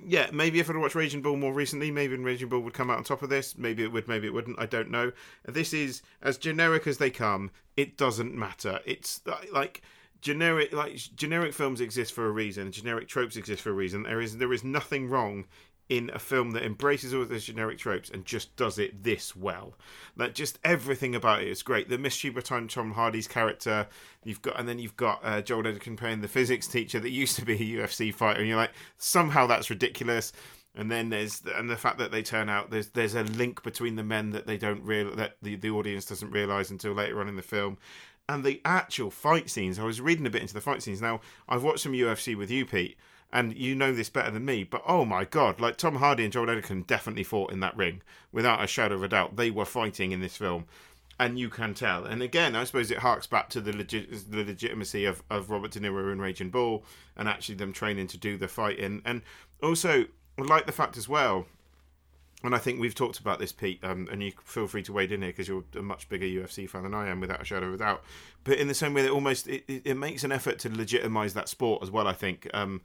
S2: yeah maybe if i'd watched raging bull more recently maybe raging bull would come out on top of this maybe it would maybe it wouldn't i don't know. This is as generic as they come it doesn't matter. It's uh, like generic like generic films exist for a reason generic tropes exist for a reason. There is there is nothing wrong in a film that embraces all those generic tropes and just does it this well. Like just everything about it is great. The mischief behind Tom Hardy's character, you've got, and then you've got uh, Joel Edgerton playing the physics teacher that used to be a UFC fighter, and you're like, somehow that's ridiculous. And then there's and the fact that they turn out there's there's a link between the men that they don't real that the, the audience doesn't realize until later on in the film. And the actual fight scenes, I was reading a bit into the fight scenes. Now I've watched some UFC with you, Pete, and you know this better than me, but oh my god, like Tom Hardy and Joel Edgerton definitely fought in that ring without a shadow of a doubt. They were fighting in this film, and you can tell. And again, I suppose it harks back to the, the legitimacy of, of Robert De Niro and Raging Bull, and actually them training to do the fighting. And also, I like the fact as well. And I think we've talked about this, Pete, um, and you feel free to wade in here because you're a much bigger UFC fan than I am, without a shadow of a doubt. But in the same way that almost it, it, makes an effort to legitimize that sport as well. I think um,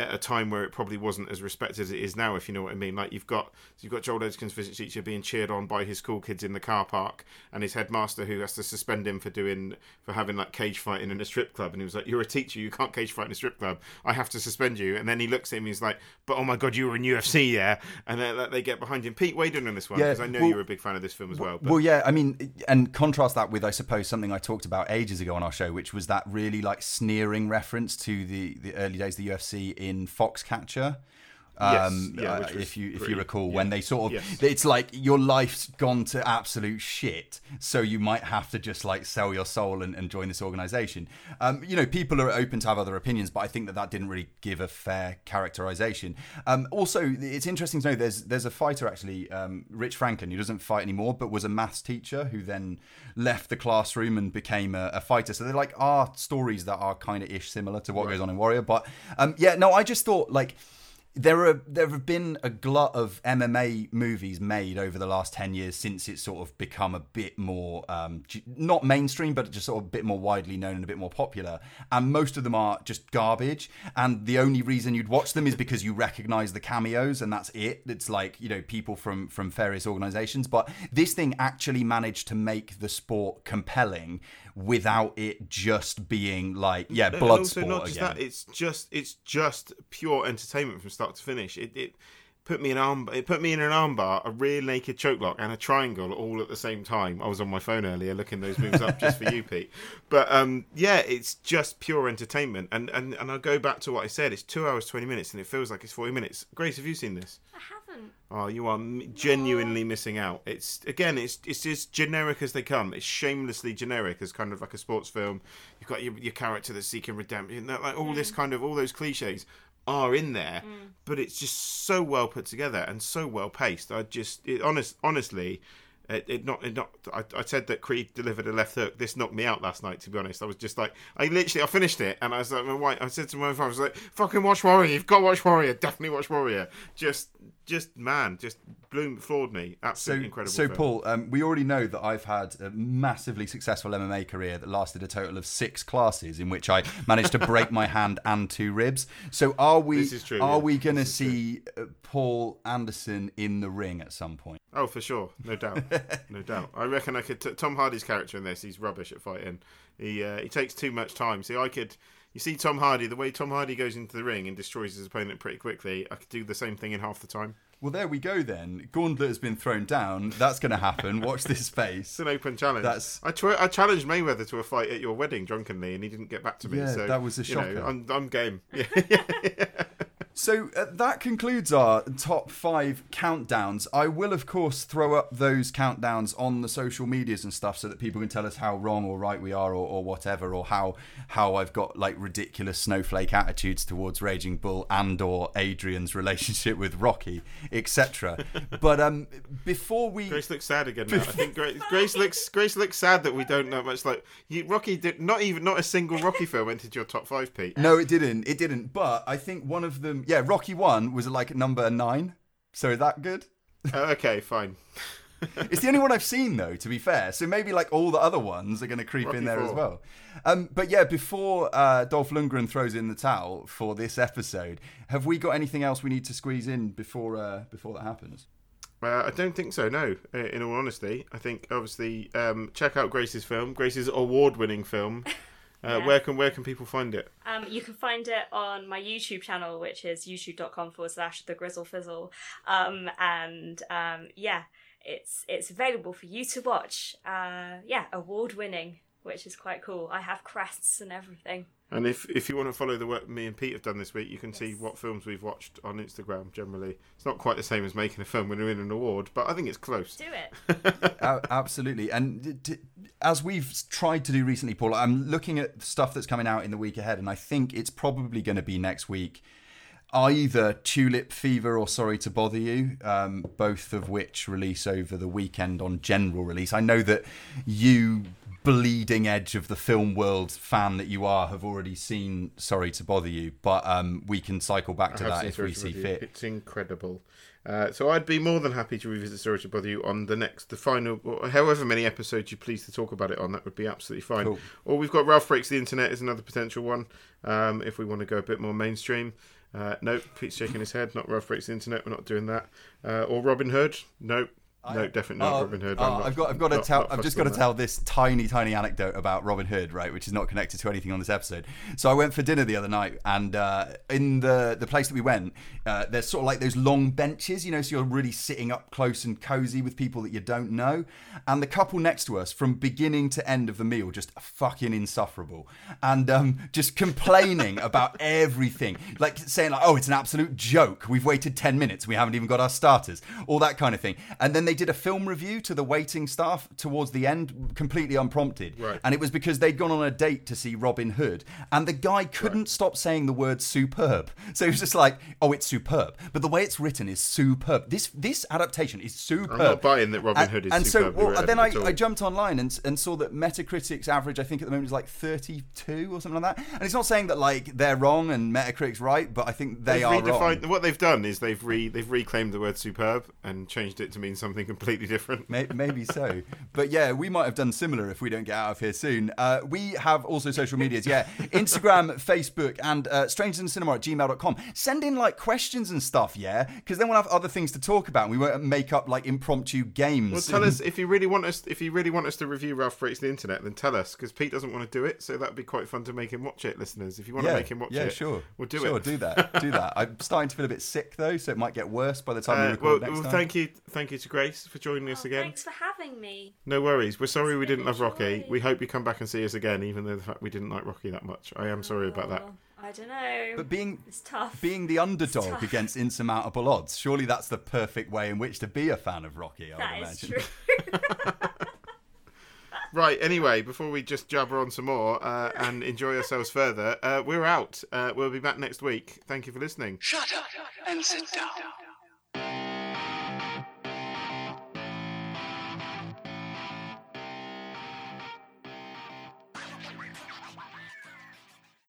S2: at a time where it probably wasn't as respected as it is now, if you know what I mean. Like you've got you've got Joel Edgerton's physics teacher being cheered on by his school kids in the car park, and his headmaster who has to suspend him for doing for having like cage fighting in a strip club, and he was like, "You're a teacher, you can't cage fight in a strip club. I have to suspend you." And then he looks at him, and he's like, "But oh my god, you were in UFC, yeah?" And then like, they get behind him. Pete, wade in this one
S3: Yeah,
S2: because I know
S3: well-
S2: you're a big fan of this film as well. But
S3: Well, yeah, I mean, and contrast that with, I suppose, something I talked about ages ago on our show, which was that really like sneering reference to the the early days of the UFC in Foxcatcher. Um,
S2: Yes, yeah,
S3: uh, if you if
S2: pretty-
S3: you recall,
S2: yeah.
S3: when they sort of,
S2: Yes.
S3: it's like your life's gone to absolute shit, so you might have to just like sell your soul and, and join this organization. Um, you know, people are open to have other opinions, but I think that that didn't really give a fair characterization. Um, also, it's interesting to know there's there's a fighter actually, um, Rich Franklin, who doesn't fight anymore, but was a maths teacher who then left the classroom and became a, a fighter. So they're like are stories that are kind of ish similar to what goes on in Warrior. But um, yeah, no, I just thought like there are there have been a glut of MMA movies made over the last ten years since it's sort of become a bit more um, not mainstream, but just sort of a bit more widely known and a bit more popular. And most of them are just garbage. And the only reason you'd watch them is because you recognise the cameos, and that's it. It's like you know people from from various organisations. But this thing actually managed to make the sport compelling without it just being like yeah
S2: And
S3: blood
S2: also
S3: sport
S2: not just
S3: again.
S2: that it's just it's just pure entertainment from start to finish it, it put me in arm it put me in an armbar a rear naked choke lock and a triangle all at the same time i was on my phone earlier looking those moves up just for you <laughs> pete but um yeah it's just pure entertainment and and and i'll go back to what i said it's two hours 20 minutes and it feels like it's 40 minutes grace have you seen this
S4: I haven't.
S2: Oh, you are m- genuinely missing out. It's again, it's it's as generic as they come. It's shamelessly generic as kind of like a sports film. You've got your, your character that's seeking redemption, like all this kind of all those cliches are in there, mm. but it's just so well put together and so well paced. I just, it, honest, honestly. It, it not it not. I, I said that Creed delivered a left hook. This knocked me out last night. To be honest, I was just like, I literally, I finished it, and I was like, my wife, I said to my wife, I was like, "Fucking watch Warrior. You've got to watch Warrior. Definitely watch Warrior." Just, just man, just blew floored me.
S3: So,
S2: Absolutely incredible.
S3: so
S2: film.
S3: Paul, um, we already know that I've had a massively successful MMA career that lasted a total of six classes, in which I managed to break my <laughs> hand and two ribs. So, are we?
S2: This is true,
S3: Are
S2: yeah.
S3: we going to
S2: is true.
S3: see uh, Paul Anderson in the ring at some point?
S2: Oh, for sure, no doubt, <laughs> no doubt. I reckon I could. T- Tom Hardy's character in this, he's rubbish at fighting. He uh, he takes too much time. See, I could. You see, Tom Hardy, the way Tom Hardy goes into the ring and destroys his opponent pretty quickly, I could do the same thing in half the time.
S3: Well, there we go then. Gauntlet has been thrown down. That's going to happen. Watch this space.
S2: It's an open challenge.
S3: That's-
S2: I, tw- I challenged Mayweather to a fight at your wedding drunkenly, and he didn't get back to me.
S3: Yeah,
S2: so
S3: that was a
S2: you know,
S3: shocker.
S2: I'm I'm game. <laughs> Yeah. <laughs>
S3: So uh, that concludes our top five countdowns. I will, of course, throw up those countdowns on the social medias and stuff so that people can tell us how wrong or right we are, or, or whatever, or how how I've got like ridiculous snowflake attitudes towards Raging Bull and or Adrian's relationship with Rocky, etc. <laughs> but um, before we
S2: Grace looks sad again now. I think Grace, Grace looks Grace looks sad that we don't know much. Like you, Rocky did not even not a single Rocky film entered your top five, Pete.
S3: no, it didn't, it didn't. But I think one of them, yeah, Rocky One was like number nine. So that good.
S2: Uh, okay, fine. <laughs>
S3: It's the only one I've seen, though, to be fair. So maybe like all the other ones are going to creep
S2: Rocky
S3: in there as well. Um, but yeah, before uh, Dolph Lundgren throws in the towel for this episode, have we got anything else we need to squeeze in before uh, before that happens?
S2: Uh, I don't think so. No, in all honesty, I think obviously um, check out Grace's film, Grace's award-winning film. Uh,
S4: Yeah.
S2: Where can where can people find it?
S4: Um, you can find it on my YouTube channel, which is youtube.com forward slash the grizzle fizzle. Um, and um, yeah, it's it's available for you to watch. Uh, yeah, award winning, which is quite cool. I have crests and everything.
S2: And if if you want to follow the work me and Pete have done this week, you can see what films we've watched on Instagram. Generally, it's not quite the same as making a film when you win an award, but I think it's close.
S4: Do it. <laughs>
S3: A- absolutely. And d- d- as we've tried to do recently, Paul, I'm looking at stuff that's coming out in the week ahead, and I think it's probably going to be next week. Either Tulip Fever or Sorry to Bother You, um, both of which release over the weekend on general release. I know that you, bleeding edge of the film world fan that you are, have already seen Sorry to Bother You, but um, we can cycle back to that if we see fit.
S2: It's incredible. Uh, so I'd be more than happy to revisit Sorry to Bother You on the next, the final, however many episodes you please to talk about it on. That would be absolutely fine.
S3: Cool.
S2: Or we've got Ralph Breaks the Internet is another potential one. Um, if we want to go a bit more mainstream. Uh, nope, Pete's shaking his head. Not Ralph Breaks the Internet. We're not doing that. Uh, or Robin Hood. Nope. No, definitely not
S3: Oh,
S2: Robin Hood. I'm not-
S3: I've got, I've got to
S2: not-
S3: tell,
S2: not
S3: I've just got to
S2: that.
S3: tell this tiny, tiny anecdote about Robin Hood, right, which is not connected to anything on this episode. So I went for dinner the other night, and uh, in the the place that we went, uh, there's sort of like those long benches, you know, so you're really sitting up close and cozy with people that you don't know. And the couple next to us, from beginning to end of the meal, just fucking insufferable, and um, just complaining <laughs> about everything, like saying like, "Oh, it's an absolute joke. We've waited ten minutes, we haven't even got our starters," all that kind of thing. And then they they did a film review to the waiting staff towards the end, completely unprompted.
S2: Right.
S3: And it was because they'd gone on a date to see Robin Hood, and the guy couldn't stop saying the word superb. So he was just like, "Oh, it's superb," but the way it's written is superb. This this adaptation is superb.
S2: I'm not buying that Robin
S3: And-
S2: Hood is
S3: and so, well, then I. I jumped online and, and saw that Metacritic's average, I think at the moment is like 32 or something like that. And it's not saying that like they're wrong and Metacritic's right, but I think they
S2: They've
S3: are
S2: redefined
S3: wrong.
S2: what they've done is they've re they've reclaimed the word superb and changed it to mean something completely different.
S3: Maybe so. But yeah, we might have done similar if we don't get out of here soon. Uh, we have also social medias, yeah. Instagram, <laughs> Facebook, and uh, strangesincinema at gmail.com. Send in like questions and stuff, yeah? Because then we'll have other things to talk about and we won't make up like impromptu games.
S2: Well, tell us if you really want us if you really want us to review Ralph Breaks the Internet, then tell us because Pete doesn't want to do it, so that'd be quite fun to make him watch it, listeners. If you want
S3: yeah,
S2: to make him watch
S3: yeah,
S2: it,
S3: sure.
S2: we'll do
S3: sure,
S2: it.
S3: Sure, do that. Do that. <laughs> I'm starting to feel a bit sick though, so it might get worse by the time we
S2: Uh,
S3: record
S2: well,
S3: next
S2: well,
S3: time.
S2: thank you, thank you to Grace for joining us
S4: Oh,
S2: again.
S4: Thanks for having me.
S2: No worries. We're sorry we didn't love Rocky. We hope you come back and see us again, even though the fact we didn't like Rocky that much. I am sorry about that.
S4: Oh, I don't know.
S3: But being
S4: it's tough.
S3: being the underdog against insurmountable odds, surely that's the perfect way in which to be a fan of Rocky, I
S4: that
S3: would
S4: is
S3: imagine.
S4: true. <laughs> <laughs>
S2: Right. Anyway, before we just jabber on some more uh, and enjoy ourselves further, uh, we're out. Uh, we'll be back next week. Thank you for listening.
S1: Shut up and sit down.